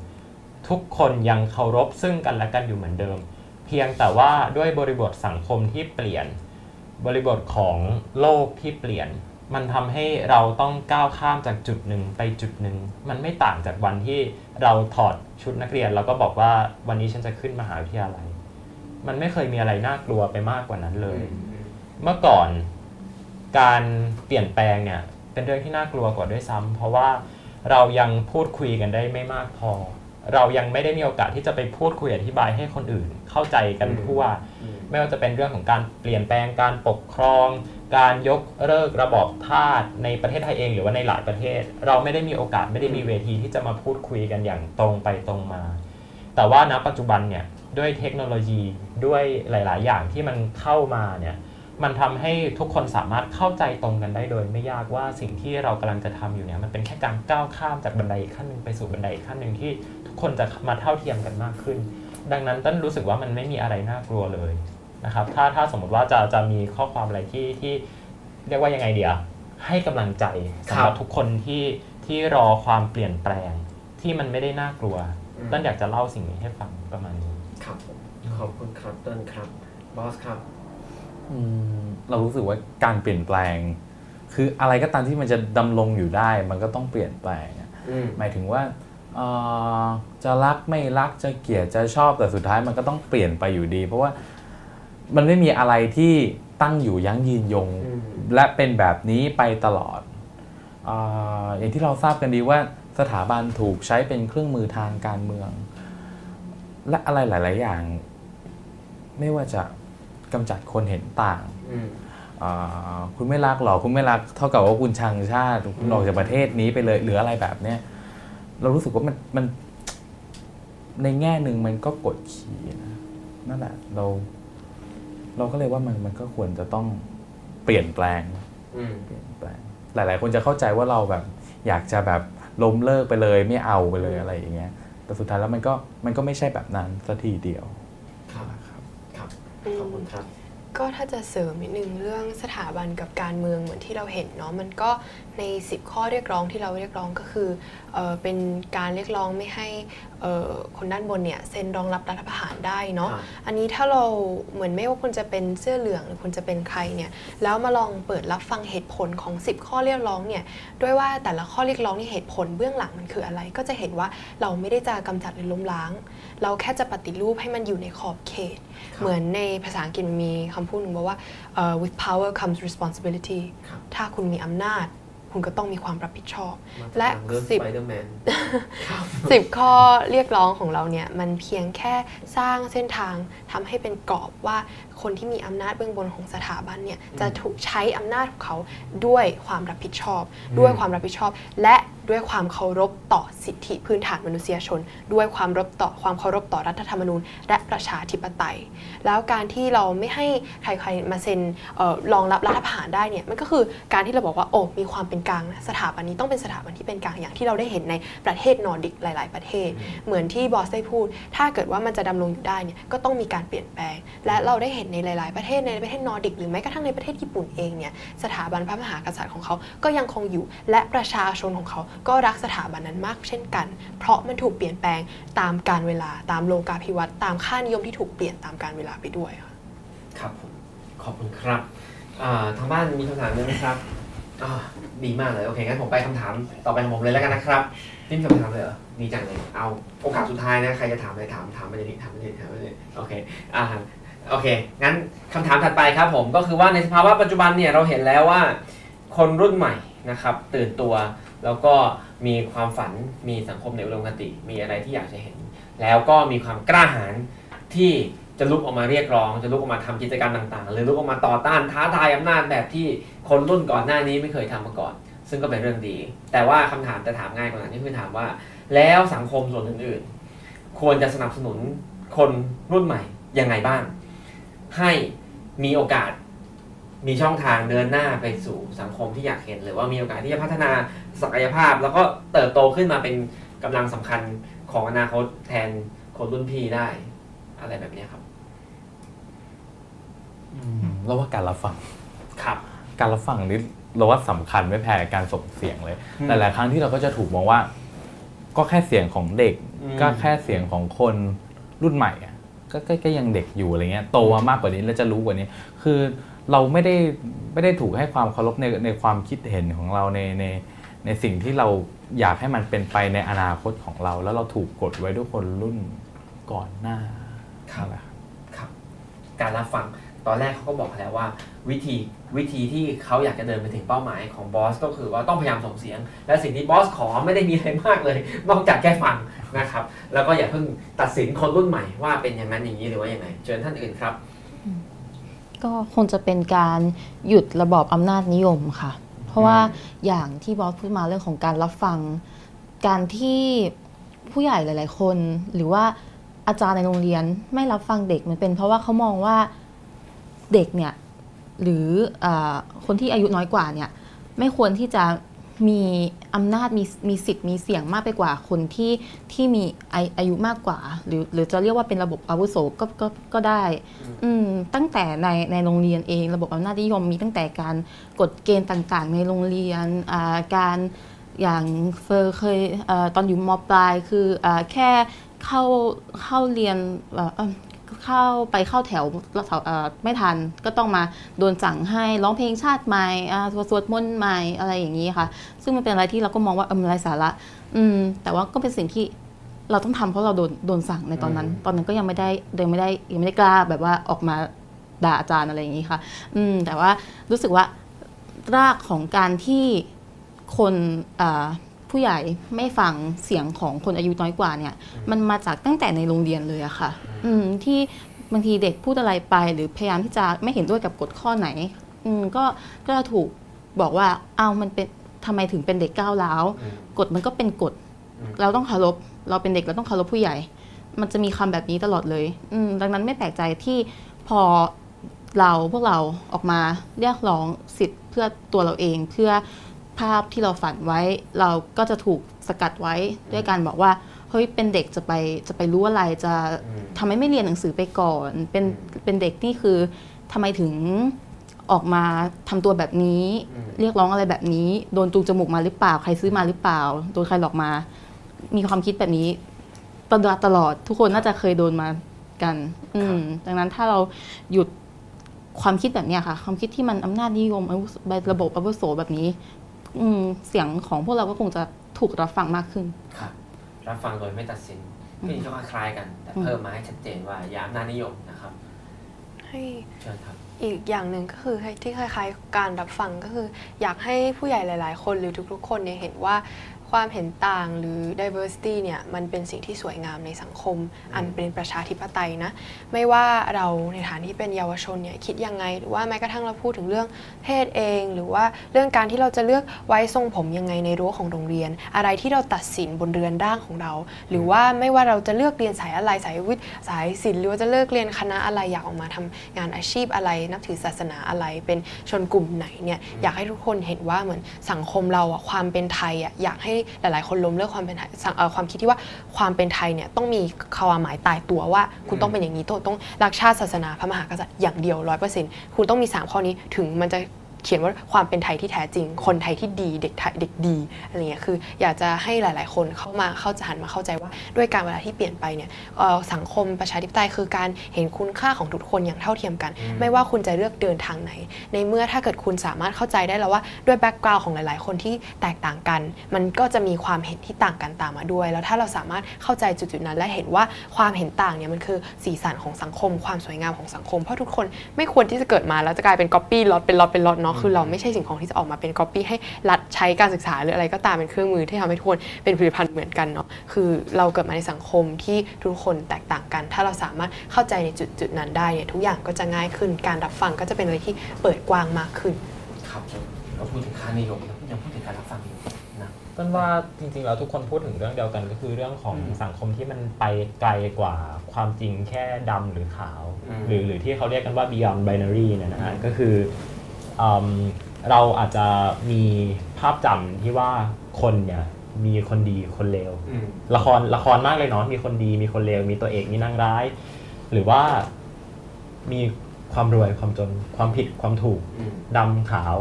ทุกคนยังเคารพซึ่งกันและกันอยู่เหมือนเดิม เพียงแต่ว่าด้วยบริบทสังคมที่เปลี่ยน บริบทของโลกที่เปลี่ยน มันทำให้เราต้องก้าวข้ามจากจุดหนึ่งไปจุดหนึ่งมันไม่ต่างจากวันที่เราถอดชุดนักเรียน แล้วก็บอกว่าวันนี้ฉันจะขึ้นมหาวิทยาลัย มันไม่เคยมีอะไรน่ากลัวไปมากกว่านั้นเลย เมื่อก่อนการเปลี่ยนแปลงเนี่ยเป็นเรื่องที่น่ากลัวกว่าด้วยซ้ำเพราะว่าเรายังพูดคุยกันได้ไม่มากพอ เรายังไม่ได้มีโอกาสที่จะไปพูดคุยอธิบายให้คนอื่นเข้าใจกันทั่วอืมไม่ว่าจะเป็นเรื่องของการเปลี่ยนแปลงการปกครอง การยกเลิกระบอบทาสในประเทศไทยเองหรือว่าในหลายประเทศ เราไม่ได้มีโอกาสไม่ได้มีเวทีที่จะมาพูดคุยกันอย่างตรงไปตรงมา แต่ว่าณปัจจุบันเนี่ยด้วยเทคโนโลยีด้วยหลาย ๆ อย่างที่มันเข้ามาเนี่ยมันทำให้ทุกคนสามารถเข้าใจตรงกันได้โดย ไม่ยากว่าสิ่งที่เรากำลังจะทำอยู่เนี่ยมันเป็นแค่การก้าวข้ามจากบันไดอีกขั้นหนึ่งไปสู่บันไดอีกขั้นหนึ่งที่ทุก คนจะมาเท่าเทียมกันมากขึ้น ดังนั้นต้นรู้สึกว่ามันไม่มีอะไรน่ากลัวเลยนะครับถ้าถ้าสมมติว่าจะจะมีข้อความอะไรที่ที่เรียกว่ายังไงเดียให้กำลังใจสำหรับทุกคนที่ที่รอความเปลี่ยนแปลงที่มันไม่ได้น่ากลัวอืมต้นอยากจะเล่าสิ่งนี้ให้ฟังประมาณนี้ครับผมขอบคุณครับต้นครับบอสครับอืมเรารู้สึกว่าการเปลี่ยนแปลง คืออะไรก็ตามที่มันจะดำรงอยู่ได้ มันก็ต้องเปลี่ยนแปลงอะอืมหมายถึงว่าเอ่อ จะรักไม่รักจะเกลียดจะชอบแต่สุดท้ายมันก็ต้องเปลี่ยนไปอยู่ดี เพราะว่ามันไม่มีอะไรที่ตั้งอยู่ยั้งยืนยงอืมและเป็นแบบนี้ไปตลอดเอออย่างที่เราทราบกันดีว่าสถาบันถูกใช้เป็นเครื่องมือทางการเมือง และอะไรหลาย ๆ อย่าง ไม่ว่าจะกำจัดคนเห็นต่างอืมอ่าคุณไม่รักหรอคุณไม่รักเท่ากับว่าคุณชังชาติคุณออกจากประเทศนี้ไปเลยหรืออะไรแบบเนี้ย เรารู้สึกว่ามันมัน ในแง่หนึ่งมันก็กดขี่นะนั่นแหละเรา เราก็เลยว่ามันมันก็ควรจะต้องเปลี่ยนแปลงอืมเปลี่ยนแปลง หลาย ๆ คนจะเข้าใจว่าเราแบบ อยากจะแบบล้มเลิกไปเลย ไม่เอาไปเลยอะไรอย่างเงี้ย แต่สุดท้ายแล้วมันก็มันก็ไม่ใช่แบบนั้นสัทีเดียวครับครับ ขอบคุณครับ ก็ถ้าจะเสริมนิดนึงเรื่องสถาบันกับการเมืองเหมือนที่เราเห็นเนาะมันก็ใน 10 ข้อเรียกร้องที่เราเรียกร้องก็คือเออเป็นการเรียกร้องไม่ให้เอ่อคนด้านบนเนี่ยเซ็นรองรับรัฐประหารได้เนาะครับอันนี้ถ้าเราเหมือนไม่ว่าคุณจะเป็นเสื้อเหลืองหรือคุณจะเป็นใครเนี่ยแล้วมาลองเปิดรับฟังเหตุผลของ 10 ข้อเรียกร้องเนี่ยด้วยว่าแต่ละข้อเรียกร้องนี่เหตุผลเบื้องหลังมันคืออะไร ก็จะเห็นว่าเราไม่ได้จะกำจัดหรือล้มล้าง เราแค่จะปฏิรูปให้มันอยู่ในขอบเขตครับเหมือนในภาษาอังกฤษมันมีคำพูดหนึ่งบอกว่าเอ่อ with power comes responsibility ครับถ้าคุณมีอำนาจ คุณก็ต้องมีความรับผิดชอบมาและทางเรื่องสิบสไปเดอร์แมนสิบข้อเรียกร้องของเราเนี่ย มันเพียงแค่สร้างเส้นทาง ทำให้เป็นกรอบว่าคนที่มีอำนาจเบื้องบนของสถาบันเนี่ยจะถูกใช้อำนาจของเขาด้วยความรับผิดชอบ ด้วยความรับผิดชอบ และด้วยความเคารพต่อสิทธิพื้นฐานมนุษยชน ด้วยความรบต่อความเคารพต่อรัฐธรรมนูญ และประชาธิปไตย แล้วการที่เราไม่ให้ใครๆมาเซ็นเออรองรับรัฐประหารได้เนี่ยมันก็คือการที่เราบอกว่าโอ้มีความเป็นกลางนะสถาบันนี้ต้องเป็นสถาบันที่เป็นกลางอย่างที่เราได้เห็นในประเทศนอร์ดิกหลาย ๆ ประเทศ เหมือนที่บอสได้พูด ถ้าเกิดว่ามันจะดำรงอยู่ได้เนี่ยก็ต้องมีการเปลี่ยนแปลง และเราได้เห็นในหลาย ๆ ประเทศในประเทศนอร์ดิกหรือแม้กระทั่งในประเทศญี่ปุ่นเองเนี่ยสถาบันพระมหากษัตริย์ของเขาก็ยังคงอยู่ และประชาชนของเขาก็รักสถาบันนั้นมากเช่นกัน เพราะมันถูกเปลี่ยนแปลงตามกาลเวลาตามโลกาภิวัตน์ตามค่านิยมที่ถูกเปลี่ยนตามกาลเวลาไปด้วยค่ะครับผมขอบคุณครับทางบ้านมีคำถามไหมครับดีมากเลยโอเคงั้นผมไปคำถามต่อไปของผมเลยแล้วกันนะครับนี่คำถามเลยเหรอ ดีจังเลยเอาโอกาสสุดท้ายนะใครจะถามอะไรถามถามไปเลยดิถามไปเลยถามไปเลยโอเคอ่าโอเค งั้นคำถามถัดไปครับผมก็คือว่าในสภาวะปัจจุบันเนี่ยเราเห็นแล้วว่า คนรุ่นใหม่นะครับตื่นตัว แล้วก็มีความฝันมีสังคมในอุดมคติ มีอะไรที่อยากจะเห็น แล้วก็มีความกล้าหาญที่จะลุกออกมาเรียกร้อง จะลุกออกมาทำกิจกรรมต่างๆ หรือลุกออกมาต่อต้านท้าทายอำนาจแบบที่คนรุ่นก่อนหน้านี้ไม่เคยทำมาก่อน ซึ่งก็เป็นเรื่องดี แต่ว่าคำถามจะถามง่ายกว่านั้นที่คือถามว่า แล้วสังคมส่วนอื่นๆ ควรจะสนับสนุนคนรุ่นใหม่ยังไงบ้าง ให้มีโอกาสมีช่องทางเดินหน้าไปสู่สังคมที่อยากเห็น หรือว่ามีโอกาสที่จะพัฒนาศักยภาพ แล้วก็เติบโตขึ้นมาเป็นกำลังสำคัญของอนาคตแทนคนรุ่นพี่ได้ อะไรแบบเนี้ยครับเราว่าการรับฟังครับ การรับฟังนี่เราว่าสำคัญไม่แพ้การส่งเสียงเลยอืมหลายๆครั้งที่เราก็จะถูกมองว่า ก็แค่เสียงของเด็กอืมก็แค่เสียงของคนรุ่นใหม่อะก็ก็ก็ยังเด็กอยู่อะไรเงี้ยโตมามากกว่านี้แล้วจะรู้กว่านี้ คือเราไม่ได้ไม่ได้ถูกให้ความเคารพในในความคิดเห็นของเราในในในสิ่งที่เราอยากให้มันเป็นไปในอนาคตของเรา แล้วเราถูกกดไว้ด้วยคนรุ่นก่อนหน้าครับนั่นแหละครับครับ การรับฟัง ตอนแรกเขาก็บอกแล้วว่า วิธีวิธีที่เขาอยากจะเดินไปถึงเป้าหมายของบอสก็คือว่าต้องพยายามส่งเสียง และสิ่งที่บอสขอไม่ได้มีอะไรมากเลย นอกจากแค่ฟังนะครับ แล้วก็อย่าเพิ่งตัดสินคนรุ่นใหม่ว่าเป็นอย่างนั้นอย่างนี้หรือว่าอย่างไรเชิญท่านอื่นครับ ก็คงจะเป็นการหยุดระบอบอำนาจนิยมค่ะ เพราะว่าอย่างที่บอสพูดมาเรื่องของการรับฟัง การที่ผู้ใหญ่หลาย ๆ คน หรือว่าอาจารย์ในโรงเรียนไม่รับฟังเด็กมันเป็น เพราะว่าเขามองว่า เด็กเนี่ยหรืออาคนที่อายุน้อยกว่าเนี่ยไม่ควรที่จะมีอำนาจมีมีสิทธิ์มีเสียงมากไปกว่าคนที่ที่มีอาอายุมากกว่า หรือหรือจะเรียกว่าเป็นระบบอาวุโสก็ก็ก็ได้ อืมตั้งแต่ในในโรงเรียนเอง ระบบอำนาจนิยมมีตั้งแต่การกฎเกณฑ์ต่างๆ ในโรงเรียนอ่าการอย่างเฟอร์เคยเออตอนอยู่มปลายคืออาแค่เข้าเข้าเรียน เอ่อเอิ่มเข้าไปเข้าแถวแล้วเอ่อไม่ทันก็ต้องมาโดนสั่งให้ร้องเพลงชาติใหม่อ่าสวดสวดมนต์ใหม่อะไรอย่างนี้ค่ะ ซึ่งมันเป็นอะไรที่เราก็มองว่าเออมันไร้สาระ อืม แต่ว่าก็เป็นสิ่งที่เราต้องทำเพราะเราโดนโดนสั่งในตอนนั้นอืมตอนนั้นก็ยังไม่ได้ยังไม่ได้ยังไม่ได้กล้าแบบว่าออกมาด่าอาจารย์อะไรอย่างนี้ค่ะ อืม แต่ว่ารู้สึกว่ารากของการที่คนอ่า ผู้ใหญ่ไม่ฟังเสียงของคนอายุน้อยกว่าเนี่ย มันมาจากตั้งแต่ในโรงเรียนเลยอะค่ะ อืมที่บางทีเด็กพูดอะไรไป หรือพยายามที่จะไม่เห็นด้วยกับกฎข้อไหน อืมก็ก็จะถูกบอกว่าเอามันเป็นทำไมถึงเป็นเด็กก้าวร้าวอืมกฎมันก็เป็นกฎอืมเราต้องเคารพเราเป็นเด็กเราต้องเคารพผู้ใหญ่ มันจะมีคำแบบนี้ตลอดเลย อืมดังนั้นไม่แปลกใจที่พอเราพวกเราออกมาเรียกร้องสิทธิ์เพื่อตัวเราเองเพื่อภาพที่เราฝันไว้ เราก็จะถูกสกัดไว้ด้วยการบอกว่าเฮ้ยเป็นเด็กจะไปจะไปรู้อะไรจะอืมทำไมไม่เรียนหนังสือไปก่อน เป็นเป็นเด็กนี่คือทำไมถึงออกมาทำตัวแบบนี้อืมเรียกร้องอะไรแบบนี้ โดนจูงจมูกมาหรือเปล่า ใครซื้อมาหรือเปล่า โดนใครหลอกมา มีความคิดแบบนี้ตลอดตลอดทุกคนน่าจะเคยโดนมากัน อืมดังนั้นถ้าเราหยุดความคิดแบบเนี้ยค่ะ ความคิดที่มันอำนาจนิยมอาวุโสระบบอาวุโสแบบนี้ อืมเสียงของพวกเราก็คงจะถูกรับฟังมากขึ้น ครับ รับฟังโดยไม่ตัดสินก็จริงๆก็คล้ายๆกัน แต่เพิ่มมาให้ชัดเจนว่าอย่าอำนาจนิยมนะครับให้เชิญครับอีกอย่างหนึ่งก็คือที่คล้ายๆการรับฟังก็คือ อยากให้ผู้ใหญ่หลาย ๆ คนหรือทุกๆ คนเนี่ยเห็นว่า ความเห็นต่างหรือ diversity เนี่ยมันเป็นสิ่งที่สวยงามในสังคม อันเป็นประชาธิปไตยนะ ไม่ว่าเราในฐานที่เป็นเยาวชนเนี่ยคิดยังไง หรือว่าแม้กระทั่งเราพูดถึงเรื่องเพศเอง หรือว่าเรื่องการที่เราจะเลือกไว้ทรงผมยังไงในรั้วของโรงเรียน อะไรที่เราตัดสินบนเรือนร่างของเรา หรือว่าไม่ว่าเราจะเลือกเรียนสายอะไรสายวิทย์สายศิลป์หรือว่าจะเลือกเรียนคณะอะไรอยากออกมาทำงานอาชีพอะไร นับถือศาสนาอะไรเป็นชนกลุ่มไหนเนี่ยอยากให้ทุกคนเห็นว่าเหมือนสังคมเราอะความเป็นไทยอะอยากให้หลาย ๆ คนล้มเลิกความเป็นไทยความคิดที่ว่าความเป็นไทยเนี่ยต้องมีความหมายตายตัวว่า คุณต้องเป็นอย่างนี้ต้องต้องรักชาติศาสนาพระมหากษัตริย์อย่างเดียวร้อยเปอร์เซ็นต์คุณต้องมีสามข้อนี้ถึงมันจะ เขียนว่าความเป็นไทยที่แท้จริง คนไทยที่ดีเด็กไทยเด็กดีอะไรเงี้ยคือ อยากจะให้หลาย ๆ คนเข้ามาเข้าจะหันมาเข้าใจว่า ด้วยการเวลาที่เปลี่ยนไปเนี่ยเอ่อสังคมประชาธิปไตยคือการเห็นคุณค่าของทุกคนอย่างเท่าเทียมกันอืมไม่ว่าคุณจะเลือกเดินทางไหน ในเมื่อถ้าเกิดคุณสามารถเข้าใจได้แล้วว่าด้วยแบ็กกราวน์ของหลาย ๆ คนที่แตกต่างกัน มันก็จะมีความเห็นที่ต่างกันตามมาด้วย แล้วถ้าเราสามารถเข้าใจจุด ๆ นั้น และเห็นว่าความเห็นต่างเนี่ยมันคือสีสันของสังคม ความสวยงามของสังคม เพราะทุกคนไม่ควรที่จะเกิดมาแล้วจะกลายเป็นก๊อปปี้ล็อตเป็นล็อตเป็นล็อตเนาะคือเราไม่ใช่สิ่งของที่จะออกมาเป็นก๊อปปี้ให้รัฐใช้การศึกษาหรืออะไรก็ตามเป็นเครื่องมือที่ทำให้ทุกคนเป็นผลิตภัณฑ์เหมือนกันเนาะคือเราเกิดมาในสังคมที่ทุกคนแตกต่างกัน ถ้าเราสามารถเข้าใจในจุดจุดๆนั้นได้เนี่ยทุกอย่างก็จะง่ายขึ้นการรับฟังก็จะเป็นอะไรที่เปิดกว้างมากขึ้นครับเราพูดถึงค่านิยมแล้วยังพูดถึงการรับฟังอยู่นะต้นว่าจริงๆแล้วทุกคนพูดถึงเรื่องเดียวกันก็คือเรื่องของอืมสังคมที่มันไปไกลกว่าความจริงแค่ดำหรือขาวอืมหรือหรือที่เขาเรียกกันว่า beyond binary เนี่ยนะฮะก็คืออืม เราอาจจะมีภาพจำที่ว่าคนเนี่ยมีคนดีคนเลวอืมละครละครมากเลยเนาะมีคนดีมีคนเลวมีตัวเอกมีนางร้าย หรือว่ามีความรวยความจนความผิดความถูกอืมดำขาว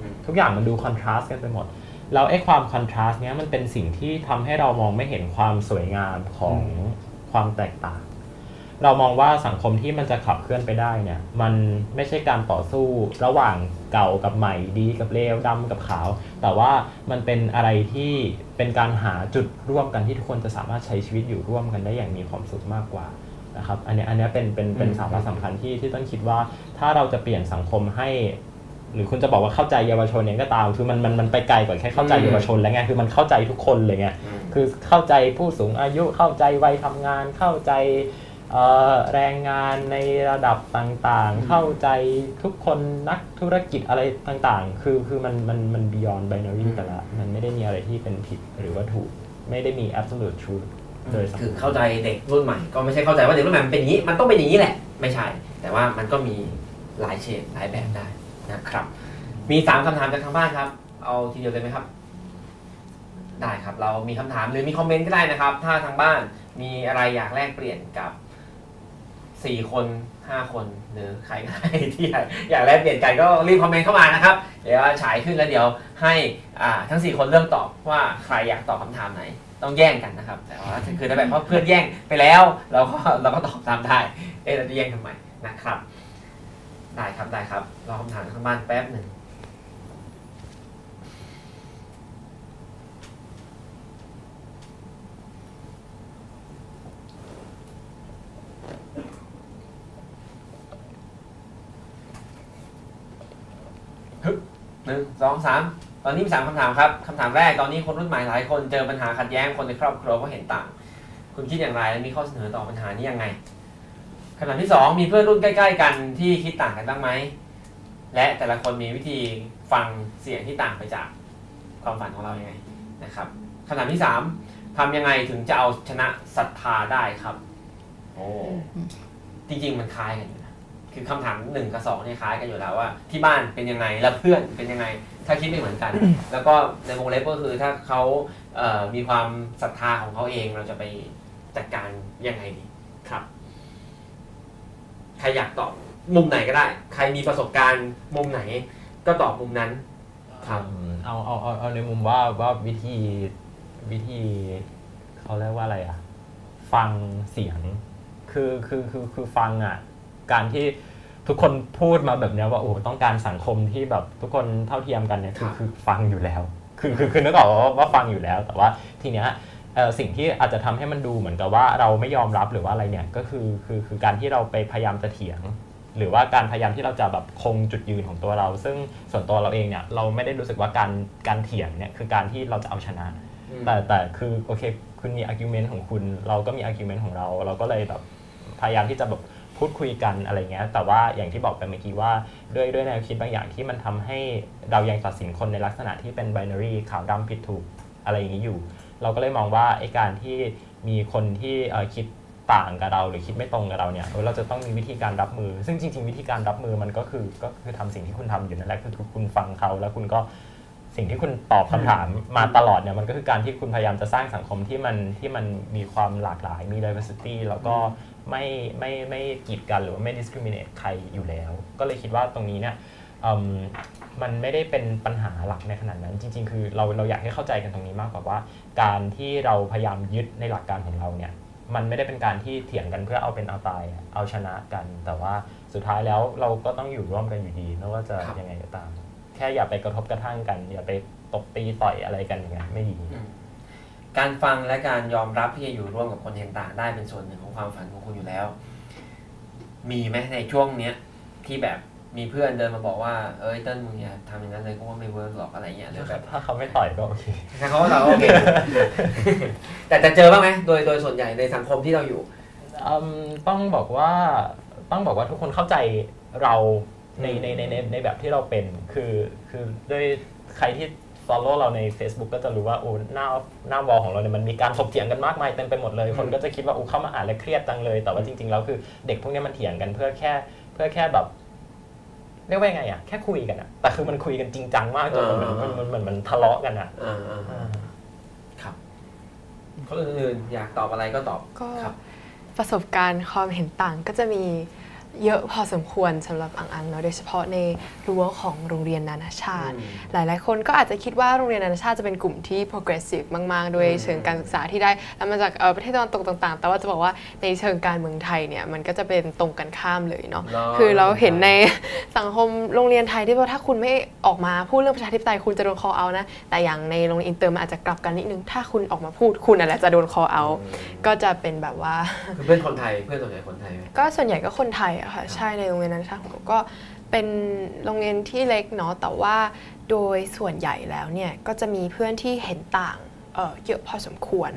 อืมทุกอย่างมันดูคอนทราสต์กันไปหมดแล้วไอ้ความคอนทราสต์เนี้ยมันเป็นสิ่งที่ทำให้เรามองไม่เห็นความสวยงามของความแตกต่าง เรามองว่าสังคมที่มันจะขับเคลื่อนไปได้เนี่ย มันไม่ใช่การต่อสู้ระหว่างเก่ากับใหม่ดีกับเลวดำกับขาว แต่ว่ามันเป็นอะไรที่เป็นการหาจุดร่วมกันที่ทุกคนจะสามารถใช้ชีวิตอยู่ร่วมกันได้อย่างมีความสุขมากกว่านะครับอันเนี้ยอันเนี้ยเป็นเป็นเป็นอืมสาระสำคัญที่ที่ต้นคิดว่าถ้าเราจะเปลี่ยนสังคมให้ หรือคุณจะบอกว่าเข้าใจเยาวชนเองก็ตามคือมันมันมันไปไกลกว่าแค่เข้าใจอืมเยาวชนแล้วไงคือมันเข้าใจทุกคนเลยไงอืมคือเข้าใจผู้สูงอายุเข้าใจวัยทำงานเข้าใจเอ่อ แรงงานในระดับต่างๆ เข้าใจทุกคนนักธุรกิจอะไรต่างๆ คือคือมันมันมัน beyond binary ไปละมันไม่ได้มีอะไรที่เป็นผิดหรือว่าถูก ไม่ได้มี absolute truth โดยสังคือเข้าใจเด็กรุ่นใหม่ก็ไม่ใช่เข้าใจว่าเด็กรุ่นใหม่มันเป็นอย่างนี้ มันต้องเป็นอย่างนี้แหละ ไม่ใช่ แต่ว่ามันก็มีหลายเฉดหลายแบบได้นะครับ มีสามคำถามจากทางบ้านครับ เอาทีเดียวเลยไหมครับ ได้ครับ เรามีคำถามหรือมีคอมเมนต์ก็ได้นะครับ ถ้าทางบ้านมีอะไรอยากแลกเปลี่ยนกับ สี่คนห้าคนหรือใครก็ได้ที่อยากอยากแลกเปลี่ยนกันก็รีบคอมเมนต์เข้ามานะครับ เดี๋ยวฉายขึ้นแล้วเดี๋ยวให้ทั้งสี่คนเริ่มตอบว่าใครอยากตอบคำถามไหนต้องแย่งกันนะครับ แต่ว่าคือถ้าแบบเพราเพื่อนแย่งไปแล้ว เราก็เราก็ตอบตามได้เอ๊ะเราจะแย่งทำไมนะครับ ได้ครับได้ครับรอคำถามข้างบ้านแป๊บหนึ่งฮึบ หนึ่งสองสามตอนนี้มีสามคำถามครับคำถามแรกตอนนี้คนรุ่นใหม่หลายคนเจอปัญหาขัดแย้งคนในครอบครัวก็เห็นต่าง คุณคิดอย่างไรและมีข้อเสนอต่อปัญหานี้ยังไงคำถามที่สองมีเพื่อนรุ่นใกล้ ๆ กันที่คิดต่างกันบ้างไหมและแต่ละคนมีวิธีฟังเสียงที่ต่างไปจากความฝันของเรายังไงนะครับคำถามที่สามทำยังไงถึงจะเอาชนะศรัทธาได้ครับ โอ้จริงๆมันคล้ายกันอยู่นะ คือคำถามหนึ่งกับสองเนี่ยคล้ายกันอยู่แล้วว่าที่บ้านเป็นยังไงแล้วเพื่อนเป็นยังไง ถ้าคิดไม่เหมือนกัน แล้วก็ในวงเล็บก็คือถ้าเขาเอ่อมีความศรัทธาของเขาเองเราจะไปจัดการยังไงดีครับใครอยากตอบมุมไหนก็ได้ ใครมีประสบการณ์มุมไหน ก็ตอบมุมนั้นครับอืมเอาเอาเอาเอาในมุมว่าว่าวิธีวิธีเขาเรียกว่าอะไรอะฟังเสียง คือคือคือคือฟังอะ การที่ทุกคนพูดมาแบบเนี้ยว่าโอ้โหต้องการสังคมที่แบบทุกคนเท่าเทียมกันเนี่ยคือครับคือฟังอยู่แล้ว คือคือคือนึกออกว่าว่าฟังอยู่แล้ว แต่ว่าทีเนี้ยเอ่อสิ่งที่อาจจะทำให้มันดูเหมือนกับว่าเราไม่ยอมรับหรือว่าอะไรเนี่ยก็คือคือคือการที่เราไปพยายามจะเถียง หรือว่าการพยายามที่เราจะแบบคงจุดยืนของตัวเรา ซึ่งส่วนตัวเราเองเนี่ยเราไม่ได้รู้สึกว่าการการเถียงเนี่ยคือการที่เราจะเอาชนะ แต่แต่คือโอเคคุณมี argument ของคุณ เราก็มี argument ของเรา เราก็เลยแบบพยายามที่จะแบบ พูดคุยกันอะไรเงี้ยแต่ว่าอย่างที่บอกไปเมื่อกี้ว่าด้วยด้วยแนวคิดบางอย่างที่มันทำให้เรายังตัดสินคนในลักษณะที่เป็น binary ขาวดำผิดถูกอะไรอย่างนี้อยู่ เราก็เลยมองว่าไอ้การที่มีคนที่เอ่อคิดต่างกับเราหรือคิดไม่ตรงกับเราเนี่ยเออเราจะต้องมีวิธีการรับมือ ซึ่งจริง ๆ วิธีการรับมือมันก็คือก็คือทำสิ่งที่คุณทำอยู่นั่นแหละคือคุณฟังเขาแล้วคุณก็สิ่งที่คุณตอบคำถามมาตลอดเนี่ยมันก็คือการที่คุณพยายามจะสร้างสังคมที่มันที่มันมีความหลากหลายมี diversity แล้วก็ ไม่ไม่ไม่กีดกันหรือว่าไม่ discriminate ใครอยู่แล้ว ก็เลยคิดว่าตรงนี้เนี่ยอืมมันไม่ได้เป็นปัญหาหลักในขนาดนั้น จริง ๆ คือเราเราอยากให้เข้าใจกันตรงนี้มากกว่าว่า การที่เราพยายามยึดในหลักการของเราเนี่ยมันไม่ได้เป็นการที่เถียงกันเพื่อเอาเป็นเอาตายอะเอาชนะกัน แต่ว่าสุดท้ายแล้วเราก็ต้องอยู่ร่วมกันอยู่ดีไม่ว่าจะครับยังไงก็ตาม แค่อย่าไปกระทบกระทั่งกัน อย่าไปตบตีต่อยอะไรกันอย่างเงี้ยไม่ดี การฟังและการยอมรับที่จะอยู่ร่วมกับคนเห็นต่างได้เป็นส่วนหนึ่งของความฝันของคุณอยู่แล้ว มีไหมในช่วงเนี้ยที่แบบมีเพื่อนเดินมาบอกว่าเอ้ยเติ้ลมึงอย่าทำอย่างนั้นเลยก็ว่าไม่เวิร์กหรอกอะไรเงี้ยหรือแบบถ้าเขาไม่ต่อยก็โอเคถ้าเขาก็ตอบว่าโอเคแต่จะเจอบ้างไหมโดยโดยส่วนใหญ่ในสังคมที่เราอยู่อืมต้องบอกว่าต้องบอกว่าทุกคนเข้าใจเราในในในในในแบบที่เราเป็น คือคือด้วยใครที่ follow เราใน Facebook ก็จะรู้ว่าโอ้หน้าหน้าวอลของเราเนี่ยมันมีการถกเถียงกันมากมายเต็มไปหมดเลย คนก็จะคิดว่าโอ้เข้ามาอ่านแล้วเครียดจังเลย แต่ว่าจริงๆแล้วคือเด็กพวกเนี้ยมันเถียงกันเพื่อแค่เพื่อแค่แบบเรียกว่ายังไงอะแค่คุยกันอะแต่คือมันคุยกันจริงจังมากจนมันเหมือนมันมันมันมันทะเลาะกันอะอ่าอ่าอ่าครับคนอื่นๆอยากตอบอะไรก็ตอบก็ครับประสบการณ์ความเห็นต่างก็จะมี เยอะพอสมควรสำหรับอังอังเนาะโดยเฉพาะในรั้วของโรงเรียนนานาชาติอืมหลาย ๆ คนก็อาจจะคิดว่าโรงเรียนนานาชาติจะเป็นกลุ่มที่ progressive มากๆด้วยอืมเชิงการศึกษาที่ได้แล้วมาจากเอ่อประเทศตะวันตกต่าง ๆ แต่ว่าจะบอกว่าในเชิงการเมืองไทยเนี่ยมันก็จะเป็นตรงกันข้ามเลยเนาะเนาะคือเราเห็นในสังคมโรงเรียนไทยที่ว่าถ้าคุณไม่ออกมาพูดเรื่องประชาธิปไตยคุณจะโดน call out นะแต่อย่างในโรงเรียนอินเตอร์มันอาจจะกลับกันนิดนึงถ้าคุณออกมาพูดคุณอะไรจะโดน call out ก็จะเป็นแบบว่าคือเพื่อนคนไทยเพื่อนส่วนใหญ่คนไทยไหมก็ส่วนใหญ่ก็คนไทยอะค่ะใช่ในโรงเรียนนานาชาติของผมก็เป็นโรงเรียนที่เล็กเนาะแต่ว่าโดยส่วนใหญ่แล้วเนี่ยก็จะมีเพื่อนที่เห็นต่างเอ่อเยอะพอสมควร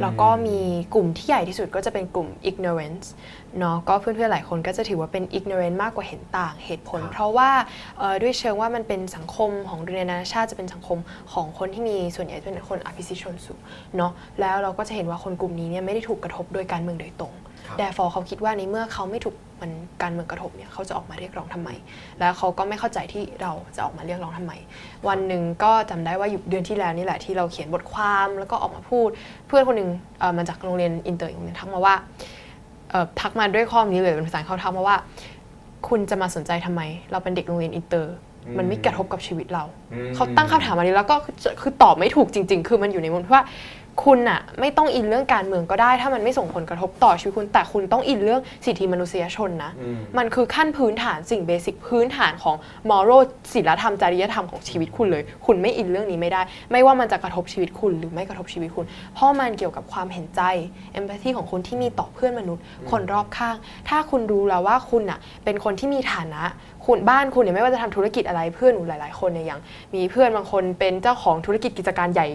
แล้วก็มีกลุ่มที่ใหญ่ที่สุดก็จะเป็นกลุ่ม ignorance เนาะก็เพื่อนๆหลายคนก็จะถือว่าเป็น ignorant มากกว่าเห็นต่างเหตุผลครับเพราะว่าเอ่อด้วยเชิงว่ามันเป็นสังคมของโรงเรียนนานาชาติจะเป็นสังคมของคนที่มีส่วนใหญ่เป็นคนอภิสิทธิ์ชนสูงเนาะแล้วเราก็จะเห็นว่าคนกลุ่มนี้เนี่ยไม่ได้ถูกกระทบโดยการเมืองโดยตรงครับ แต่พอเขาคิดว่าในเมื่อเขาไม่ถูกมันการเมืองกระทบเนี่ยเขาจะออกมาเรียกร้องทำไม แล้วเขาก็ไม่เข้าใจที่เราจะออกมาเรียกร้องทำไม วันหนึ่งก็จำได้ว่าอยู่เดือนที่แล้วนี่แหละที่เราเขียนบทความแล้วก็ออกมาพูด เพื่อนคนหนึ่งเอ่อมาจากโรงเรียนอินเตอร์อีกโรงเรียนทักมาว่าเอ่อทักมาด้วยข้อนี้เลยเป็นภาษาเขาทักมาว่า คุณจะมาสนใจทำไม เราเป็นเด็กโรงเรียนอินเตอร์มันไม่กระทบกับชีวิตเราอืมเขาตั้งคำถามมานี้แล้วก็คือคือตอบไม่ถูกจริง ๆ คือมันอยู่ในมุมที่ว่า คุณอะไม่ต้องอินเรื่องการเมืองก็ได้ ถ้ามันไม่ส่งผลกระทบต่อชีวิตคุณ แต่คุณต้องอินเรื่องสิทธิมนุษยชนนะอืมมันคือขั้นพื้นฐานสิ่ง basic พื้นฐานของ moral ศีลธรรมจริยธรรมของชีวิตคุณเลย คุณไม่อินเรื่องนี้ไม่ได้ ไม่ว่ามันจะกระทบชีวิตคุณ หรือไม่กระทบชีวิตคุณ เพราะมันเกี่ยวกับความเห็นใจ empathy ของคุณที่มีต่อเพื่อนมนุษย์ คนรอบข้าง ถ้าคุณรู้แล้วว่าคุณอะเป็นคนที่มีฐานะ คุณบ้านคุณเนี่ยไม่ว่าจะทำธุรกิจอะไรเพื่อนหนูหลาย ๆ คนเนี่ยอย่าง มีเพื่อนบางคนเป็นเจ้าของธุรกิจกิจการใหญ่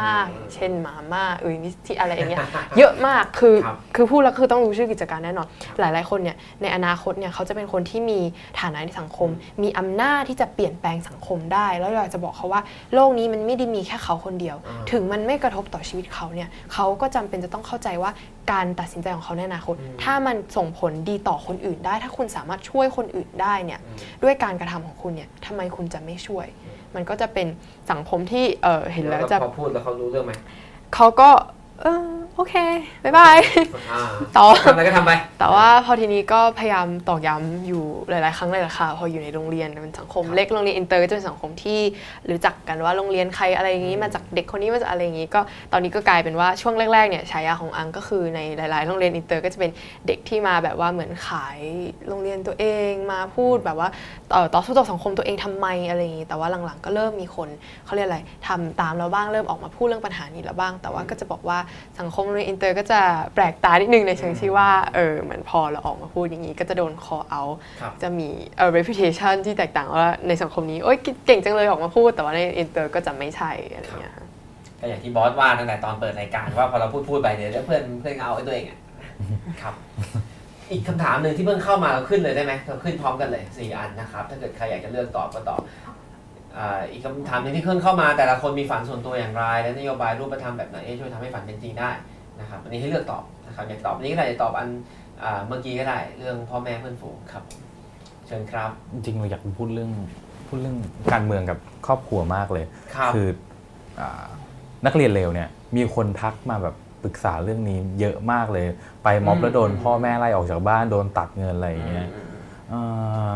มาก ๆ เช่นมาม่าเอ่ยนิสที่อะไรอย่างเงี้ยเยอะมากคือครับคือพูดแล้วคือต้องรู้ชื่อกิจการแน่นอน หลาย ๆ คนเนี่ยในอนาคตเนี่ยเขาจะเป็นคนที่มีฐานะในสังคม มีอำนาจที่จะเปลี่ยนแปลงสังคมได้ แล้วอยากจะบอกเขาว่า โลกนี้มันไม่ได้มีแค่เขาคนเดียวอ่าถึงมันไม่กระทบต่อชีวิตเขาเนี่ยเขาก็จำเป็นจะต้องเข้าใจว่า การตัดสินใจของเขาในอนาคต ถ้ามันส่งผลดีต่อคนอื่นได้ ถ้าคุณสามารถช่วยคนอื่นได้เนี่ยด้วยการกระทำของคุณเนี่ยทำไมคุณจะไม่ช่วย มันก็จะเป็นสังคมที่เออเห็นแล้วจะพอพูดแล้วเขารู้เรื่องไหมเขาก็ เออโอเคบ๊ายบายอ่าต่อทำอะไรก็ทำไป แต่ว่าพอทีนี้ก็พยายามตอกย้ำอยู่หลาย ๆ ครั้งเลยแหละค่ะ พออยู่ในโรงเรียนเป็นสังคมครับเล็กโรงเรียนอินเตอร์ก็จะเป็นสังคมที่รู้จักกันว่าโรงเรียนใครอะไรอย่างนี้มาจากเด็กคนนี้มาจากอะไรอย่างนี้ ก็ตอนนี้ก็กลายเป็นว่าช่วงแรก ๆ เนี่ยฉายาของอังก็คือในหลาย ๆ โรงเรียนอินเตอร์ก็จะเป็นเด็กที่มาแบบว่าเหมือนขายโรงเรียนตัวเองมาพูดแบบว่าเอ่อต่อสู้ต่อสังคมตัวเองทำไมอะไรอย่างนี้ แต่ว่าหลัง ๆ ก็เริ่มมีคนเขาเรียกอะไรทำตามเราบ้างเริ่มออกมาพูดเรื่องปัญหานี้แล้วบ้าง แต่ว่าก็จะบอกว่าสังคมโรงเรียนอินเตอร์ก็จะแปลกตานิดนึงในเชิงที่ว่าเออเหมือนพอเราออกมาพูดอย่างนี้ ก็จะโดน call out ครับจะมีเอ่อ reputation ที่แตกต่างว่าในสังคมนี้โอ๊ยเก่งจังเลยออกมาพูด แต่ว่าในอินเตอร์ก็จะไม่ใช่อะไรอย่างเงี้ยค่ะก็อย่างที่บอสว่าตั้งแต่ตอนเปิดรายการว่าพอเราพูดพูดไปเนี่ยแล้วเพื่อนเพื่อนเอาไอ้ตัวเองอะครับอีกคำถามหนึ่งที่เพิ่งเข้ามาเราขึ้นเลยได้ไหมเราขึ้นพร้อมกันเลยสี่อันนะครับ ถ้าเกิดใครอยากจะเลือกตอบก็ตอบ อ่าอีกคำถามหนึงที่ขึ้นเข้ามาแต่ละคนมีฝันส่วนตัวอย่างไร และนโยบายรูปธรรมแบบไหนที่ช่วยทำให้ฝันเป็นจริงได้นะครับอันนี้ให้เลือกตอบนะครับอยากตอบอันนี้ก็ได้อยากตอบอันอ่าเมื่อกี้ก็ได้เรื่องพ่อแม่เพื่อนฝูงครับ เชิญครับ จริงๆเราอยากพูดเรื่องพูดเรื่องการเมืองกับครอบครัวมากเลยครับคืออานักเรียนเลวเนี่ยมีคนทักมาแบบปรึกษาเรื่องนี้เยอะมากเลย ไปม็อบอืมแล้วโดนพ่อแม่ไล่ออกจากบ้านโดนตัดเงินอะไรอย่างเงี้ยเอ่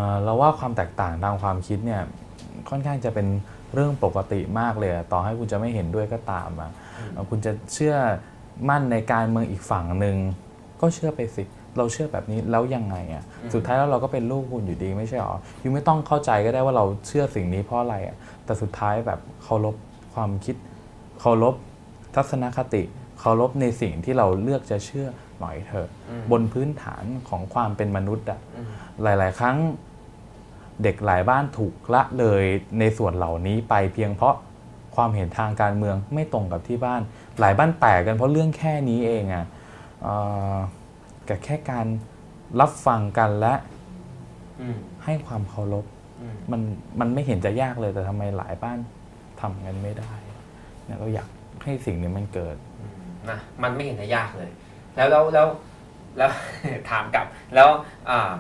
อเราว่าความแตกต่างทางความคิดเนี่ย ค่อนข้างจะเป็นเรื่องปกติมากเลยอะต่อให้คุณจะไม่เห็นด้วยก็ตามอะเอ่อคุณจะเชื่อมั่นในการเมืองอีกฝั่งหนึ่งก็เชื่อไปสิเราเชื่อแบบนี้แล้วยังไงอะสุดท้ายแล้วเราก็เป็นลูกคุณอยู่ดีไม่ใช่หรอยูไม่ต้องเข้าใจก็ได้ว่าเราเชื่อสิ่งนี้เพราะอะไรอะแต่สุดท้ายแบบเคารพความคิดเคารพทัศนคติเคารพในสิ่งที่เราเลือกจะเชื่อหน่อยเถอะอืมบนพื้นฐานของความเป็นมนุษย์อะอืมหลาย ๆ ครั้ง เด็กหลายบ้านถูกละเลยในส่วนเหล่านี้ไปเพียงเพราะความเห็นทางการเมืองไม่ตรงกับที่บ้าน หลายบ้านแตกกันเพราะเรื่องแค่นี้เองอะเอ่อแต่แค่การรับฟังกันและอืมให้ความเคารพอืมมันมันไม่เห็นจะยากเลยแต่ทำไมหลายบ้านทำกันไม่ได้เนี่ยเราอยากให้สิ่งนี้มันเกิดนะมันไม่เห็นจะยากเลย แล้วแล้วแล้วแล้วถามกลับแล้วอ่า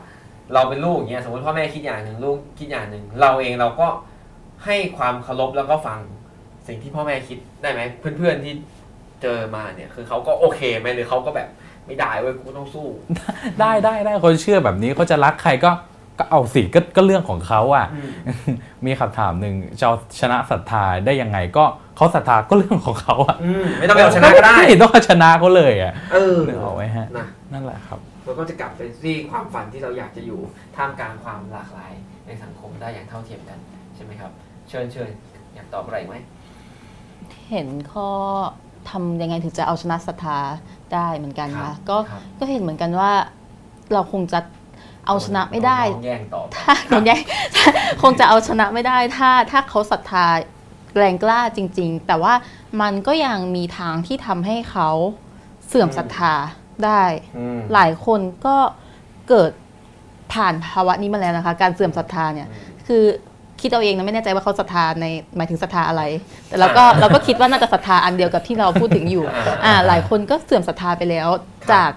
เราเป็นลูกอย่างเงี้ยสมมติพ่อแม่คิดอย่างหนึ่งลูกคิดอย่างหนึ่งเราเองเราก็ให้ความเคารพแล้วก็ฟังสิ่งที่พ่อแม่คิดได้ไหมเพื่อนๆที่เจอมาเนี่ย คือเขาก็โอเคไหมหรือเขาก็แบบไม่ได้เว้ยกูต้องสู้ ได้ได้ได้คนเชื่อแบบนี้เขาจะรักใครก็ก็เอาสิก็ก็เรื่องของเขาอะ มีคำถามหนึ่งจะเอาชนะศรัทธาได้ยังไงก็เขาศรัทธาก็เรื่องของเขาอะอืมไม่ต้องไปเอาชนะก็ได้ม่ต้องเอาชนะเขาเลยอะเออนึกออกไหมฮะนะนั่นแหละครับ เราก็จะกลับไปที่ความฝันที่เราอยากจะอยู่ท่ามกลางความหลากหลายในสังคมได้อย่างเท่าเทียมกันใช่ไหมครับ เชิญเชิญอยากตอบอะไรอีกไหมเห็นข้อทำยังไงถึงจะเอาชนะศรัทธาได้เหมือนกันครัค่ะบก็ครับก็เห็นเหมือนกันว่าเราคงจะเอาชนะไม่ได้น้องแย่งตอบถ้าคนใหญ่คงจะเอาชนะไม่ได้ถ้าถ้าเขาศรัทธาแรงกล้าจริง ๆ แต่ว่ามันก็ยังมีทางที่ทำให้เขาเสื่อมศรัทธา ได้อืมหลายคนก็เกิดผ่านภาวะนี้มาแล้วนะคะ การเสื่อมศรัทธาเนี่ย คือคิดเอาเองนะไม่แน่ใจว่าเขาศรัทธาในหมายถึงศรัทธาอะไร แต่เราก็เราก็คิดว่าน่าจะศรัทธาอันเดียวกับที่เราพูดถึงอยู่อ่าอ่าหลายคนก็เสื่อมศรัทธาไปแล้วครับจาก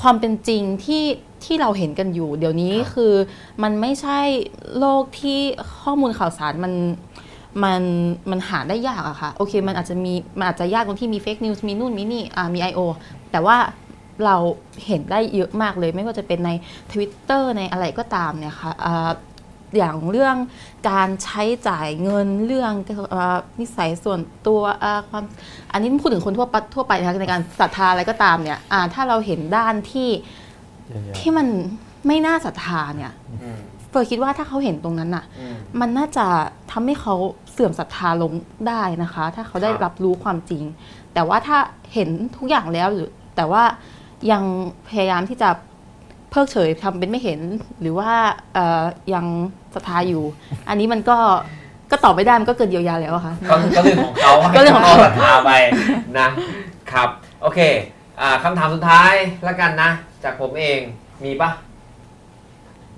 ความเป็นจริงที่ที่เราเห็นกันอยู่ เดี๋ยวนี้ครับคือมันไม่ใช่โลกที่ข้อมูลข่าวสารมันมันมันหาได้ยากอะค่ะ โอเค มันอาจจะมีมันอาจจะยากตรงที่มี fake news มีนู่นมีนี่อ่ามี I.O. แต่ว่า เราเห็นได้เยอะมากเลย ไม่ว่าจะเป็นใน Twitter ในอะไรก็ตามเนี่ยค่ะอ่าอย่างเรื่องการใช้จ่ายเงินเรื่องเอ่อนิสัยส่วนตัวเอ่อความอันนี้พูดถึงคนทั่วไปทั่วไปนะคะในการศรัทธาอะไรก็ตามเนี่ยอ่าถ้าเราเห็นด้านที่ที่มันไม่น่าศรัทธาเนี่ยอืมเฟิร์นคิดว่าถ้าเขาเห็นตรงนั้นน่ะอืมมันน่าจะทำให้เขาเสื่อมศรัทธาลงได้นะคะ ถ้าเขาได้ครับรับรู้ความจริง แต่ว่าถ้าเห็นทุกอย่างแล้วหรือแต่ว่า ยังพยายามที่จะเพิกเฉยทำเป็นไม่เห็น หรือว่าเอ่อยังศรัทธาอยู่ อันนี้มันก็ก็ตอบไม่ได้มันก็เกินเยียวยาแล้วอะค่ะก็ก็เรื่องของเขาก็เรื่องของเขาศรัทธาไปนะครับ โอเคอ่าคำถามสุดท้ายแล้วกันนะ จากผมเองมีปะ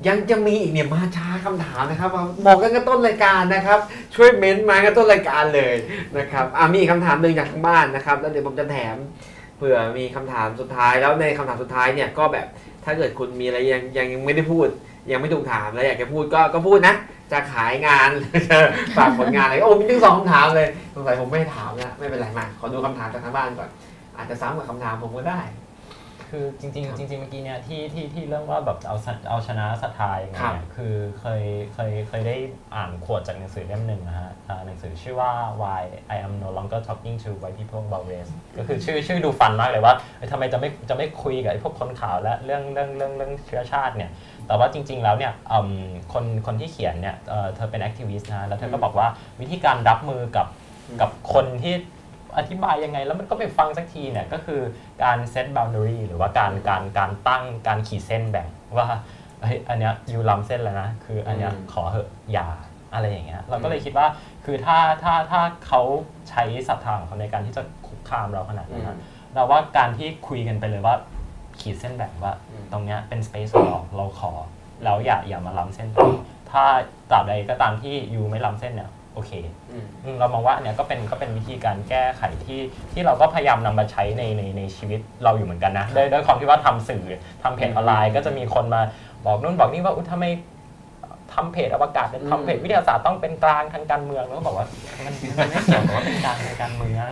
ยังจะมีอีกเนี่ยมาช้าคำถามนะครับบอกกันกันต้นรายการนะครับ ช่วยเม้นต์มากันต้นรายการเลยนะครับอ่ามีอีกคำถามหนึ่งจากทางบ้านนะครับ แล้วเดี๋ยวผมจะแถมเผื่อมีคำถามสุดท้ายแล้วในคำถามสุดท้ายเนี่ยก็แบบถ้าเกิดคุณมีอะไรยังยังยังไม่ได้พูด ยังไม่ถูกถามแล้วอยากจะพูดก็ก็พูดนะ จะขายงานฝากผลงานอะไรโอ้มีทั้งสองคำถามเลยสงสัยผมไม่ถามนะไม่เป็นไรมาขอดูคำถามจากทางบ้านก่อน อาจจะซ้ำกับคำถามผมก็ได้ คือจริงๆจริงๆเมื่อกี้เนี่ยที่ที่ที่เรื่องว่าแบบเอาชนะเอาชนะศรัทธายังไงครับเนี่ยคือเคยเคยเคยได้อ่านขวดจากหนังสือเล่มหนึ่งนะฮะอ่าหนังสือชื่อว่า Why I am no longer talking to white people about race ก็คือชื่อชื่อดูฟันมากเลยว่าเอ้ยทำไมจะไม่จะไม่คุยกับไอ้พวกคนขาวและเรื่องเรื่องเรื่องเรื่องเชื้อชาติเนี่ยแต่ว่าจริง ๆ แล้วเนี่ยอืมคนคนที่เขียนเนี่ยเอ่อเธอเป็นแอคทิวิสต์นะแล้วเธอก็บอกว่าวิธีการรับมือกับกับคนที่ อธิบายยังไง แล้วมันก็ไม่ฟังสักทีเนี่ยก็คือการเซต boundary หรือว่าการการการตั้งการขีดเส้นแบ่งว่าเฮ้ยอันเนี้ยยูล้ำเส้นแล้วนะ คืออันเนี้ยอืมขอเหอะอย่าอะไรอย่างเงี้ยเราก็เลยคิดว่าคือถ้าถ้าถ้าเขาใช้ศรัทธาของเขาในการที่จะคุกคามเราขนาดนั้นนะเราว่าการที่คุยกันไปเลยว่าขีดเส้นแบ่งว่าอืมตรงเนี้ยเป็น space ของเราเราขอแล้วอย่าอย่ามาล้ำเส้นตรงนี้ถ้าตราบใดก็ตามที่ยูไม่ล้ำเส้นเนี่ย โอเคอืมอืมเรามองว่าอันเนี้ยก็เป็นก็เป็นวิธีการแก้ไขที่ที่เราก็พยายามนำมาใช้ในในในชีวิตเราอยู่เหมือนกันนะด้วยด้วยความที่ว่าทำสื่อทำเพจออนไลน์ ก็จะมีคนมาบอกนู่นบอกนี่ว่าอุ้ยทำไมทำเพจอวกาศทำเพจวิทยาศาสตร์ต้องเป็นกลางทางการเมืองแล้วก็บอกว่ามันมันไม่เกี่ยวกับว่าเป็นกลางในการเมือง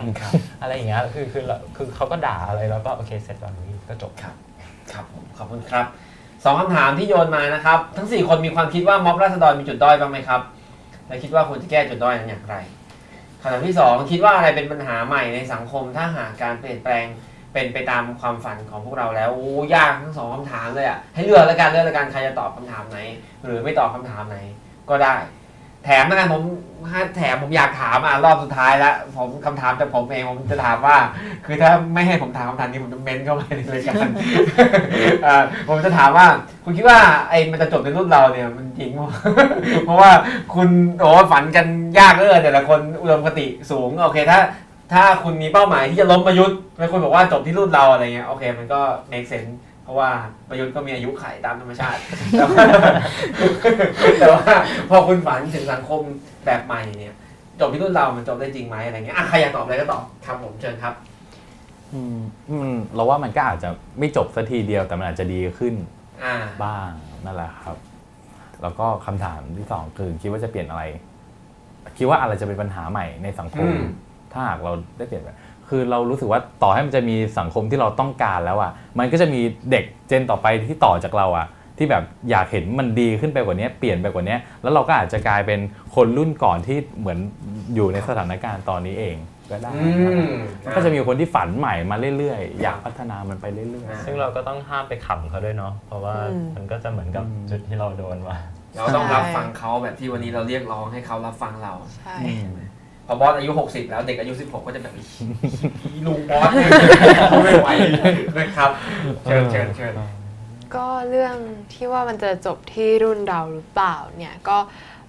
อะไรอย่างเงี้ยคือคือคือเขาก็ด่าอะไรแล้วก็โอเคเสร็จแล้วนี้ก็จบครับผมขอบคุณครับสองคำถามที่โยนมานะครับ ทั้ง 4 คนมีความคิดว่าม็อบราษฎรมีจุดด้อยบ้างไหมครับ และคิดว่าควรจะแก้จุดด้อยนั้นอย่างไรคำถามที่ 2 คิดว่าอะไรเป็นปัญหาใหม่ในสังคมถ้าหากการเปลี่ยนแปลงเป็นไปตามความฝันของพวกเราแล้วโอ้ยากทั้งสองคำถามเลยอะให้เลือกแล้วกันเลือกแล้วกันใครจะตอบคำถามไหน หรือไม่ตอบคำถามไหนก็ได้ แถมแล้วกันผม ถ้าแถมผมอยากถามอะรอบสุดท้ายแล้วผมคำถามจากผมเองผมจะถามว่า คือถ้าไม่ให้ผมถามคำถามนี้ผมจะเม้นเข้าไปในรายการผมจะถามว่า คุณคิดว่าไอ้มันจะจบในรุ่นเราเนี่ยมันจริงมั้เพราะว่าคุณโอ้ฝันกันยากเหลยแต่ละคนอุดมคติสูงโอเคถ้าถ้าคุณมีเป้าหมายที่จะล้มประยุทธ์แล้วคุณบอกว่าจบที่รุ่นเราอะไรเงี้ยโอเค มันก็ make sense ราะว่าประยุทธ์ก็มีอายุไขตามธรรมชาติแต่ว่าแต่ว่าพอคุณฝันถึงสังคมแบบใหม่เนี่ยจบที่รุ่นเรา มันจบได้จริงไหมอะไรเงี้ยอะใครอยากตอบอะไรก็ตอบครับผมเชิญครับ อืมอืมเราว่ามันก็อาจจะไม่จบสักทีเดียวแต่มันอาจจะดีขึ้นอ่าบ้างนั่นแหละครับ แล้วก็คำถามที่สองคือคิดว่าจะเปลี่ยนอะไร คิดว่าอะไรจะเป็นปัญหาใหม่ในสังคมอืมถ้าหากเราได้เปลี่ยนแบบ คือเรารู้สึกว่าต่อให้มันจะมีสังคมที่เราต้องการแล้วอะ มันก็จะมีเด็กเจนต่อไปที่ต่อจากเราอะ ที่แบบอยากเห็นมันดีขึ้นไปกว่านี้เปลี่ยนไปกว่านี้แล้วเราก็อาจจะกลายเป็นคนรุ่นก่อนที่เหมือนอยู่ในสถานการณ์ตอนนี้เองก็ได้อืมมันก็จะมีคนที่ฝันใหม่มาเรื่อยๆ อยากพัฒนามันไปเรื่อยอ่าซึ่งเราก็ต้องห้ามไปขำเขาด้วยเนาะ เพราะว่าอืมมันก็จะเหมือนกับจุดที่เราโดนมา เราต้องรับฟังเขาแบบที่วันนี้เราเรียกร้องให้เขารับฟังเรา ใช่ๆ พอบอสอายุ 60 แล้วเด็กอายุ 16 ก็จะแบบอีลุงบอสไม่ไหวนะครับ เชิญเชิญเชิญก็เรื่องที่ว่ามันจะจบที่รุ่นเราหรือเปล่าเนี่ยก็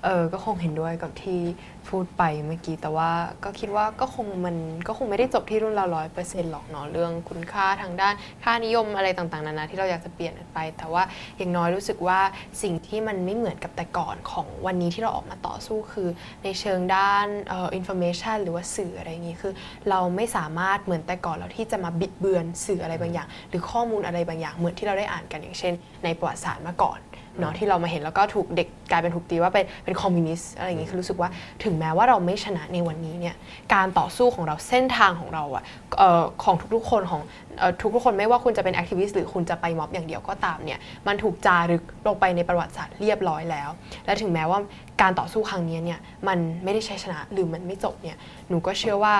เออก็คงเห็นด้วยกับที่พูดไปเมื่อกี้ แต่ว่าก็คิดว่าก็คงมันก็คงไม่ได้จบที่รุ่นเราร้อยเปอร์เซ็นต์หรอกเนาะเรื่องคุณค่าทางด้านค่านิยมอะไรต่างๆนานาที่เราอยากจะเปลี่ยนไป แต่ว่าอย่างน้อยรู้สึกว่าสิ่งที่มันไม่เหมือนกับแต่ก่อนของวันนี้ที่เราออกมาต่อสู้คือ ในเชิงด้านเอ่อ information หรือว่าสื่ออะไรอย่างนี้คือ เราไม่สามารถเหมือนแต่ก่อนเราที่จะมาบิดเบือนสื่ออะไรบางอย่าง หรือข้อมูลอะไรบางอย่างเหมือนที่เราได้อ่านกันอย่างเช่น ในประวัติศาสตร์มาก่อน เนาะที่เรามาเห็นแล้วก็ถูกเด็กกลายเป็นถูกตีว่าเป็นเป็นคอมมิวนิสต์อะไรอย่างงี้คือรู้สึกว่าถึงแม้ว่าเราไม่ชนะในวันนี้เนี่ยการต่อสู้ของเราเส้นทางของเราอะเอ่อของทุกๆคนของเอ่อทุกๆคนไม่ว่าคุณจะเป็น activist หรือคุณจะไปม็อบอย่างเดียวก็ตามเนี่ยมันถูกจารึกลงไปในประวัติศาสตร์เรียบร้อยแล้ว และถึงแม้ว่าการต่อสู้ครั้งนี้เนี่ยมันไม่ได้ใช้ชนะหรือมันไม่จบเนี่ยหนูก็เชื่อว่า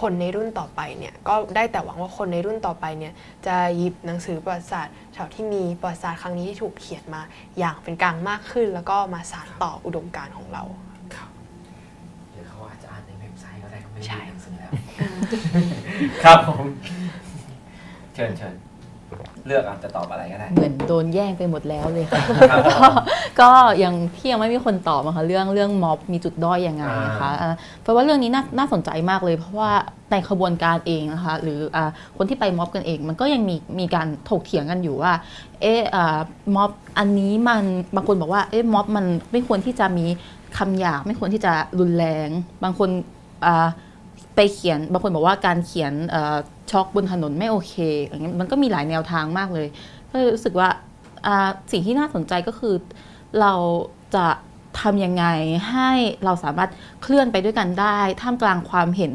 คนในรุ่นต่อไปเนี่ยก็ได้แต่หวังว่าคนในรุ่นต่อไปเนี่ยจะหยิบหนังสือประวัติศาสตร์ฉบับที่มีประวัติศาสตร์ครั้งนี้ที่ถูกเขียนมาอย่างเป็นกลางมากขึ้น แล้วก็มาสานต่ออุดมการณ์ของเราครับหรือเขาอาจจะอ่านในเว็บไซต์ก็ได้เขาไม่ได้ใช่ดูหนังสือแล้วครับผมเชิญเชิญ เลือกอาจจะตอบอะไรก็ได้ เหมือนโดนแย่งไปหมดแล้วเลยค่ะครับก็ก็ยังที่ยังไม่มีคนตอบนะคะเรื่องเรื่องม็อบมีจุดด้อยยังไงนะคะอ่าอ่าเพราะว่าเรื่องนี้น่าน่าสนใจมากเลย เพราะว่าในขบวนการเองนะคะหรืออ่าคนที่ไปม็อบกันเอง มันก็ยังมีมีการถกเถียงกันอยู่ว่า เอออ่าม็อบอันนี้มันบางคนบอกว่าเอ๊ะม็อบมันไม่ควรที่จะมีคำหยาบไม่ควรที่จะรุนแรง บางคนอ่าไปเขียนบางคนบอกว่าการเขียนเอ่อ ช็อกบนถนนไม่โอเคอย่างเงี้ยมันก็มีหลายแนวทางมากเลย ก็เลยรู้สึกว่าอ่าสิ่งที่น่าสนใจก็คือเราจะทำยังไงให้เราสามารถเคลื่อนไปด้วยกันได้ ท่ามกลางความเห็น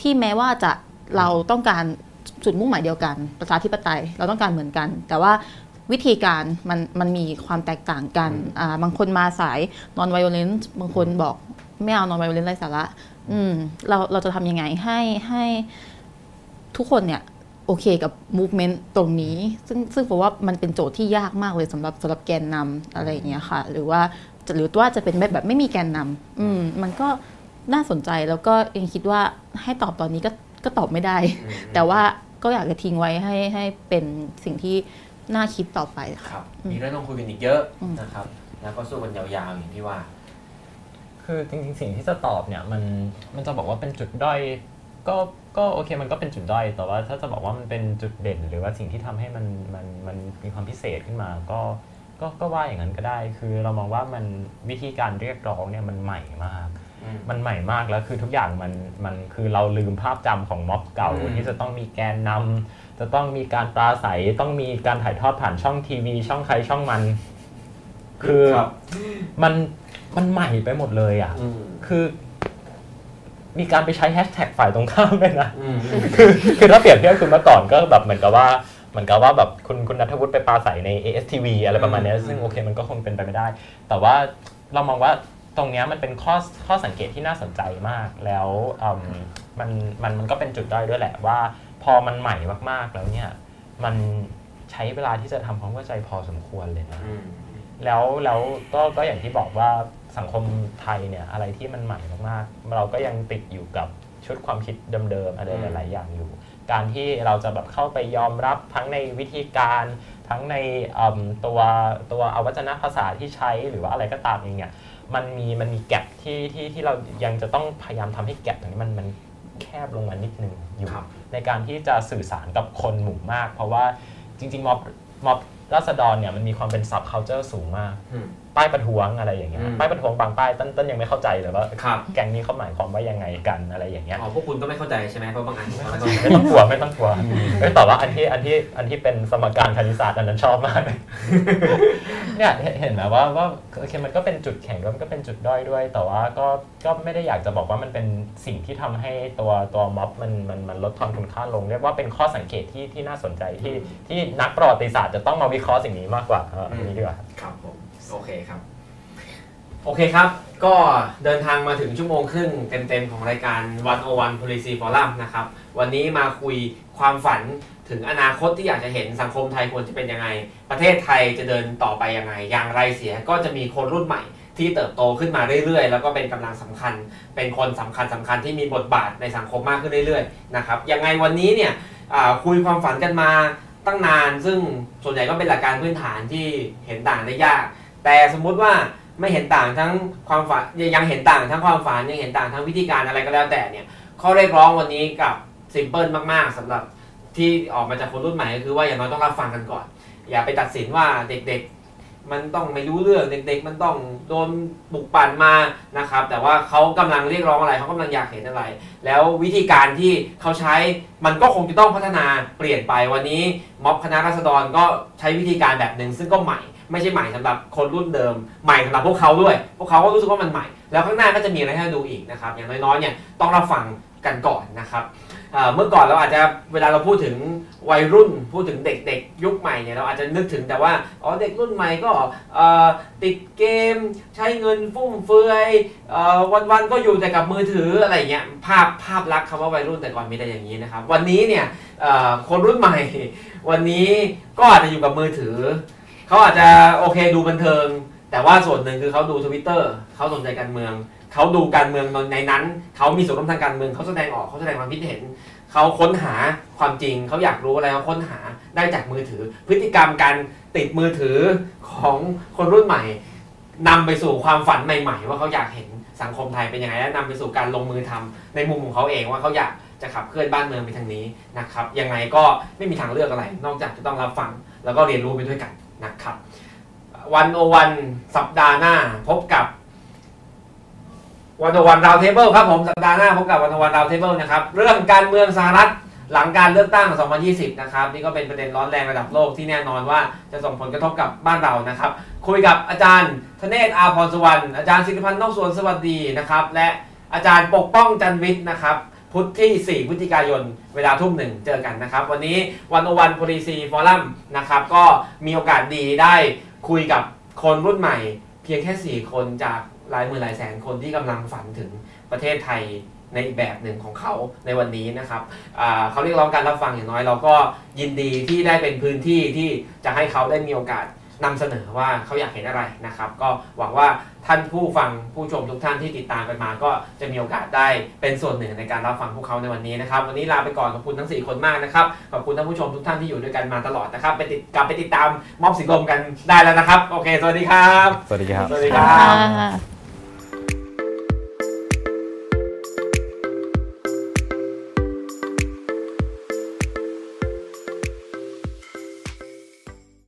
ที่แม้ว่าจะเราต้องการจุดมุ่งหมายเดียวกัน ประชาธิปไตยเราต้องการเหมือนกัน แต่ว่าวิธีการมันมันมีความแตกต่างกันอ่าบางคนมาสาย non violence บางคนบอกไม่เอา non violence ไร้สาระ อืมเราเราจะทำยังไงให้ให้ ทุกคนเนี่ยโอเคกับ movement ตรงนี้ ซึ่งซึ่งผมว่ามันเป็นโจทย์ที่ยากมากเลยสำหรับสำหรับแกนนำอะไรอย่างเงี้ยค่ะ หรือว่าจะหรือว่าจะเป็นแบบแบบไม่มีแกนนำอืมมันก็น่าสนใจแล้วก็ยังคิดว่าให้ตอบตอนนี้ก็ก็ตอบไม่ได้ แต่ว่าก็อยากจะทิ้งไว้ให้ให้เป็นสิ่งที่น่าคิดต่อไปค่ะครับ มีเรื่องต้องคุยกันอีกเยอะอืมนะครับ แล้วก็สู้กันยาวๆอย่างที่ว่า คือจริงๆสิ่งที่จะตอบเนี่ยมันมันจะบอกว่าเป็นจุดด้อยก็ ก็โอเคมันก็เป็นจุดด้อยแต่ว่าถ้าจะบอกว่ามันเป็นจุดเด่น หรือว่าสิ่งที่ทำให้มันมันมันมีความพิเศษขึ้นมา ก็ก็ก็ว่าอย่างนั้นก็ได้ คือเรามองว่ามันวิธีการเรียกร้องเนี่ยมันใหม่มากอืมมันใหม่มากแล้วคือทุกอย่างมันมันคือเราลืมภาพจำของม็อบเก่าอืมที่จะต้องมีแกนนำจะต้องมีการปราศัยต้องมีการถ่ายทอดผ่านช่องทีวี ช่องใครช่องมัน คือครับมันมันใหม่ไปหมดเลยอะอืมคือ มีการไปใช้แฮชแท็กฝ่ายตรงข้ามด้วยนะอืมอืมคือคือถ้าเปรียบเทียบคุณเมื่อก่อนก็แบบเหมือนกับว่าเหมือนกับว่าแบบคุณคุณนัทวุฒิไปปราศัยใน ASTV อะไรประมาณเนี้ยอืมซึ่งโอเคมันก็คงเป็นไปไม่ได้ แต่ว่าเรามองว่าตรงเนี้ยมันเป็นข้อข้อสังเกตที่น่าสนใจมาก แล้วอืมมันมันมันก็เป็นจุดด้อยด้วยแหละว่า พอมันใหม่มากๆแล้วเนี่ยมันใช้เวลาที่จะทำความเข้าใจพอสมควรเลยนะอืมแล้วแล้วก็ก็อย่างที่บอกว่า สังคมไทยเนี่ยอะไรที่มันใหม่มากๆ เราก็ยังติดอยู่กับชุดความคิดเดิมๆอะไรอืมหลาย ๆ อย่างอยู่ การที่เราจะแบบเข้าไปยอมรับทั้งในวิธีการทั้งในอืมตัวตัวอวัจนภาษาที่ใช้หรือว่าอะไรก็ตามเองเนี่ยมันมีมันมีแกลบที่ที่ที่เรายังจะต้องพยายามทำให้แกลบตรงนี้มันมันแคบลงมานิดนึงอยู่ครับในการที่จะสื่อสารกับคนหมู่มาก เพราะว่าจริง ๆม็อบม็อบราษฎรเนี่ยมันมีความเป็น sub culture สูงมากอืมป้ายประท้วงอะไรอย่างเงี้ยอืมป้ายประท้วงบางป้ายต้นต้นยังไม่เข้าใจเลยว่าครับแก๊งนี้เขาหมายความว่ายังไงกันอะไรอย่างเงี้ย อ๋อพวกคุณก็ไม่เข้าใจใช่ไหมเพราะบางอันผมก็ไม่ต้องกลัวไม่ต้องกลัวเอ้ยแต่ว่าอันที่อันที่อันที่เป็นสมการคณิตศาสตร์อันนั้นชอบมากเนี่ยเห็นเห็นไหมว่าว่าโอเคมันก็เป็นจุดแข็งด้วยมันก็เป็นจุดด้อยด้วย แต่ว่าก็ก็ไม่ได้อยากจะบอกว่ามันเป็นสิ่งที่ทำให้ตัวตัวม็อบมันมันมันลดทอนคุณค่าลงเรียกว่าเป็นข้อสังเกตที่ที่น่าสนใจที่ที่นักประวัติศาสตร์จะต้องมาวิเคราะห์สิ่งนี้มากกว่าเอออันนี้ดีกว่าครับผม โอเคครับ โอเคครับ ก็เดินทางมาถึงชั่วโมงครึ่งเต็มๆของรายการ101 Policy Forum นะครับ วันนี้มาคุยความฝันถึงอนาคตที่อยากจะเห็นสังคมไทยควรจะเป็นยังไง ประเทศไทยจะเดินต่อไปยังไง อย่างไรเสียก็จะมีคนรุ่นใหม่ที่เติบโตขึ้นมาเรื่อยๆ แล้วก็เป็นกำลังสำคัญ เป็นคนสำคัญสำคัญที่มีบทบาทในสังคมมากขึ้นเรื่อยๆนะครับ ยังไงวันนี้เนี่ยคุยความฝันกันมาตั้งนาน ซึ่งส่วนใหญ่ก็เป็นหลักการพื้นฐานที่เห็นต่างได้ยาก แต่สมมุติว่าไม่เห็นต่างทั้งความฝันยังเห็นต่างทั้งความฝันยังเห็นต่างทั้งวิธีการอะไรก็แล้วแต่เนี่ยข้อเรียกร้องวันนี้กับซิมเพิลมาก ๆสำหรับที่ออกมาจากคนรุ่นใหม่ก็คือว่าอย่างน้อยต้องรับฟังกันก่อน อย่าไปตัดสินว่าเด็กๆ มันต้องไม่รู้เรื่องเด็ก ๆ มันต้องโดนปลุกปั่นมานะครับ แต่ว่าเขากำลังเรียกร้องอะไรเขากำลังอยากเห็นอะไร แล้ววิธีการที่เขาใช้มันก็คงจะต้องพัฒนาเปลี่ยนไปวันนี้ม็อบคณะราษฎรก็ใช้วิธีการแบบหนึ่งซึ่งก็ใหม่ ไม่ใช่ใหม่สำหรับคนรุ่นเดิม ใหม่สำหรับพวกเขาด้วย พวกเขาก็รู้สึกว่ามันใหม่ แล้วข้างหน้าก็จะมีอะไรให้ดูอีกนะครับอย่างน้อยๆเนี่ยต้องรับฟังกันก่อนนะครับเมื่อก่อนเราอาจจะเวลาเราพูดถึงวัยรุ่นพูดถึงเด็กๆ ยุคใหม่เนี่ยเราอาจจะนึกถึงแต่ว่าอ๋อเด็กรุ่นใหม่ก็ติดเกมใช้เงินฟุ่มเฟือยอวันๆก็อยู่แต่กับมือถืออะไรเงี้ยภาพภาพลักษณ์คำว่าวัยรุ่นแต่ก่อนมีแต่อย่างนี้นะครับ วันนี้เนี่ยคนรุ่นใหม่ วันนี้ก็อาจจะอยู่กับมือถือ เขาอาจจะโอเคดูบันเทิง แต่ว่าส่วนหนึ่งคือเขาดูทวิตเตอร์เขาสนใจการเมืองเขาดูการเมืองในนั้นเขามีส่วนร่วมทางการเมืองเขาแสดงออกเขาแสดงความคิดเห็นเขาค้นหาความจริงเขาอยากรู้อะไรเขาค้นหาได้จากมือถือ พฤติกรรมการติดมือถือของคนรุ่นใหม่นำไปสู่ความฝันใหม่ ๆ ว่าเขาอยากเห็นสังคมไทยเป็นยังไงและนำไปสู่การลงมือทำในมุมของเขาเองว่าเขาอยากจะขับเคลื่อนบ้านเมืองไปทางนี้นะครับยังไงก็ไม่มีทางเลือกอะไร นอกจากจะต้องรับฟังแล้วก็เรียนรู้ไปด้วยกัน นะครับ One-O-One สัปดาห์หน้าพบกับ One-O-One Roundtable ครับผมสัปดาห์หน้าพบกับ One-O-One Roundtable นะครับเรื่องการเมืองสหรัฐหลังการเลือกตั้ง 2020 นะครับ นี่ก็เป็นประเด็นร้อนแรงระดับโลกที่แน่นอนว่าจะส่งผลกระทบกับบ้านเรานะครับ คุยกับอาจารย์ธเนศอาภรณ์สุวรรณอาจารย์สิริพรรณนกสวนสวัสดีนะครับ และอาจารย์ปกป้องจันทร์วิทย์นะครับ พุธที่ 4 พฤศจิกายน เวลาทุ่มหนึ่งเจอกันนะครับ วันนี้วันอวันโพลิซีฟอรัมนะครับ ก็มีโอกาสดีได้คุยกับคนรุ่นใหม่ เพียงแค่ 4 คนจากหลายหมื่นหลายแสนคนที่กำลังฝันถึงประเทศไทยในอีกแบบหนึ่งของเขาในวันนี้นะครับเขาเรียกร้องการรับฟังอย่างน้อย เราก็ยินดีที่ได้เป็นพื้นที่ที่จะให้เขาได้มีโอกาส นำเสนอว่าเขาอยากเห็นอะไรนะครับ ก็หวังว่าท่านผู้ฟังผู้ชมทุกท่านที่ติดตามกันมา ก็จะมีโอกาสได้เป็นส่วนหนึ่งในการรับฟังพวกเขาในวันนี้นะครับ วันนี้ลาไปก่อนขอบคุณทั้ง 4 คนมากนะครับขอบคุณท่านผู้ชมทุกท่านที่อยู่ด้วยกันมาตลอดนะครับไปติดกลับไปติดตามม็อบสีลมกันได้แล้วนะครับ โอเค สวัสดีครับ สวัสดีครับสวัสดีคค่รับะ